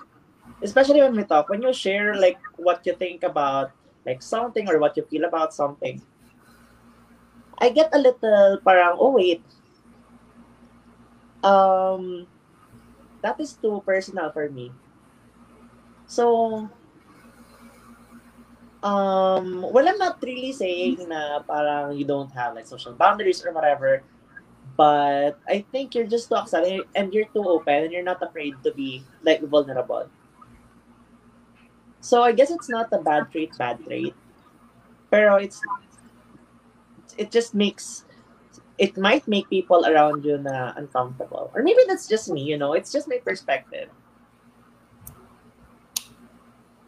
especially when we talk, when you share like what you think about like something or what you feel about something, I get a little parang, oh wait, um, that is too personal for me. So, um, well, I'm not really saying na parang you don't have like social boundaries or whatever, but I think you're just too accepting and you're too open and you're not afraid to be like vulnerable. So I guess it's not a bad trait, bad trait, pero it's it just makes it might make people around you na uncomfortable, or maybe that's just me. You know, it's just my perspective.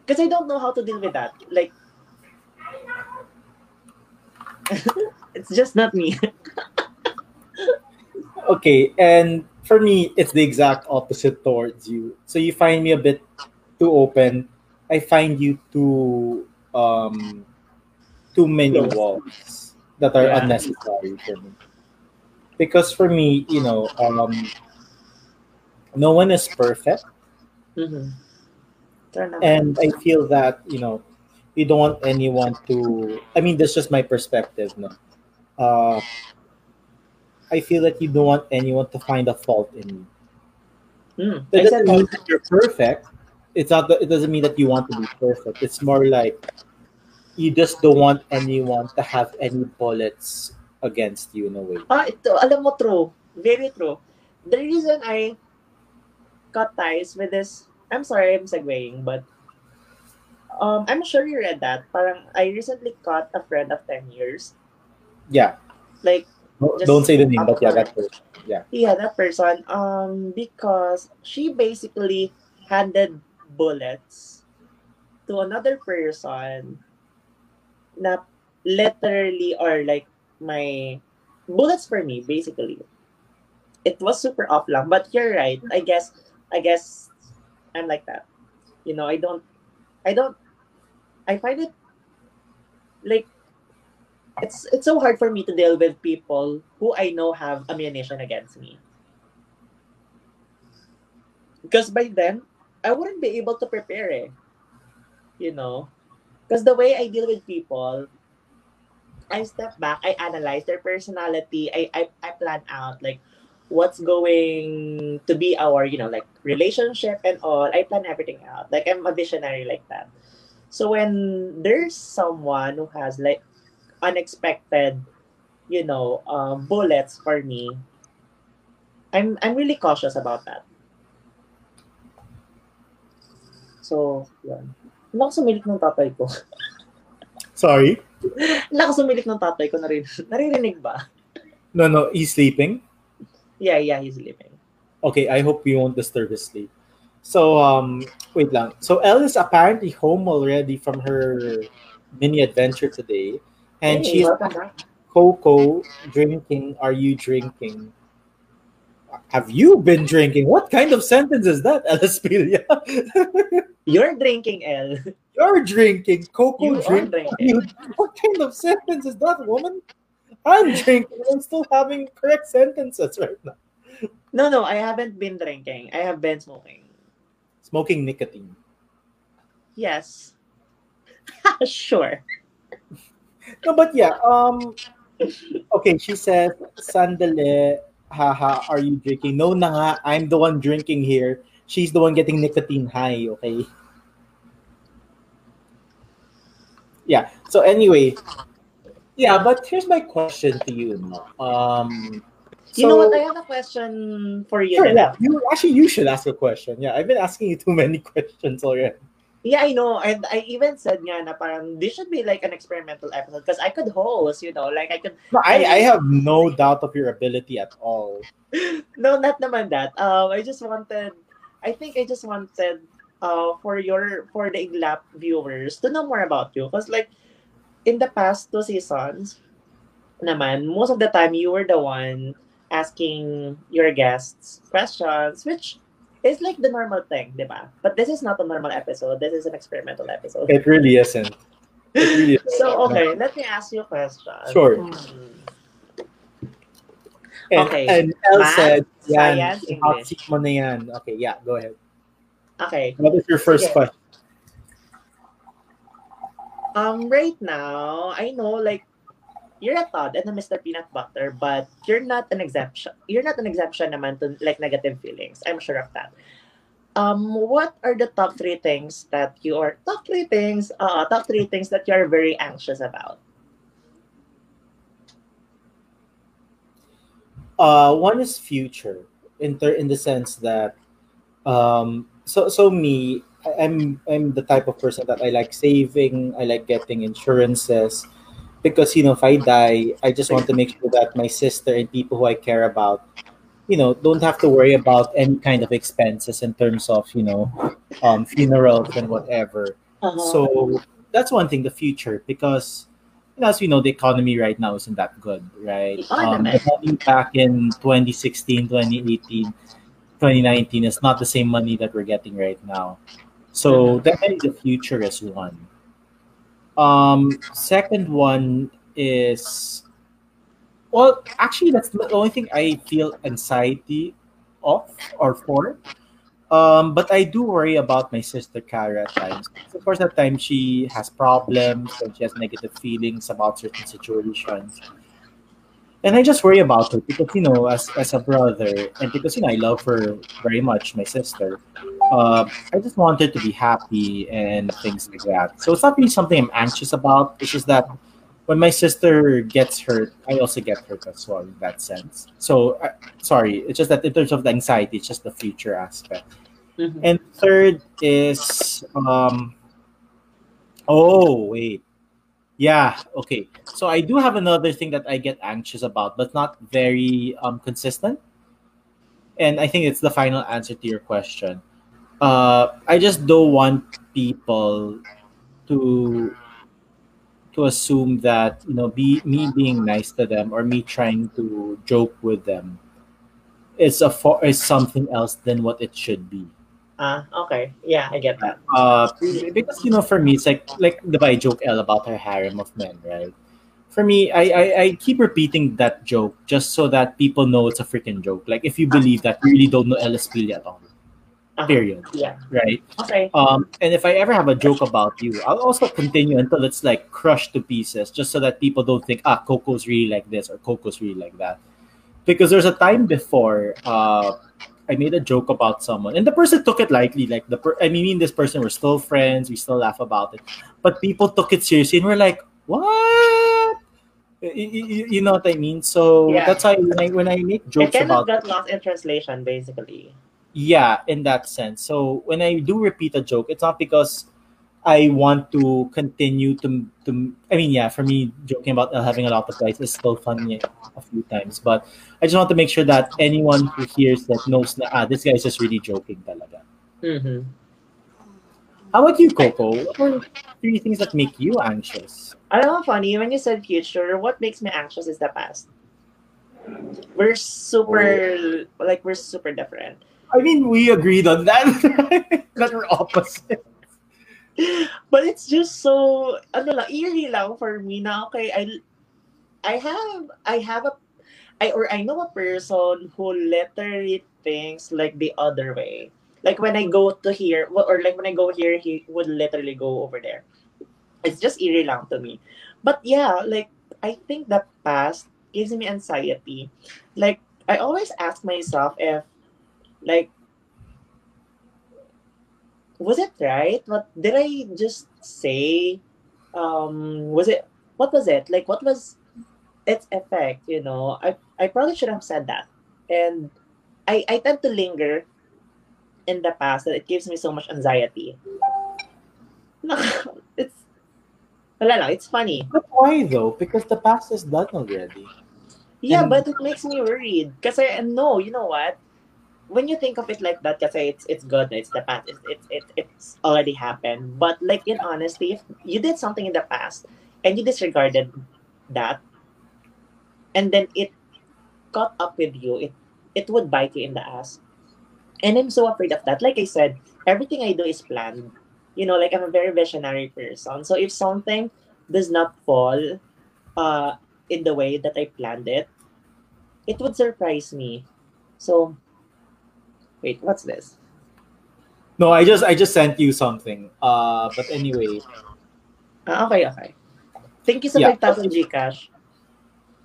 Because I don't know how to deal with that. Like, *laughs* it's just not me. *laughs* okay, and for me, it's the exact opposite towards you. So you find me a bit too open. I find you too um too many walls that are Yeah. unnecessary for me. Because for me, you know, um no one is perfect mm-hmm. And I feel that, you know, you don't want anyone to I mean that's just my perspective, no. Uh I feel that you don't want anyone to find a fault in you. Mm. That doesn't mean that. you're perfect. It's not. That, it doesn't mean that you want to be perfect. It's more like you just don't want anyone to have any bullets against you in a way. Ah, ito, alam mo, true. Very true. The reason I cut ties with this, I'm sorry, I'm segueing, but um, I'm sure you read that. Parang, I recently cut a friend of 10 years. Yeah. Like, No- don't say the name, but yeah, that person. Yeah. yeah, that person, um, because she basically handed bullets to another person na literally or like my bullets for me basically it was super off lang but you're right i guess i guess i'm like that you know i don't i don't i find it like it's it's so hard for me to deal with people who i know have ammunition against me because by then i wouldn't be able to prepare eh. you know because the way i deal with people I step back, I analyze their personality, I, I I plan out like what's going to be our, you know, like relationship and all. I plan everything out. Like I'm a visionary like that. So when there's someone who has like unexpected, you know, um, bullets for me, I'm I'm really cautious about that. So, yun. Nakasumilik ng tatay ko. *laughs* Sorry. Nakasumilik ng tatay ko na rin. Naririnig ba? No, no, he's sleeping. Yeah, yeah, he's sleeping. Okay, I hope we won't disturb his sleep. So, um, wait lang. So, Elle is apparently home already from her mini adventure today, and Hey, she's welcome. Coco drinking. Are you drinking? Have you been drinking? What kind of sentence is that, *laughs* Elaspilia? You're drinking, Elle. You're drinking. Coco You are drinking. drinking. You- What kind of sentence is that, woman? I'm drinking. I'm still having correct sentences right now. No, no, I haven't been drinking. I have been smoking. Smoking nicotine. Yes. *laughs* sure. No, but yeah. Um. Okay, she says, "Sandali, haha, are you drinking?" No, na nga. I'm the one drinking here. She's the one getting nicotine high. Okay. Yeah. So anyway, yeah. But here's my question to you. Um. you know what? I have a question for you. Sure, yeah. You actually you should ask a question. Yeah, I've been asking you too many *laughs* questions already. Yeah, I know. And I even said nga na parang this should be like an experimental episode because I could host, you know, like I could No, I, I have no doubt of your ability at all. *laughs* no, not naman that. Um, I just wanted, I think I just wanted, uh, for your for the Iglap viewers to know more about you, because like in the past two seasons, naman most of the time you were the one asking your guests questions, which is like the normal thing, di ba? But this is not a normal episode. This is an experimental episode. It really isn't. It really is. So, okay, let me ask you a question. Sure. Hmm. And, Okay. and Elle Math, said, yan, science, hot English. seat mo na yan. Okay, yeah, go ahead. Okay. What is your first Sige. question? Um, right now, I know like you're a Todd and a Mr. Peanut Butter, but you're not an exemption. You're not an exemption naman to like negative feelings. I'm sure of that. Um, what are the top three things that you are top three things? Uh, top three things that you are very anxious about. Uh, one is future in ter- in the sense that um, so so me I'm I'm the type of person that I like saving. I like getting insurances because you know if I die, I just want to make sure that my sister and people who I care about, you know, don't have to worry about any kind of expenses in terms of you know um, funerals and whatever. So that's one thing, the future, because you know, as we know, the economy right now isn't that good, right? Um, the money back in 2016, 2018, 2019 is not the same money that we're getting right now. So definitely the future is one. Um, second one is well, actually, that's the only thing I feel anxiety of or for. Um, but I do worry about my sister Kara at times. Of course, at times she has problems and she has negative feelings about certain situations. And I just worry about her because, you know, as, as a brother, and because, you know, I love her very much, my sister, uh, I just want her to be happy and things like that. So it's not really something I'm anxious about. It's just that when my sister gets hurt, I also get hurt as well in that sense. So, uh, sorry, it's just that in terms of the anxiety, it's just the future aspect. Mhm. And third is um oh wait. Yeah, okay. So I do have another thing that I get anxious about, but not very um consistent. And I think it's the final answer to your question. Uh I just don't want people to to assume that, you know, be me being nice to them or me trying to joke with them is a for is something else than what it should be. Ah, okay. Yeah, I get that. Uh, because you know, for me, it's like like the by joke Elle about her harem of men, right? For me, I, I I keep repeating that joke just so that people know it's a freaking joke. Like if you believe that, you really don't know Ellis Pili at all. Uh-huh. Period. Yeah. Right. Okay. Um, and if I ever have a joke about you, I'll also continue until it's like crushed to pieces, just so that people don't think, ah, Coco's really like this or Coco's really like that. Because there's a time before uh, I made a joke about someone, and the person took it lightly. Like the, per- I mean, me and this person were still friends, we still laugh about it, but people took it seriously, and we're like, what? Y- y- y- You know what I mean? So Yeah. that's why when I when I make It jokes kind about of got lost in translation, basically. yeah in that sense so when i do repeat a joke it's not because i want to continue to to i mean yeah for me joking about uh, having a lot of guys is still funny a few times but i just want to make sure that anyone who hears that knows that ah, this guy is just really joking talaga Mm-hmm. how about you coco what are three things that make you anxious Alam know, funny, when you said future, what makes me anxious is the past. We're super, like, we're super different. i mean we agreed on that *laughs* that we're opposite *laughs* But it's just so, ano lang, eerie lang for me na, okay, I, I have, I have a, I, or I know a person who literally thinks like the other way. Like when I go to here, or like when I go here, he would literally go over there. It's just eerie lang to me. But yeah, like, I think the past gives me anxiety. Like, I always ask myself if, like, was it right? What did I just say? Um, was it what was it like? What was its effect? You know, I I probably should have said that, and I I tend to linger in the past that it gives me so much anxiety. No, *laughs* it's wala lang, it's funny. but why though because the past is done already Yeah, And- but it makes me worried. Kasi no, you know what? When you think of it like that, kasi it's it's good, it's the past, it's it's it, it's already happened. But like in honesty, if you did something in the past and you disregarded that, and then it caught up with you, it it would bite you in the ass. And I'm so afraid of that. Like I said, everything I do is planned. You know, like I'm a very visionary person. So if something does not fall uh, in the way that I planned it, it would surprise me. So, wait, what's this? No, I just I just sent you something. Uh, but anyway, Ah, okay, okay. Thank you sa Yeah. 5,000 Gcash.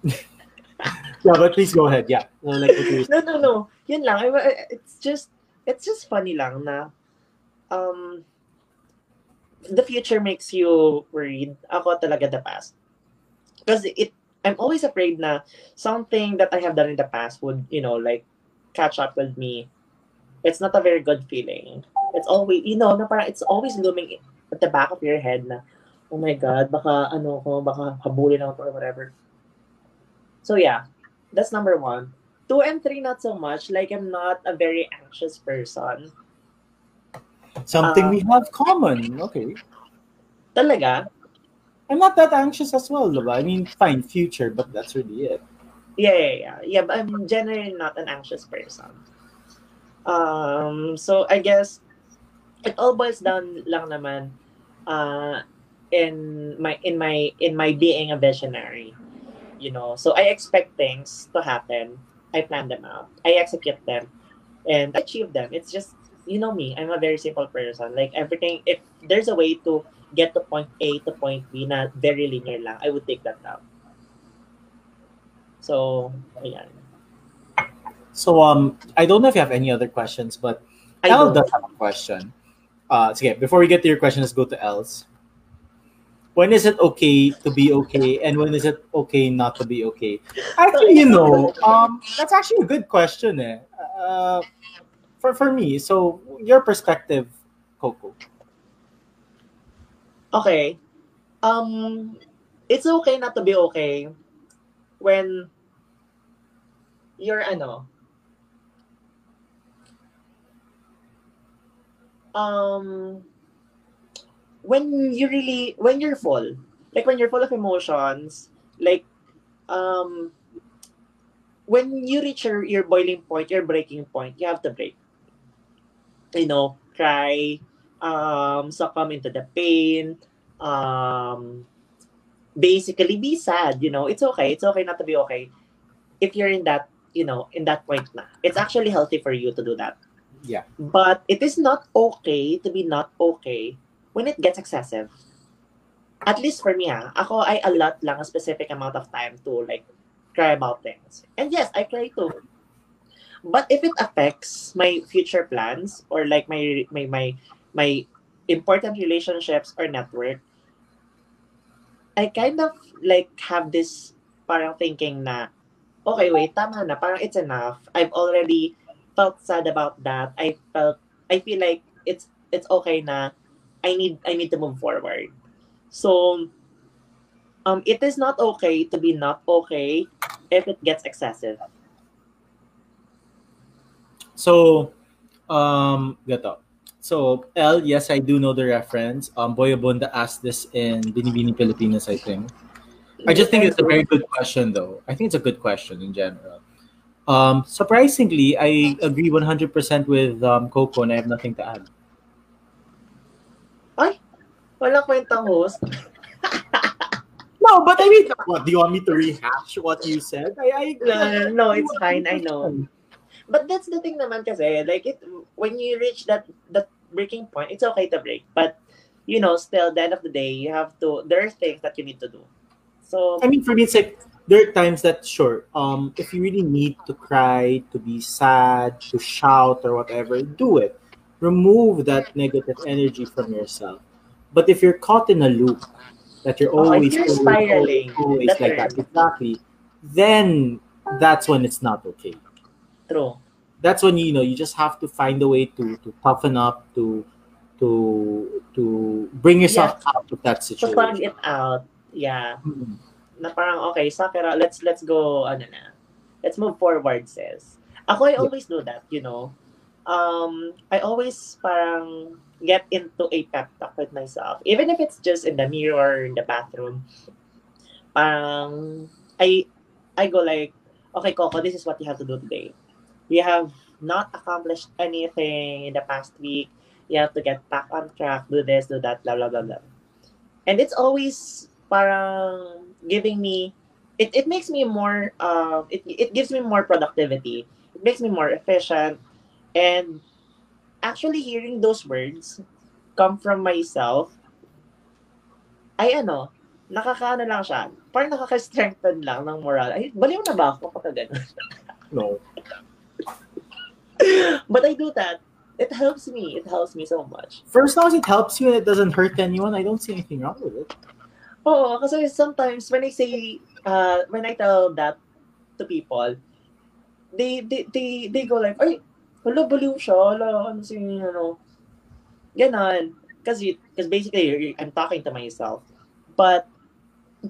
*laughs* yeah, but please go ahead. Yeah, Uh, like No, no, no. Yun lang. It's just, it's just funny lang na, um, the future makes you worried. Ako talaga the past. Because it, I'm always afraid na something that I have done in the past would, you know, like, catch up with me. It's not a very good feeling. It's always, you know, na parang it's always looming at the back of your head na, oh my God, baka ano ko, baka habulin ako or whatever. So yeah, that's number one. Two and three, not so much. Like I'm not a very anxious person. Something Uh, we have common. Okay. Talaga? I'm not that anxious as well, diba? I mean, fine, future, but that's really it. Yeah, yeah, yeah. Yeah, but I'm generally not an anxious person. Um, so I guess it all boils down lang naman uh in my in my in my being a visionary. You know, so I expect things to happen. I plan them out. I execute them and achieve them. It's just you know me, I'm a very simple person. Like everything if there's a way to get to point A to point B na very linear lang, I would take that route. So, ayan. So um, I don't know if you have any other questions, but I Elle does have a question. Uh, sige, before we get to your question, let's go to Elle's. When is it okay to be okay, and when is it okay not to be okay? Actually, you know, um, that's actually a good question, eh. Uh, for for me, so your perspective, Coco. Okay. Um, it's okay not to be okay when you're ano. Um, when you really when you're full, like when you're full of emotions, like um, when you reach your your boiling point, your breaking point, you have to break. You know, cry, um, succumb into the pain, um, basically be sad. You know, it's okay. It's okay not to be okay. If you're in that, you know, in that point na, it's actually healthy for you to do that. Yeah. But it is not okay to be not okay when it gets excessive. At least for me, ha, ako I allot lang a specific amount of time to like cry about things. And yes, I cry too. But if it affects my future plans or like my my my my important relationships or network, I kind of like have this parang thinking na, okay, wait, tama na, parang it's enough. I've already felt sad about that. I felt, I feel like it's it's okay na I need I need to move forward. So, um, it is not okay to be not okay if it gets excessive. So, um, gato. So, Elle, yes, I do know the reference. Um, Boy Abunda asked this in Binibining Pilipinas, I think. I just think it's a very good question, though. I think it's a good question in general. Um, surprisingly, I agree 100% with um, Coco and I have nothing to add. Walang kwentang host. No, but I mean, what, do you want me to rehash what you said? I, No, no, no, it's fine. I know. But that's the thing naman kasi, like it when you reach that that breaking point, it's okay to break. But you know, still at the end of the day, you have to there are things that you need to do. So I mean, for me, it's like there are times that sure, um, if you really need to cry, to be sad, to shout or whatever, do it. Remove that negative energy from yourself. But if you're caught in a loop that you're Oh, always always, spiraling, always that's like that, exactly, then that's when it's not okay. true. That's when you know you just have to find a way to to toughen up, to to to bring yourself out of that situation To situation. it out. Yeah. Mm. Na parang okay, Sakura, let's let's go ano na. Let's move forward, sis. Ako I always do that, you know. Um I always parang get into a pep talk with myself. Even if it's just in the mirror or in the bathroom. Parang I I go like, okay, Coco, this is what you have to do today. You have not accomplished anything in the past week. You have to get back on track, do this, do that, blah blah blah blah. And it's always parang giving me it, it makes me more uh, it, it gives me more productivity. It makes me more efficient. And actually hearing those words come from myself ay ano nakakaano lang siya. Parang nakaka-strengthen lang ng moral. Ay baliw na ba ako? Kapag ganun. No. but I do that. It helps me. It helps me so much. First long as it helps you and it doesn't hurt anyone, I don't see anything wrong with it. Oo, kasi sometimes when I say, uh, when I tell that to people, they, they, they, they go like, ay, wala, baliw siya, wala, ano si, ano, ganon. Kasi, because basically, I'm talking to myself. But,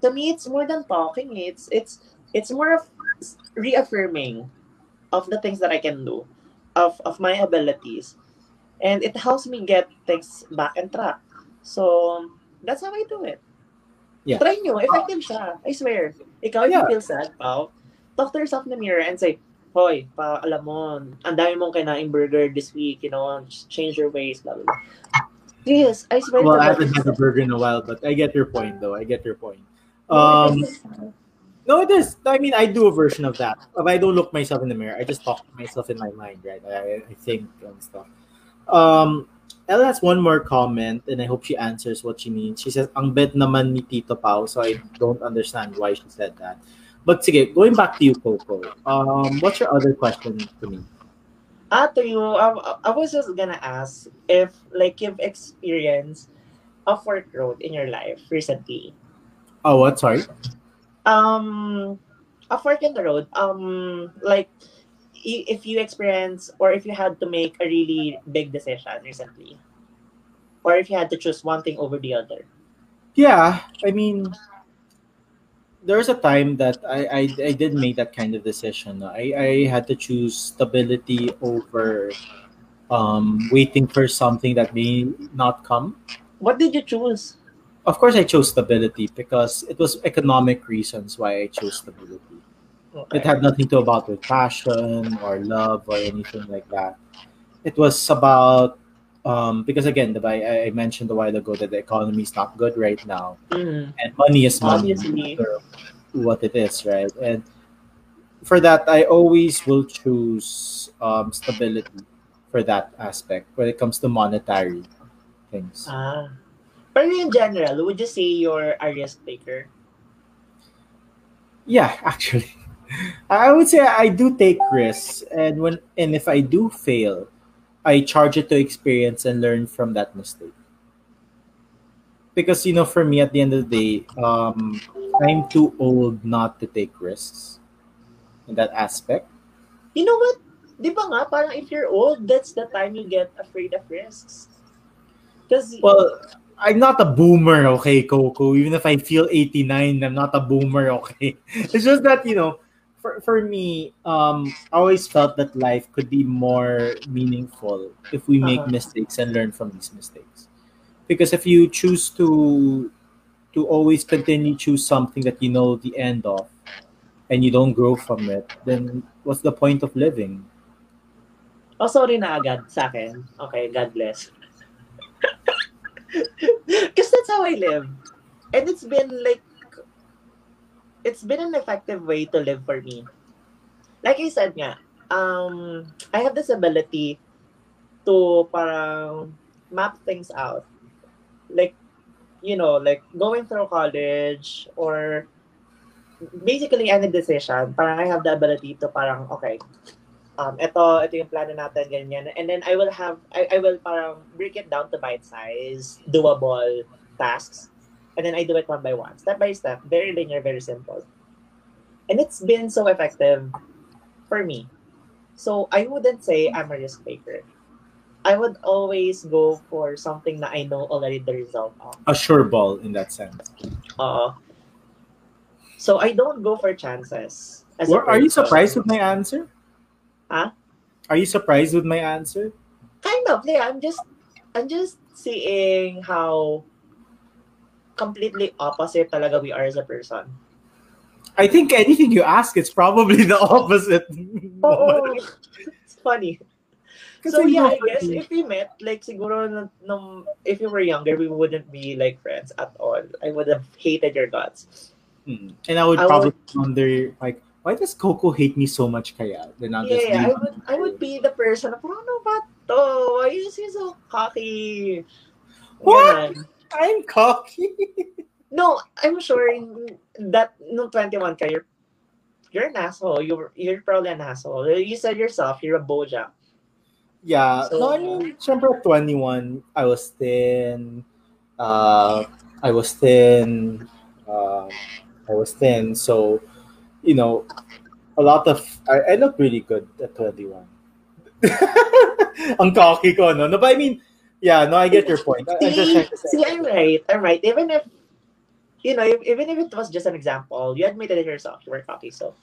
to me, it's more than talking. It's, it's, it's more of reaffirming of the things that I can do, of, of my abilities. And it helps me get things back on track. So, that's how I do it. Yeah. Try nyo. Effective siya. I swear. Ikaw, if Yeah. you feel sad, pao, talk to yourself in the mirror and say, Hoy, pa, alam mo, ang dami mong kinain burger this week, you know, just change your ways, blah, blah, blah. Yes, I swear. Well, to I haven't had a burger in a while, but I get your point, though. I get your point. Um, no, it is. I mean, I do a version of that. If I don't look myself in the mirror, I just talk to myself in my mind, right? I, I think and stuff. Um, Ella has one more comment, and I hope she answers what she means. She says, "Ang bet naman ni Tito Pao," so I don't understand why she said that. But sige, going back to you, Coco. Um, what's your other question to me? Ah, to you, I, I was just gonna ask if, like, you've experienced a fork road in your life recently. Oh, what? Sorry. um a fork in the road um like if you experience or if you had to make a really big decision recently or if you had to choose one thing over the other Yeah, I mean, there was a time that I, I, I did make that kind of decision. I, I had to choose stability over um, waiting for something that may not come. what did you choose Of course, I chose stability because it was economic reasons why I chose stability. It had nothing to about with passion or love or anything like that. It was about um, because again, the, I, I mentioned a while ago that the economy is not good right now Mhm. and money is money Obviously. no matter what it is right and for that i always will choose um, stability for that aspect when it comes to monetary things ah but in general would you say you're a risk taker yeah actually i would say i do take risks and when and if i do fail i charge it to experience and learn from that mistake. Because you know for me at the end of the day um i'm too old not to take risks in that aspect. You know what? Di ba nga parang if you're old that's the time you get afraid of risks. Because well i'm not a boomer okay coco. Even if i feel 89 i'm not a boomer okay. *laughs* It's just that you know for, for me um i always felt that life could be more meaningful if we make Uh-huh. mistakes and learn from these mistakes because if you choose to to always continue choose something that you know the end of and you don't grow from it then what's the point of living Oh, sorry na agad sa akin. Okay, God bless. *laughs* Because that's how I live. And it's been like, it's been an effective way to live for me. Like I said nga, um, I have this ability to parang map things out. Like, you know, like going through college or basically any decision, parang I have the ability to parang, okay, um, ito, ito yung plano natin, ganyan. And then I will have, I, I will parang break it down to bite-size, doable tasks. And then I do it one by one, step by step, very linear, very simple. And it's been so effective for me. So I wouldn't say I'm a risk taker. I would always go for something that I know already the result of. a sure ball in that sense Uh, so I don't go for chances. a are you surprised with my answer? Huh? Are you surprised with my answer? kind of yeah i'm just i'm just seeing how completely opposite talaga we are as a person I think anything you ask, it's probably the opposite. *laughs* oh, it's funny So yeah, I guess if we met, like siguro nung, nung if we were younger, we wouldn't be like friends at all. I would have hated your guts. Mm. And I would I probably wonder, like, why does Coco hate me so much kaya? Then I'll just Yeah. I would I would be the person parang ano ba to? Why is he so cocky? What? Ganun. I'm cocky. No, I'm sure that no 21 ka, you're, you're an asshole. You're, you're probably an asshole. You said yourself, you're a bojack. yeah. So- no, I mean, syempre, 21, I was thin. Uh, I was thin. Uh, I was thin. So, you know, a lot of, I, I look really good at 21. *laughs* Ang cocky ko, no? No, but I mean, yeah, no, I get your point. See, trying to say. see, I'm right. I'm right. Even if, you know, if, even if it was just an example, you admitted it yourself. You were cocky, so.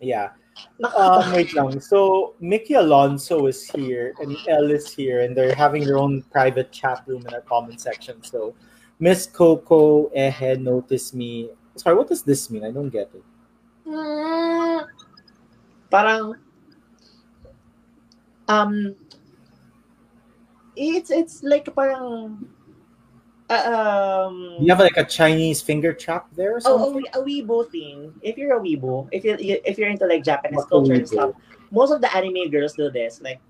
Yeah. *laughs* Um, wait lang. So Mickey Alonso is here and Elle is here, and they're having their own private chat room in our comment section. So Miss Coco Ehe noticed me. Sorry, what does this mean? I don't get it. Mm, parang um it's it's like parang uh, um You have like a Chinese finger trap there or oh, something? a, wee- a weebo thing. If you're a weebo, if you you- if you're into like Japanese What's culture and stuff, most of the anime girls do this. Like,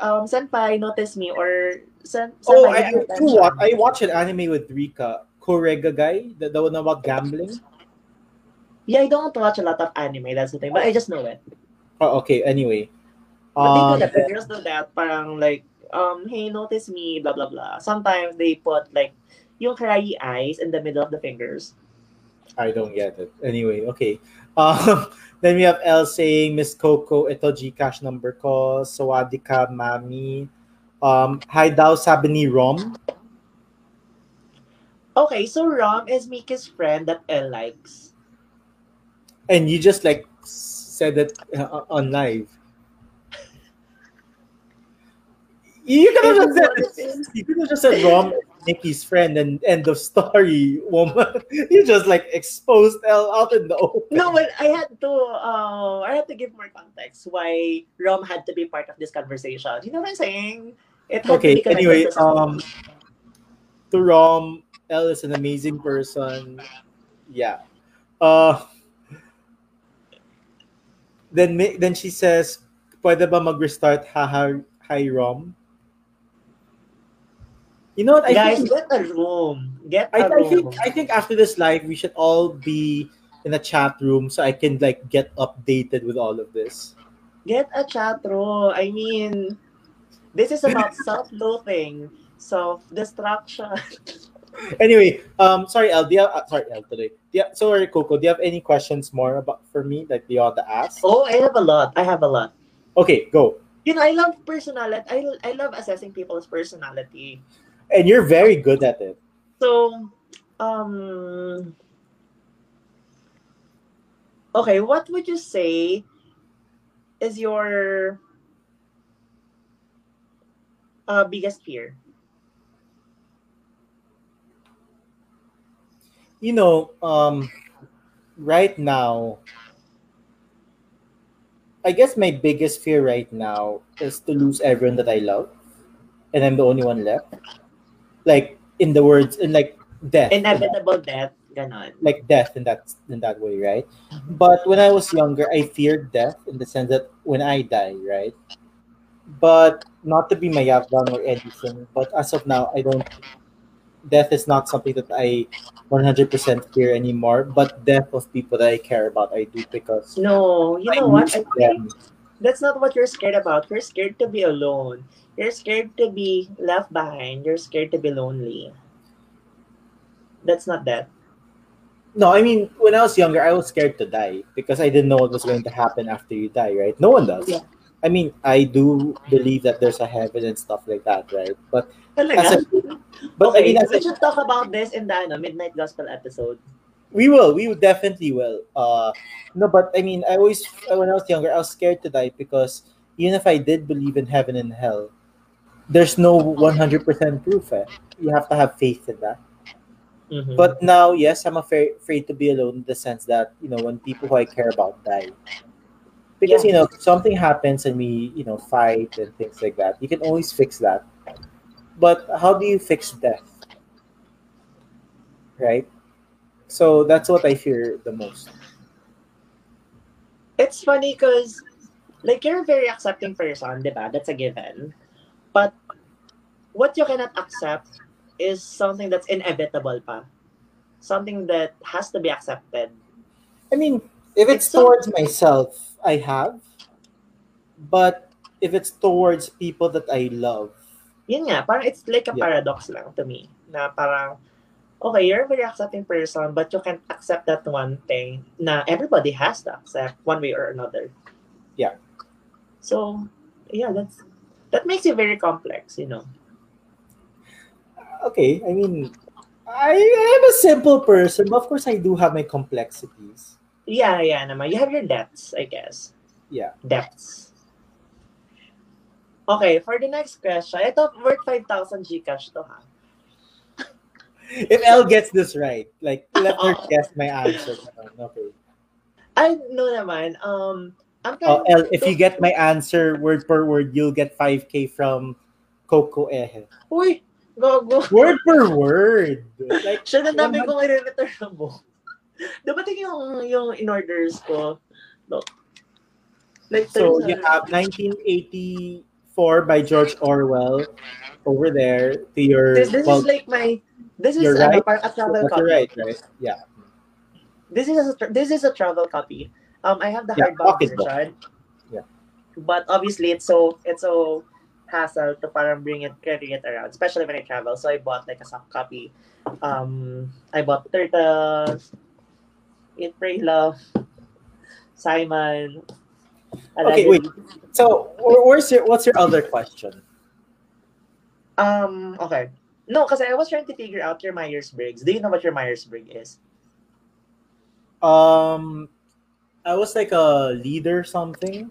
um, senpai notice me or sen, Oh, I, give me you know attention. what? I watched an anime with Rika, Kakegurui, the, the one about gambling. Yeah, I don't watch a lot of anime. That's the thing, but I just know it. Oh, okay. Anyway, But they do um, that. The girls do that. Parang like, um, hey, notice me, blah, blah, blah. Sometimes they put like, yung cryy eyes in the middle of the fingers. I don't get it. Anyway, okay. Um, *laughs* then we have Elle saying, Miss Coco, ito Gcash number ko. Sawadika, mami. Um, hi daw, sabi ni Rom. Okay, so Rom is Miki's friend that Elle likes. And you just like said it uh, on live. You could have just said you could have just said Rom Nikki's friend and end of story, woman. *laughs* You just like exposed Elle out in the open. No, but I had to, uh, I had to give more context why Rom had to be part of this conversation. You know what I'm saying? It had Okay, to be anyway, to um, to Rom, Elle is an amazing person. Yeah. Uh, then then she says, pwede ba mag-restart haha hi Rom? You know what? I Guys, think, get a room. Get I, a I room. think I think after this live, we should all be in a chat room so I can like get updated with all of this. Get a chat room. I mean, this is about *laughs* self-loathing, self-destruction. *laughs* Anyway, um, sorry, Elle. Do you have, uh, sorry, Elle. Today. Do you, sorry, Coco. Do you have any questions more about for me that you want to ask? Oh, I have a lot. I have a lot. Okay, go. You know, I love personality. I, I love assessing people's personality. And you're very good at it. So, um, okay, what would you say is your uh, biggest fear? You know, um, right now, I guess my biggest fear right now is to lose everyone that I love, and I'm the only one left. Like in the words, in like death. Inevitable death, ganon. like death in that in that way, right? But when I was younger, I feared death in the sense that when I die, right? But not to be mayabang or anything, but as of now, I don't. Death is not something that I 100% fear anymore. But death of people that I care about, I do because No, you I know what? I think that's not what you're scared about. You're scared to be alone. You're scared to be left behind. You're scared to be lonely. That's not that. No, I mean, when I was younger, I was scared to die because I didn't know what was going to happen after you die, right? No one does. Yeah. I mean, I do believe that there's a heaven and stuff like that, right? But Talaga? as a, but I mean, we should talk about this in the ano, Midnight Gospel episode. we will, we will definitely will. Uh, no, but I mean, I always when I was younger, I was scared to die because even if I did believe in heaven and hell, there's no 100% proof. Eh? You have to have faith in that. Mhm. But now, yes, I'm afraid, afraid to be alone in the sense that, you know, when people who I care about die. because Yeah. you know something happens and we you know fight and things like that. You can always fix that, but how do you fix death? Right. So that's what I fear the most. It's funny because, like, you're a very accepting person, diba? That's a given. But what you cannot accept is something that's inevitable pa. Something that has to be accepted. I mean, if it's It's so- towards myself, I have, but if it's towards people that I love, Yun nga, parang it's like a Yeah. paradox lang to me. Na parang, okay, you're a very accepting person, but you can't accept that one thing na everybody has to accept one way or another. Yeah. So, yeah, that's that makes it very complex, you know. okay. I mean, I am a simple person, but of course I do have my complexities. Yeah, yeah, naman. You have your depths, I guess. Yeah. Depths. Okay, for the next question, ito worth 5,000 Gcash to ha. *laughs* If Elle gets this right, like let her *laughs* guess my answer. Okay. I know naman, um, Oh, if you get my answer word per word, you'll get 5k from Coco Ehe. Uy, gogo. Word per word. Like Siya na oh dami One kong i-return mo. Dumating yung, yung in-orders ko. Look. Like, so you have 1984 by George Orwell over there to your this, this well, is like my, this is ano, right. parang a travel That's copy. right, right? Yeah. This is a, this is a travel copy. Um, I have the Yeah, hardbound version. Yeah. But obviously, it's so it's so hassle to parang bring it carry it around, especially when I travel. So I bought like a soft copy. Um, I bought Turtles, Eat, Pray, Love, Simon. Okay, wait. So where's your what's your other question? Um. Okay. No, because I was trying to figure out your Myers Briggs. Do you know what your Myers Briggs is? Um, I was like a leader something.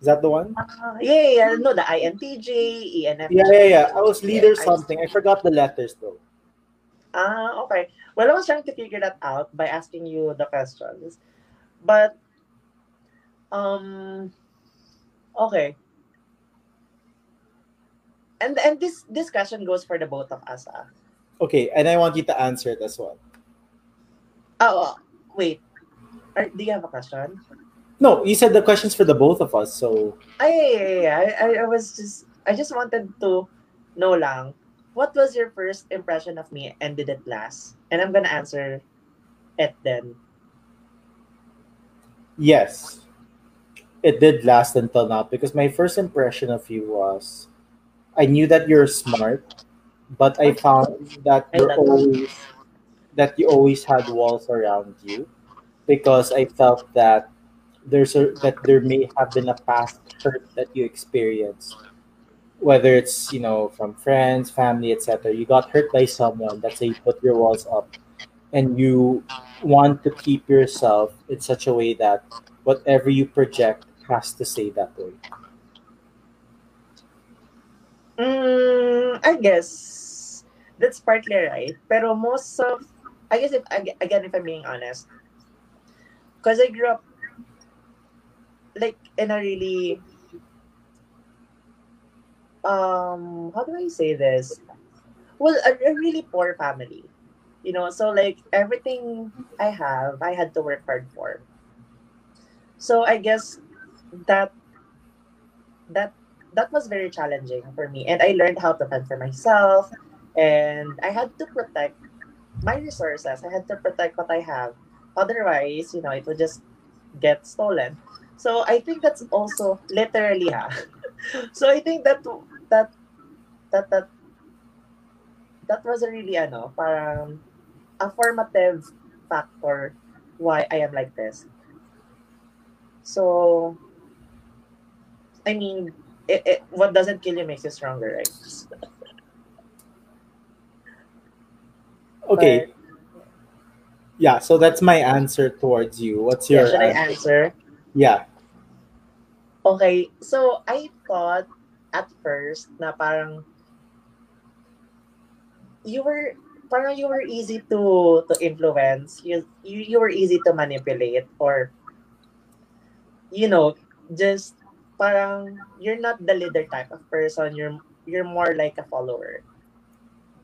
Is that the one? Uh, yeah, yeah. No, the INTJ, ENFJ. Yeah, yeah, yeah. I was leader Yeah, something. I forgot the letters though. Ah, okay. Well, I was trying to figure that out by asking you the questions. But, um, okay. And and this this question goes for the both of us. Ah. Okay, and I want you to answer it as well. Oh, wait. Do you have a question? No, you said the questions for the both of us. So Ah. I, I, I was just, I just wanted to know lang, what was your first impression of me and did it last? And I'm gonna answer it then. yes, it did last until now because my first impression of you was I knew that you're smart, but I found that you're always that you always had walls around you because I felt that there's a that there may have been a past hurt that you experienced whether it's you know from friends family etc you got hurt by someone that's why you put your walls up and you want to keep yourself in such a way that whatever you project has to stay that way Mm, I guess that's partly right. Pero most of, I guess if again, if I'm being honest, because I grew up like in a really, um, how do I say this? Well, a, a really poor family, you know. So like everything I have, I had to work hard for. So I guess that that that was very challenging for me and i learned how to fend for myself and i had to protect my resources i had to protect what i have otherwise you know it would just get stolen so i think that's also literally ha. *laughs* so i think that that that that that was a really ano parang a formative factor why i am like this so i mean it, it, what doesn't kill you makes you stronger, right? okay yeah so that's my answer towards you what's Yeah, your should I answer? answer? yeah Okay, so I thought at first na parang you were parang you were easy to to influence. You you, you were easy to manipulate or you know, just parang you're not the leader type of person. You're you're more like a follower.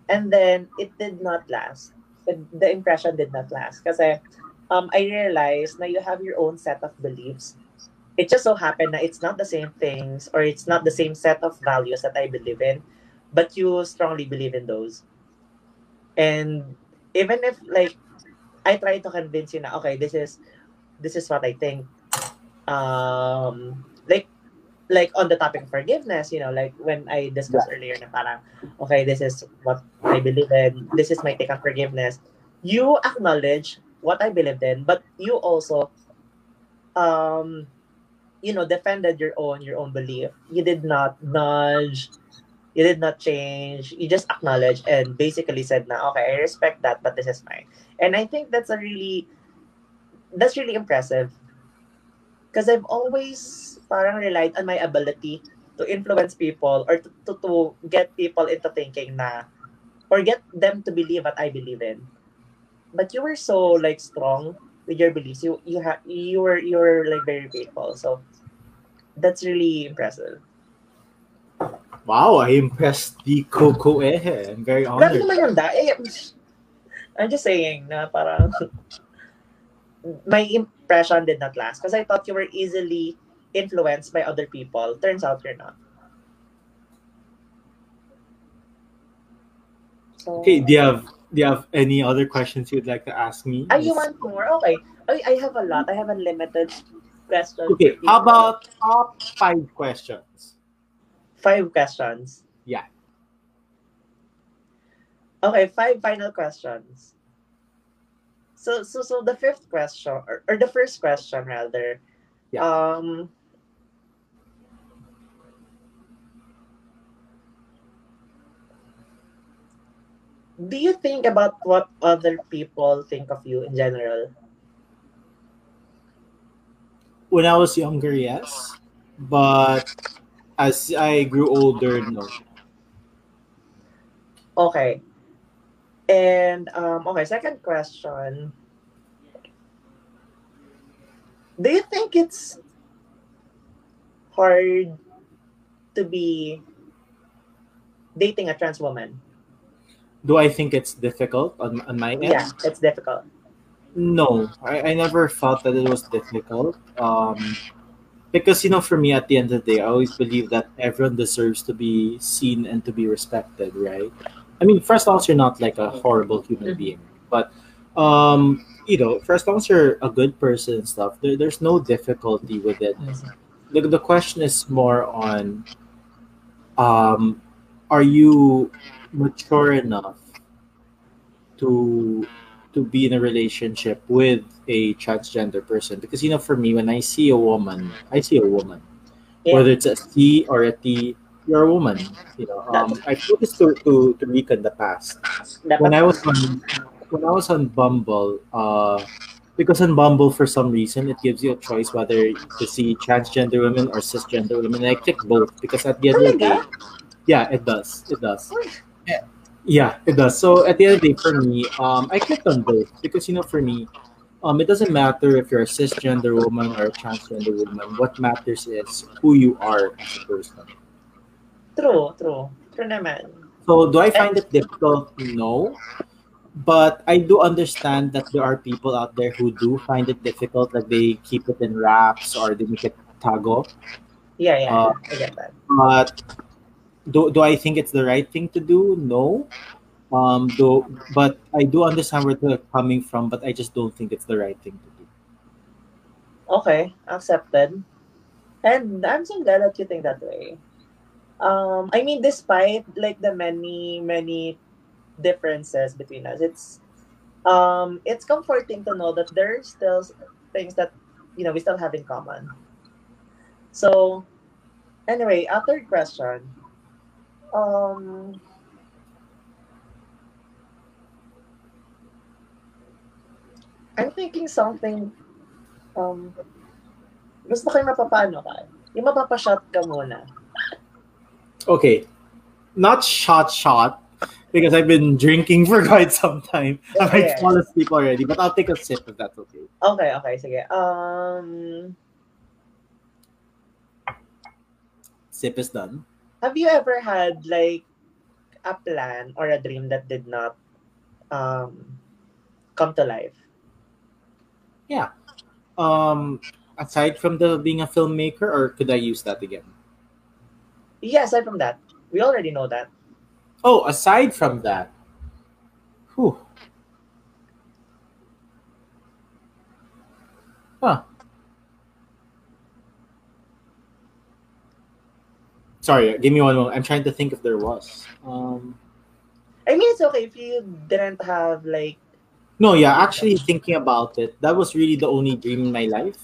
And then it did not last. The, impression did not last. Kasi um, I realized na you have your own set of beliefs. It just so happened that it's not the same things or it's not the same set of values that I believe in, but you strongly believe in those. And even if like I try to convince you na okay, this is this is what I think. Um like on the topic of forgiveness, you know, like when I discussed earlier na parang okay, this is what I believe in, this is my take on forgiveness. You acknowledge what I believed in, but you also um you know defended your own your own belief. You did not nudge you did not change you just acknowledge and basically said na okay i respect that but this is mine and i think that's a really that's really impressive because i've always parang relied on my ability to influence people or to, to, to get people into thinking na or get them to believe what i believe in but you were so like strong with your beliefs you you have you were you were like very faithful so that's really impressive Wow, I impressed the Coco eh. I'm very Grabe honored. naman yung da. I'm just saying na parang *laughs* my impression did not last because I thought you were easily influenced by other people. Turns out you're not. So, Okay, do you have do you have any other questions you'd like to ask me? Ah, you want more? Okay. I, I have a lot. I have unlimited questions. Okay, how about top five questions? five questions? Yeah. Okay, five final questions. So so so the fifth question or, or the first question rather. Yeah. Um Do you think about what other people think of you in general? When I was younger, yes, but as I grew older, no. Okay. And um okay, second question. Do you think it's hard to be dating a trans woman? Do I think it's difficult on, on my end? Yeah, it's difficult. No, I, I never felt that it was difficult. Um, because you know, for me, at the end of the day, I always believe that everyone deserves to be seen and to be respected, right? I mean, first off, you're not like a horrible human Mhm. being, but um, you know, first off, you're a good person and stuff. There, there's no difficulty with it. The, the question is more on, um, are you mature enough to to be in a relationship with a transgender person. Because you know for me when i see a woman i see a woman. Yeah. whether it's a c or a t you're a woman you know. Um, i put this to, to, to the past. When i was on when i was on bumble uh because on bumble for some reason it gives you a choice whether to see transgender women or cisgender women. And i click both because at the end of the day yeah it does. It does yeah, it does. So at the end of the day, for me, um, I clicked on both because you know, for me, um, it doesn't matter if you're a cisgender woman or a transgender woman. What matters is who you are as a person. True, true. True naman. So do I find it difficult? No, but I do understand that there are people out there who do find it difficult, like they keep it in wraps or they make it tago. Yeah, yeah, Uh, I get that. But do, do I think it's the right thing to do? No. Um, do, but I do understand where they're coming from, but I just don't think it's the right thing to do. Okay, accepted. And I'm so glad that you think that way. Um, I mean, despite like the many, many differences between us, it's um, it's comforting to know that there's still things that you know we still have in common. So, anyway, a third question. Um, I'm thinking something um, gusto ko yung mapapano ka. Yung mapapashot ka muna. Okay, not shot shot because I've been drinking for quite some time. I might fall asleep already, but I'll take a sip if that's okay. Okay, okay, sige. Um, Sip is done. Have you ever had like a plan or a dream that did not um come to life? Yeah. Um, aside from the being a filmmaker, or could I use that again? Yeah, aside from that, we already know that. Oh, aside from that, whew. Huh. Sorry, give me one moment. I'm trying to think if there was. Um, I mean, it's okay if you didn't have like. no, yeah, actually thinking about it, that was really the only dream in my life.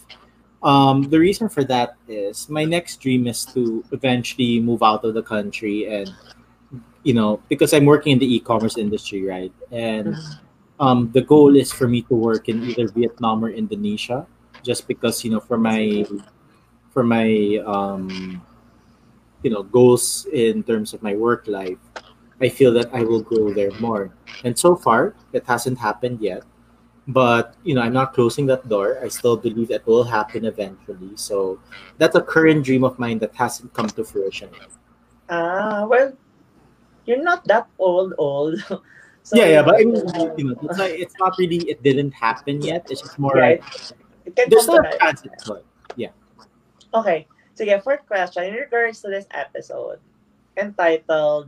Um, the reason for that is my next dream is to eventually move out of the country and, you know, because I'm working in the e-commerce industry, right? And um, the goal is for me to work in either Vietnam or Indonesia, just because you know for my for my um, you know goals in terms of my work life, I feel that I will go there more. And so far, it hasn't happened yet. But you know, I'm not closing that door. I still believe that will happen eventually. So that's a current dream of mine that hasn't come to fruition. yet. Ah, well, you're not that old, old. *laughs* so yeah, yeah, but I mean, *laughs* you know, it's, like, it's not really. It didn't happen yet. It's just more right. like there's to life. chance. good. Okay. So yeah, fourth question in regards to this episode entitled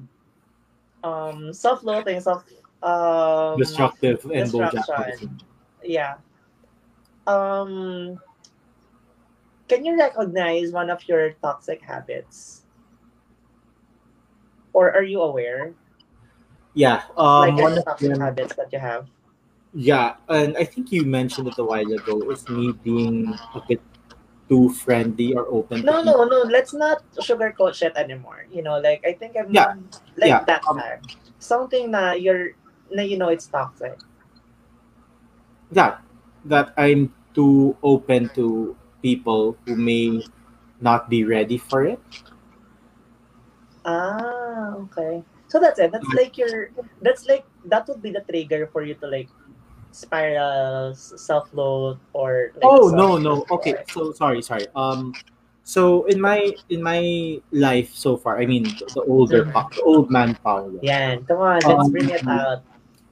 um self-loathing, self um destructive and destruction. Yeah. Um can you recognize one of your toxic habits? Or are you aware? Yeah, um, like one of toxic them, habits that you have? yeah, and I think you mentioned it a while ago. Is me being a bit too friendly or open. No, no, no. Let's not sugarcoat shit anymore. You know, like I think I'm Yeah, like yeah, that um, type. Something that you're na you know it's toxic. Yeah, that I'm too open to people who may not be ready for it. Ah, okay. So that's it. That's like your that's like that would be the trigger for you to like spiral, self load or like Oh no, no. Okay, so sorry, sorry. Um, so in my in my life so far, I mean the, the older, Pa- the old man Paolo. Yan, come on, let's Um, bring it out.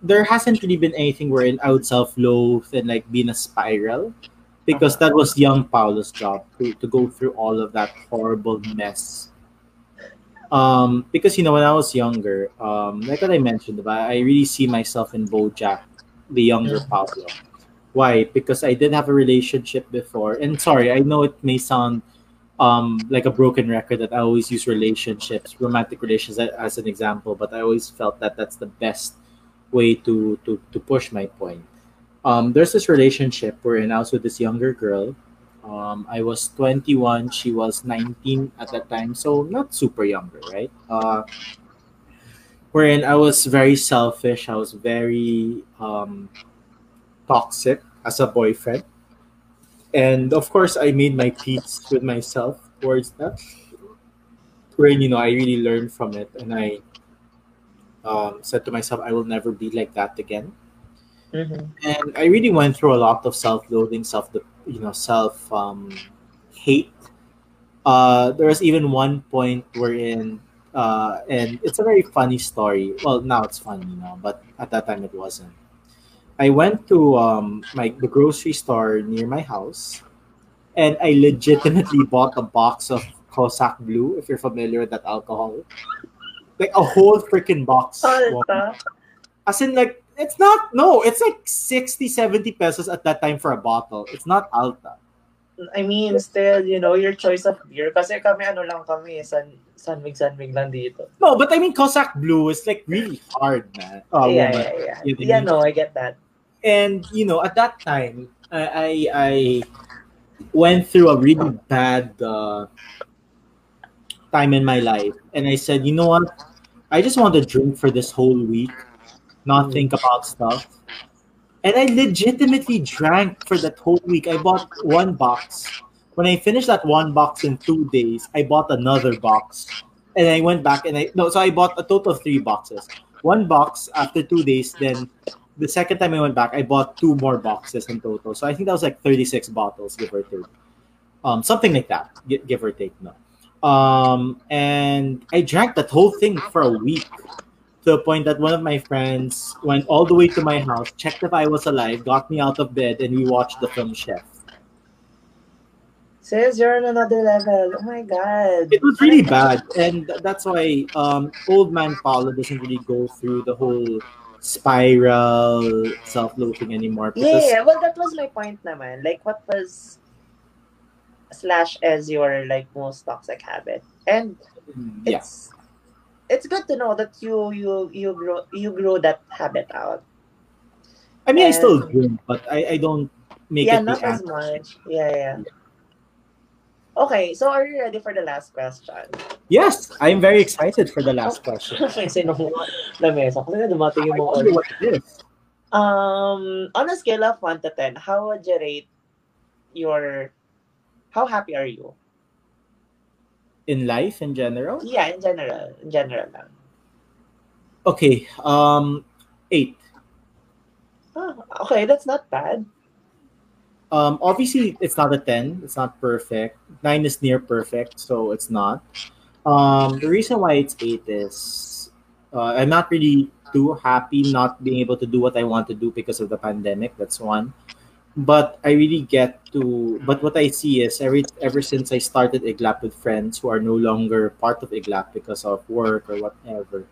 there hasn't really been anything wherein I would self-loathe and like be in a spiral because that was young Paulo's job to, to go through all of that horrible mess. Um, because you know when I was younger, um, like what I mentioned, I really see myself in Bojack, the younger. Paulo. Why? Because I did have a relationship before, and sorry, I know it may sound um, like a broken record that I always use relationships, romantic relations as an example, but I always felt that that's the best way to to to push my point. Um, there's this relationship wherein I was with this younger girl. Um, I was 21, she was 19 at that time, so not super younger, right? Uh, wherein I was very selfish, I was very um, toxic as a boyfriend, and of course, I made my peace with myself towards that. Wherein you know, I really learned from it, and I um, said to myself, I will never be like that again. Mhm. And I really went through a lot of self-loathing, self, you know, self um, hate. Uh, there was even one point wherein, uh, and it's a very funny story. Well, now it's funny, you know, but at that time it wasn't. I went to um, my the grocery store near my house, and I legitimately *laughs* bought a box of Cossack Blue. If you're familiar with that alcohol, like a whole freaking box. Alta. As in, like, it's not, no, it's like 60, 70 pesos at that time for a bottle. It's not Alta. I mean, still, you know, your choice of beer. Kasi kami, ano lang kami, san, sanmig-sanmig lang dito. No, but I mean, Cossack Blue is like really hard, man. Oh, yeah, woman. yeah, yeah. You know Yeah, no, I get that. And, you know, at that time, I, I, I went through a really bad uh, time in my life. And I said, you know what? I just want to drink for this whole week, not Mm. think about stuff. And I legitimately drank for that whole week. I bought one box. When I finished that one box in two days, I bought another box. And I went back and I no, so I bought a total of three boxes. One box after two days, then the second time I went back, I bought two more boxes in total. So I think that was like 36 bottles, give or take. Um, something like that, give or take. No. Um, and I drank that whole thing for a week to the point that one of my friends went all the way to my house, checked if I was alive, got me out of bed, and we watched the film Chef. Says you're on another level. Oh my god. It was really bad, and that's why um, Old Man Paulo doesn't really go through the whole spiral self-loathing anymore. Yeah, yeah, well that was my point naman. Like what was slash as your like most toxic habit? And yeah. it's it's good to know that you you you grow you grow that habit out. I mean, I still And- drink, but I, I don't make yeah, it not as much. Yeah, yeah. Okay, so are you ready for the last question? Yes, I'm very excited for the last question. *laughs* Kasi nung lamesa, kasi dumating yung mga wonder what it is. Um, on a scale of 1 to 10, how would you rate your, how happy are you? In life, in general, Yeah, in general, in general lang. okay. Um, eight. Ah, okay, that's not bad. Um, obviously, it's not a 10. It's not perfect. Nine is near perfect, so it's not. Um, the reason why it's eight is uh, I'm not really too happy not being able to do what I want to do because of the pandemic. That's one. But I really get to. But what I see is every ever since I started Iglap with friends who are no longer part of Iglap because of work or whatever,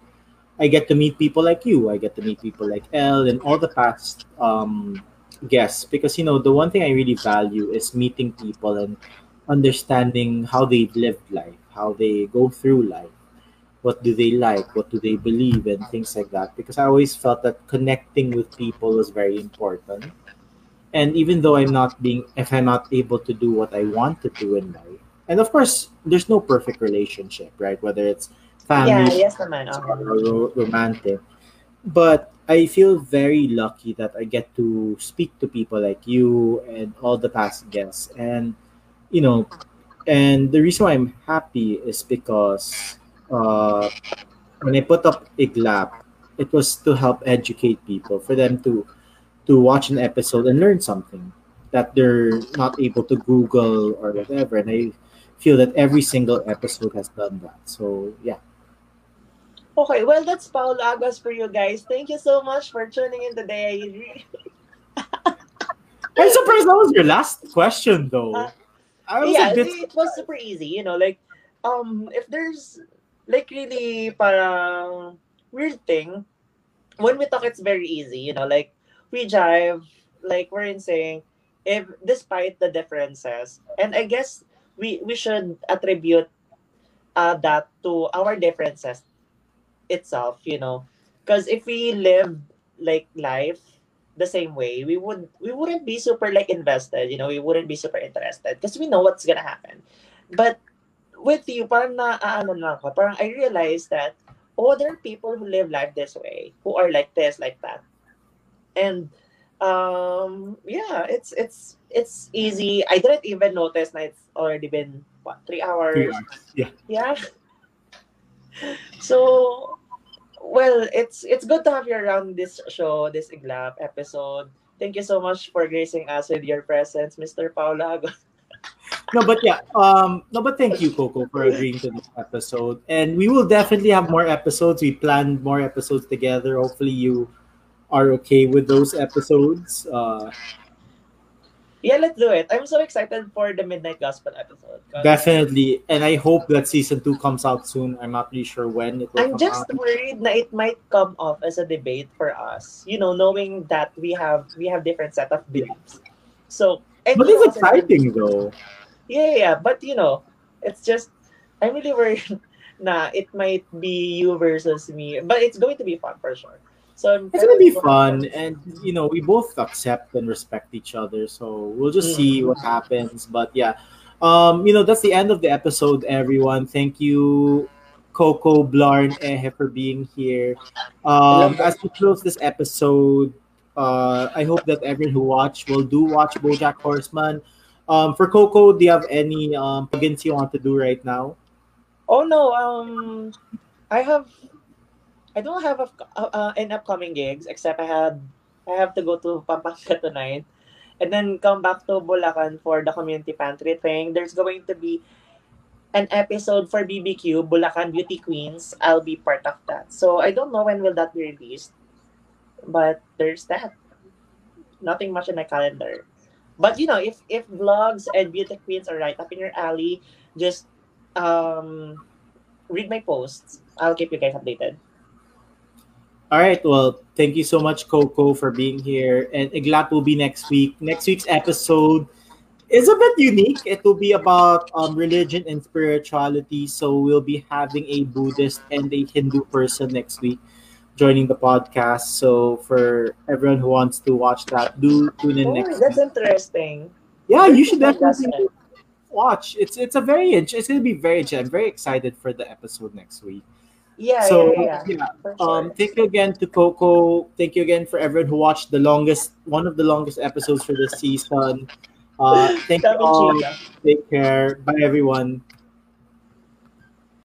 I get to meet people like you. I get to meet people like Elle and all the past um, guests because you know the one thing I really value is meeting people and understanding how they've lived life, how they go through life, what do they like, what do they believe, and things like that. Because I always felt that connecting with people was very important. And even though I'm not being, if I'm not able to do what I want to do in life, and of course, there's no perfect relationship, right? Whether it's Yeah, family, yes or romantic. But I feel very lucky that I get to speak to people like you and all the past guests. And, you know, and the reason why I'm happy is because uh, when I put up Iglap, it was to help educate people, for them to to watch an episode and learn something that they're not able to Google or whatever. And I feel that every single episode has done that. So yeah. Okay, well, that's Paul Aguas for you guys. Thank you so much for tuning in today. *laughs* I'm surprised that was your last question, though. Uh, I was yeah, a bit. it was super easy. You know, like, um, if there's like really parang weird thing, when we talk, it's very easy. You know, like we jive, like we're in saying, if despite the differences, and I guess we we should attribute uh, that to our differences itself. You know, because if we live like life the same way, we would we wouldn't be super like invested, you know, we wouldn't be super interested because we know what's gonna happen. But with you, parang na ano lang ako, parang I realized that oh, there are people who live life this way, who are like this, like that. And um yeah, it's it's it's easy. I didn't even notice that it's already been what three hours. Yeah. Yeah. *laughs* So well, it's it's good to have you around this show, this Iglap episode. Thank you so much for gracing us with your presence, Mr. Paula. *laughs* No, but yeah. Um. No, but thank you, Coco, for agreeing to this episode, and we will definitely have more episodes. We planned more episodes together. Hopefully, you are okay with those episodes. Uh, yeah, let's do it. I'm so excited for the Midnight Gospel episode. definitely, and I hope that season two comes out soon. I'm not really sure when it will I'm just out. worried that it might come off as a debate for us. You know, knowing that we have we have different set of beliefs. So, But it's exciting, though. Yeah, yeah, but you know, it's just I'm really worried *laughs* na it might be you versus me, but it's going to be fun for sure. So I'm It's gonna be fun, and you know we both accept and respect each other. So we'll just see what happens. But yeah, um, you know that's the end of the episode. Everyone, thank you, Coco, Blarn, Ehe, for being here. Um, as we close this episode, uh, I hope that everyone who watched will do watch BoJack Horseman. Um, for Coco, do you have any um plugins you want to do right now? Oh no, um, I have, I don't have a, uh, an upcoming gigs except I had, I have to go to Pampanga tonight, and then come back to Bulacan for the community pantry thing. There's going to be an episode for BBQ, Bulacan Beauty Queens. I'll be part of that. So I don't know when will that be released. But there's that. Nothing much in my calendar. But you know, if if vlogs and beauty queens are right up in your alley, just um read my posts. I'll keep you guys updated. All right. Well, thank you so much, Coco, for being here. And Iglap will be next week. Next week's episode is a bit unique. It will be about um, religion and spirituality. So we'll be having a Buddhist and a Hindu person next week joining the podcast. So for everyone who wants to watch that, do tune in Oh, next that's week. interesting. Yeah, you should *laughs* definitely watch. It's it's a very it's gonna be very. I'm very excited for the episode next week. Yeah, so yeah, yeah. For sure. um, thank you again to Coco. Thank you again for everyone who watched the longest, one of the longest episodes for this season. Uh, thank you all. Take care. Bye, everyone.